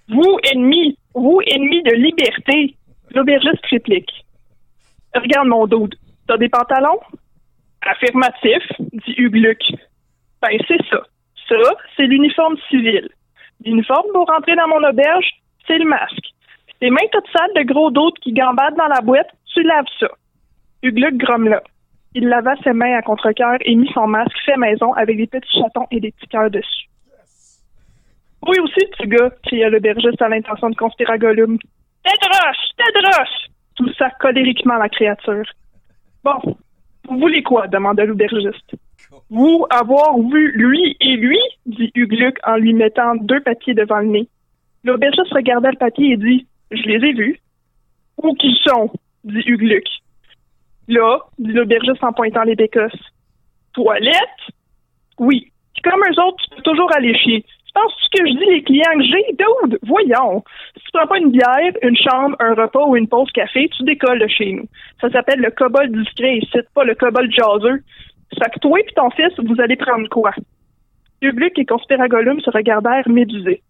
Vous, ennemis, vous, ennemis de liberté, l'aubergiste réplique. Regarde mon dos. T'as des pantalons? Affirmatif, dit Ugluc. Ben, c'est ça. Ça, c'est l'uniforme civil. L'uniforme pour rentrer dans mon auberge, c'est le masque. Tes mains toutes sales de gros d'autres qui gambadent dans la boîte, tu laves ça. Ugluc grommela. Il lava ses mains à contre-cœur et mit son masque fait maison avec des petits chatons et des petits cœurs dessus. Oui aussi, petit gars, cria l'aubergiste à l'intention de conspirer à Gollum. Tedros! Tedros! toussa colériquement la créature. Bon, vous voulez quoi? demanda l'aubergiste. Vous avoir vu lui et lui? dit Ugluc en lui mettant deux papiers devant le nez. L'aubergiste regarda le papier et dit Je les ai vus. Où qu'ils sont? dit Ugluc. Là, dit l'aubergiste en pointant les bécosses. Toilette? Oui. Comme eux autres, tu peux toujours aller chier. Tu penses que je dis les clients que j'ai? Dude, voyons. Si tu prends pas une bière, une chambre, un repas ou une pause café, tu décolles de chez nous. Ça s'appelle le cobalt discret ici, pas le cobalt jaseux. Ça que toi et ton fils, vous allez prendre quoi? Ugluc et Conspiragolum se regardèrent médusés.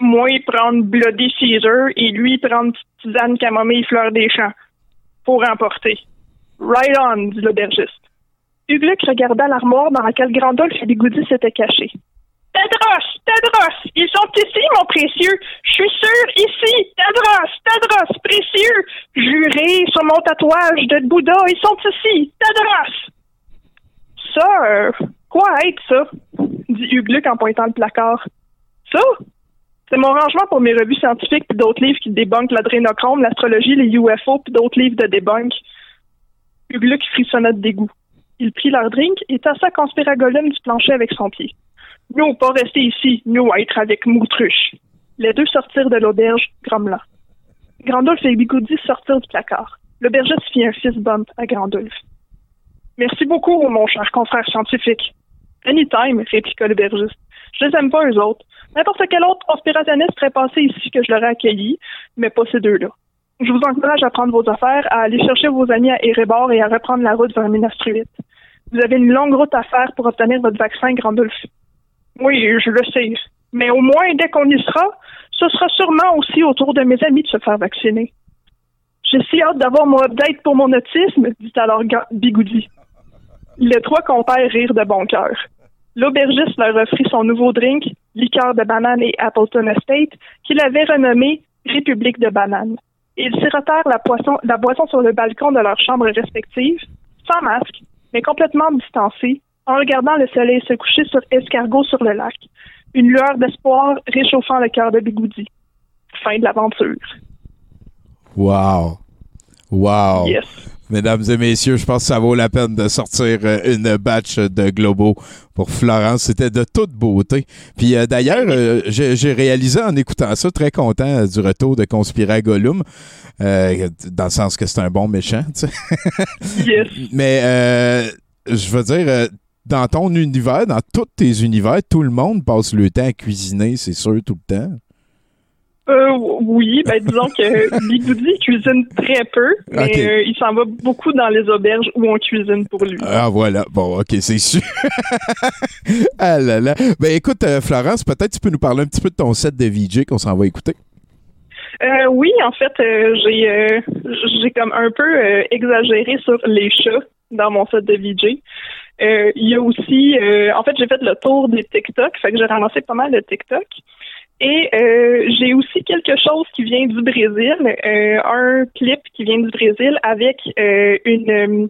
Moi, prendre Bloody Caesar et lui prendre petite tisane camomille fleur des champs. Pour emporter. Right on, dit l'aubergiste. Ugluc regarda l'armoire dans laquelle Grandolphe et Bigoudi s'étaient cachés. Tedros! Tedros! Ils sont ici, mon précieux! Je suis sûr, ici! Tedros! Tedros! Précieux! Juré sur mon tatouage de Bouddha, ils sont ici! Tedros! Ça, euh, quoi être ça? dit Ugluc en pointant le placard. Ça? C'est mon rangement pour mes revues scientifiques puis d'autres livres qui débunkent l'adrénochrome, l'astrologie, les UFO puis d'autres livres de débunk. Ugluc frissonna de dégoût. Il prit leur drink et tassa Conspiragolum du plancher avec son pied. Nous, pas rester ici, nous, être avec Moutruche. Les deux sortirent de l'auberge, grommelant. Grandolphe et Bigoudi sortirent du placard. L'aubergiste fit un fist bump à Grandolphe. Merci beaucoup, mon cher confrère scientifique. Anytime, répliqua l'aubergiste. Je les aime pas, eux autres. N'importe quel autre conspirationniste serait passé ici que je l'aurais accueilli, mais pas ces deux-là. Je vous encourage à prendre vos affaires, à aller chercher vos amis à Erebor et à reprendre la route vers Minas. Vous avez une longue route à faire pour obtenir votre vaccin, Grandolphe. Oui, je le sais. Mais au moins, dès qu'on y sera, ce sera sûrement aussi au tour de mes amis de se faire vacciner. J'ai si hâte d'avoir mon update pour mon autisme, dit alors Bigoudi. Les trois compères rirent de bon cœur. L'aubergiste leur offrit son nouveau drink, liqueur de banane et Appleton Estate, qu'il avait renommé République de banane. Ils sirotèrent la, la boisson sur le balcon de leurs chambres respectives, sans masque, mais complètement distancés, en regardant le soleil se coucher sur escargot sur le lac, une lueur d'espoir réchauffant le cœur de Bigoudi. Fin de l'aventure. Wow. Wow. Yes. Mesdames et messieurs, je pense que ça vaut la peine de sortir euh, une batch de globaux pour Florence. C'était de toute beauté. Puis euh, d'ailleurs, euh, j'ai réalisé en écoutant ça, très content euh, du retour de Conspira Gollum, euh, dans le sens que c'est un bon méchant. Yes. Mais je veux dire, dans ton univers, dans tous tes univers, tout le monde passe le temps à cuisiner, c'est sûr, tout le temps. Euh, oui, ben disons que Bigoudi cuisine très peu, mais euh, il s'en va beaucoup dans les auberges où on cuisine pour lui. Ah voilà, bon, ok, c'est sûr. ah là là. Ben écoute, euh, Florence, peut-être tu peux nous parler un petit peu de ton set de VJ qu'on s'en va écouter. Euh, oui, en fait, euh, j'ai j'ai comme un peu exagéré sur les chats dans mon set de VJ. Euh, Il y a aussi, euh, en fait, j'ai fait le tour des TikTok, fait que j'ai ramassé pas mal de TikTok. Et euh, j'ai aussi quelque chose qui vient du Brésil, un clip qui vient du Brésil avec une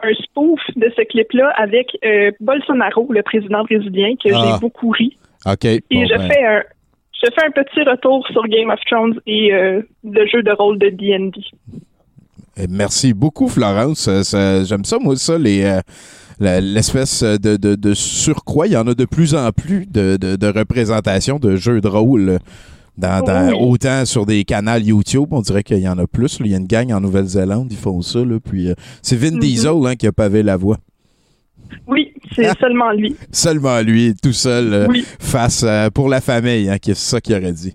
un spoof de ce clip-là avec Bolsonaro, le président brésilien, que Ah. j'ai beaucoup ri. OK. Et bon, je ben, fais un je fais un petit retour sur Game of Thrones et le jeu de rôle de D&D. euh, Merci beaucoup, Florence. J'aime ça, moi, ça, les. L'espèce de, de, de surcroît, il y en a de plus en plus de, de, représentations de jeux de rôle dans, autant sur des canaux YouTube, on dirait qu'il y en a plus. Il y a une gang en Nouvelle-Zélande, ils font ça. Là, puis euh, c'est Vin Mhm. Diesel hein, qui a pavé la voie. Oui, c'est seulement lui. Seulement lui, tout seul, euh, face euh, pour la famille, hein, qui- c'est ça qu'il aurait dit.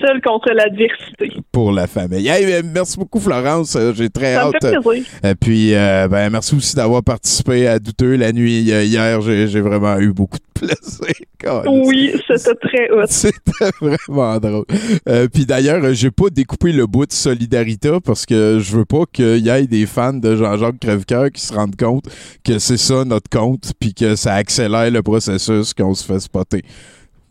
Seul contre l'adversité. Pour la famille. Hey, euh, merci beaucoup, Florence. Euh, J'ai très Ça me hâte. fait plaisir. Et puis, euh, ben, merci aussi d'avoir participé à Douteux la nuit hier. J'ai vraiment eu beaucoup de plaisir. Oui, c'était très hot. C'était vraiment drôle. Euh, puis d'ailleurs, j'ai pas découpé le bout de Solidarité parce que je veux pas qu'il y ait des fans de Jean-Jacques Crèvecoeur qui se rendent compte que c'est ça notre compte puis que ça accélère le processus qu'on se fait spotter.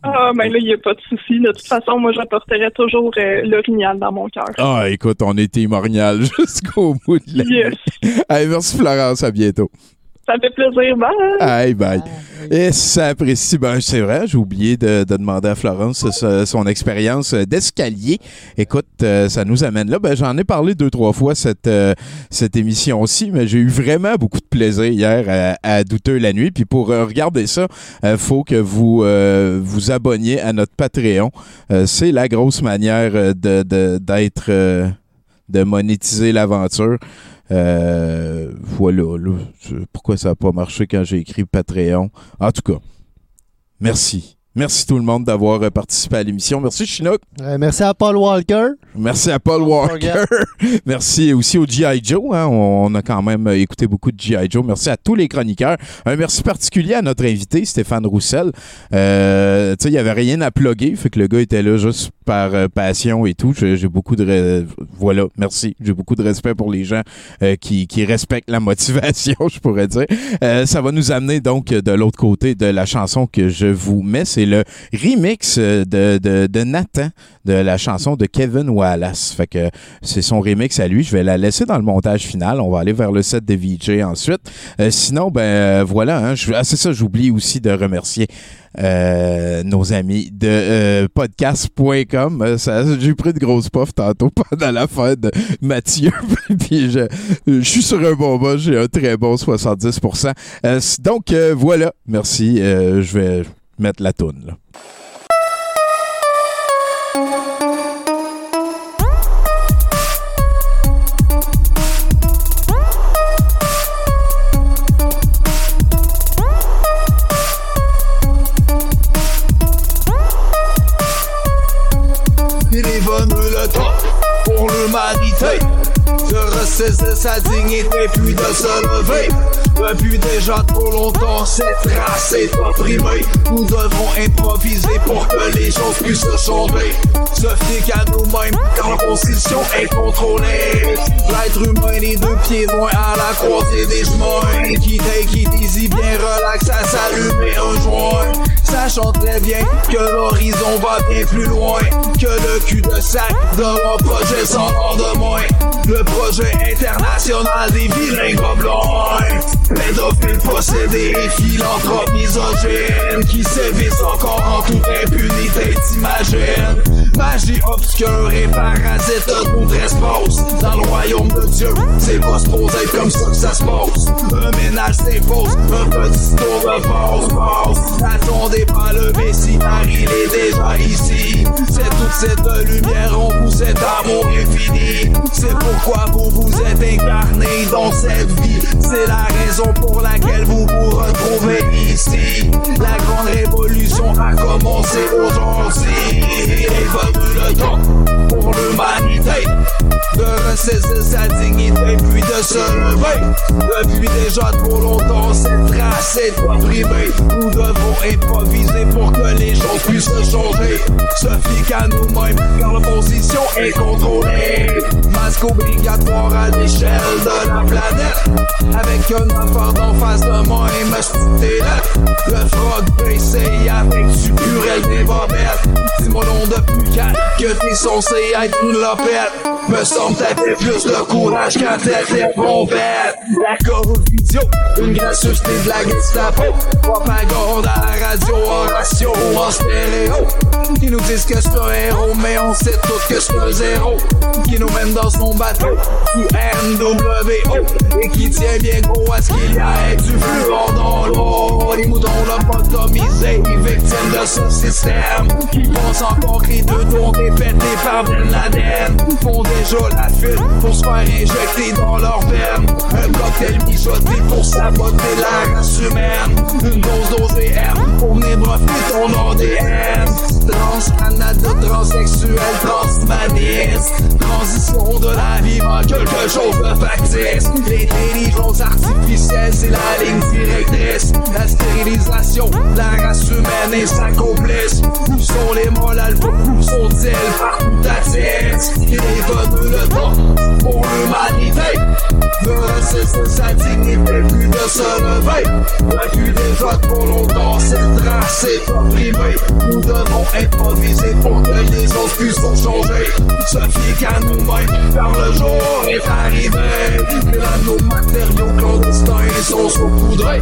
Ah, ben là, il n'y a pas de souci. De toute façon, moi, j'apporterai toujours euh, l'orignal dans mon cœur. Ah, écoute, on était immornial jusqu'au bout de la Yes. Hey, merci Florence, à bientôt. Ça fait plaisir. Bye! Hey, bye. Et si ça apprécie, ben c'est vrai, j'ai oublié de, de demander à Florence ce- son expérience d'escalier. Écoute, euh, ça nous amène là. Ben, j'en ai parlé deux, trois fois cette, euh, cette émission-ci, mais j'ai eu vraiment beaucoup de plaisir hier à, à Douteux la nuit. Puis pour euh, regarder ça, il faut que vous euh, vous abonniez à notre Patreon. Euh, c'est la grosse manière euh, de, de- d'être euh, de monétiser l'aventure. Euh, voilà, là, pourquoi ça n'a pas marché quand j'ai écrit Patreon? En tout cas, merci. Merci tout le monde d'avoir euh, participé à l'émission. Merci Chinook. Euh, merci à Paul Walker. Merci à Paul Walker. merci aussi au G.I. Joe. hein. On, a quand même euh, écouté beaucoup de G.I. Joe. Merci à tous les chroniqueurs. Un merci particulier à notre invité, Stéphane Roussel. Euh, il n'y avait rien à plugger. Fait que le gars était là juste par euh, passion et tout. J'ai beaucoup de... re- Voilà, merci. J'ai beaucoup de respect pour les gens qui, qui respectent la motivation, je pourrais dire. Euh, ça va nous amener donc de l'autre côté de la chanson que je vous mets. C'est le remix euh, de, de, Nathan de la chanson de Kevin Wallace. Fait que c'est son remix à lui. Je vais la laisser dans le montage final. On va aller vers le set de VJ ensuite. Euh, sinon, ben euh, voilà. Hein, ah, c'est ça, j'oublie aussi de remercier nos amis de podcast.com. J'ai pris de grosses puffs tantôt pendant la fête de Mathieu. Puis je, je suis sur un bon bas. J'ai un très bon 70%. Euh, c- donc voilà. Merci. Je vais mettre la toune. là. téléphone le temps pour l'humanité de ressaisir sa dignité puis de se lever depuis déjà trop longtemps. Cette race est opprimée nous devons improviser pour que les choses puissent changer se fier qu'à nous-mêmes quand constitution est contrôlée. L'être humain les deux pieds loin à la croisée des chemins. Qui take it easy bien relax à s'allumer un joint. Sachant très bien que l'horizon va bien plus loin. Que le cul de sac de mon projet sans lendemain. Le projet international des vilains gobelins. Pédophiles possédés et philanthropes misogynes qui sévissent encore en toute impunité, t'imagines? Magie obscur et parasite d'autres espaces. Dans le royaume de Dieu, c'est pas supposé comme ça que ça se passe. Un ménage fausse, un petit tour de force, passe. Attendez pas le Messie, car il est déjà ici. C'est toute cette lumière en vous, cet amour infini. C'est pourquoi vous vous êtes incarné dans cette vie. C'est la raison pour laquelle vous vous retrouvez ici. La grande révolution a commencé aujourd'hui. Le temps pour l'humanité de ressaisir sa dignité puis de se lever. Depuis déjà trop longtemps, cette race est opprimée. Nous devons improviser pour que les choses puissent changer. Se fie qu'à nous-mêmes, car l'opposition est contrôlée. Masque obligatoire à l'échelle de la planète. Avec un affaire d'en face de même, t'es là. Le frog baissé avec du purel des bobettes. Dis-moi nom de pucat que t'es censé être une lopette. Me semble t'avais plus de courage quand t'étais bombette. La corruption, une gracieuseté de la Gestapo. Propagande à la radio, en ratio ou en stéréo. Ils nous disent que c'est un héros, mais on sait tous que c'est un zéro. Qui nous mène dans son bateau, sous NWO. Et qui tient bien gros à ce qu'il y a du fluor dans l'eau. Les moutons lobotomisés, victimes de ce système. Qui pensent encore que deux tours défaités par Ben Laden. Font déjà la fuite pour se faire injecter dans leur veine. Un cocktail mijoté pour saboter la race humaine. Une dose d'OZM pour venir profiter ton ADN. Trans, transsexuel, transhumaniste. Transition de la vie en quelque chose de factice. L'intelligence artificielle, c'est la ligne directrice. La stérilisation la race humaine et sa complice. Où sont les molles? Où sont-ils? Partout tête? Il est le temps pour l'humanité. De ressaisir sa dignité, puis de se lever. Depuis déjà trop longtemps, cette race est opprimée. Nous devons improviser pour que les autres puissent changer. Se fier qu'à nous-mêmes, car le jour est arrivé. Et là, nos matériaux clandestins sont saupoudrés.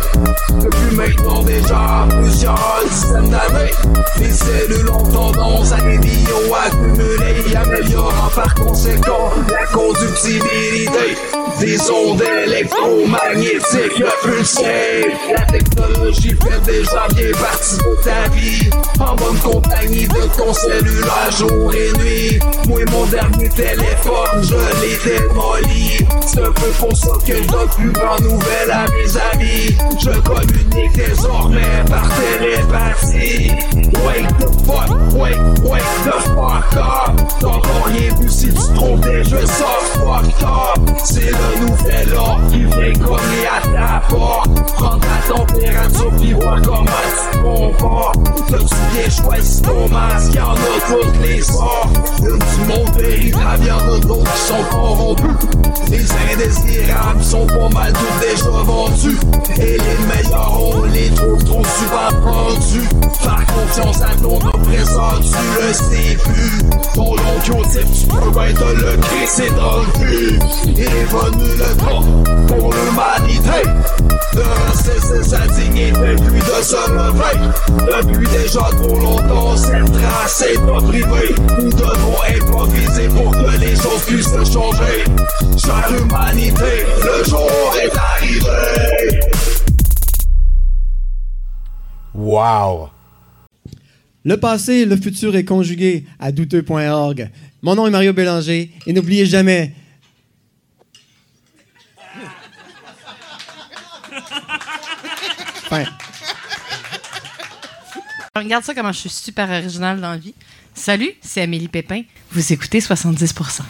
Depuis maintenant déjà plusieurs dizaines d'années, les cellules ont tendance à des bioaccumuler et améliorant par conséquent la conductibilité des ondes électromagnétiques pulsées. La technologie fait déjà bien partie de ta vie. En bonne compagnie de ton cellulaire jour et nuit. Moi, mon dernier téléphone, je l'ai démoli. C'est un peu que plus grande nouvelle à mes amis. Je communique désormais par télépathie. Wake the fuck, wake, wake the fuck up. Encore rien vu si tu trouves des jeux soft fucked up. C'est le nouvel ordre qui vient cogner à ta porte. Prends ta température puis vois comment tu te comportes. T'as-tu bien choisi ton masque? Y'en a toutes les sortes. Une du monde véritable, y'en a d'autres qui sont corrompus. Les indésirables sont pas mal tous déjà vendus. Et les meilleurs, on les trouve trop souvent pendus. Faire confiance à ton oppresseur, tu le sais plus. Ton type, tu peux bien te le crisser dans le cul. Il est venu le temps pour l'humanité de ressaisir sa dignité puis de se lever. Depuis déjà trop longtemps, cette race est opprimée. Nous devons improviser pour que les choses puissent changer. Chère humanité, le jour est arrivé. Wow! Le passé et le futur est conjugué à douteux.org. Mon nom est Mario Bélanger et n'oubliez jamais. Fin. Regarde ça comment je suis super originale dans la vie. Salut, c'est Amélie Pépin. Vous écoutez 70%.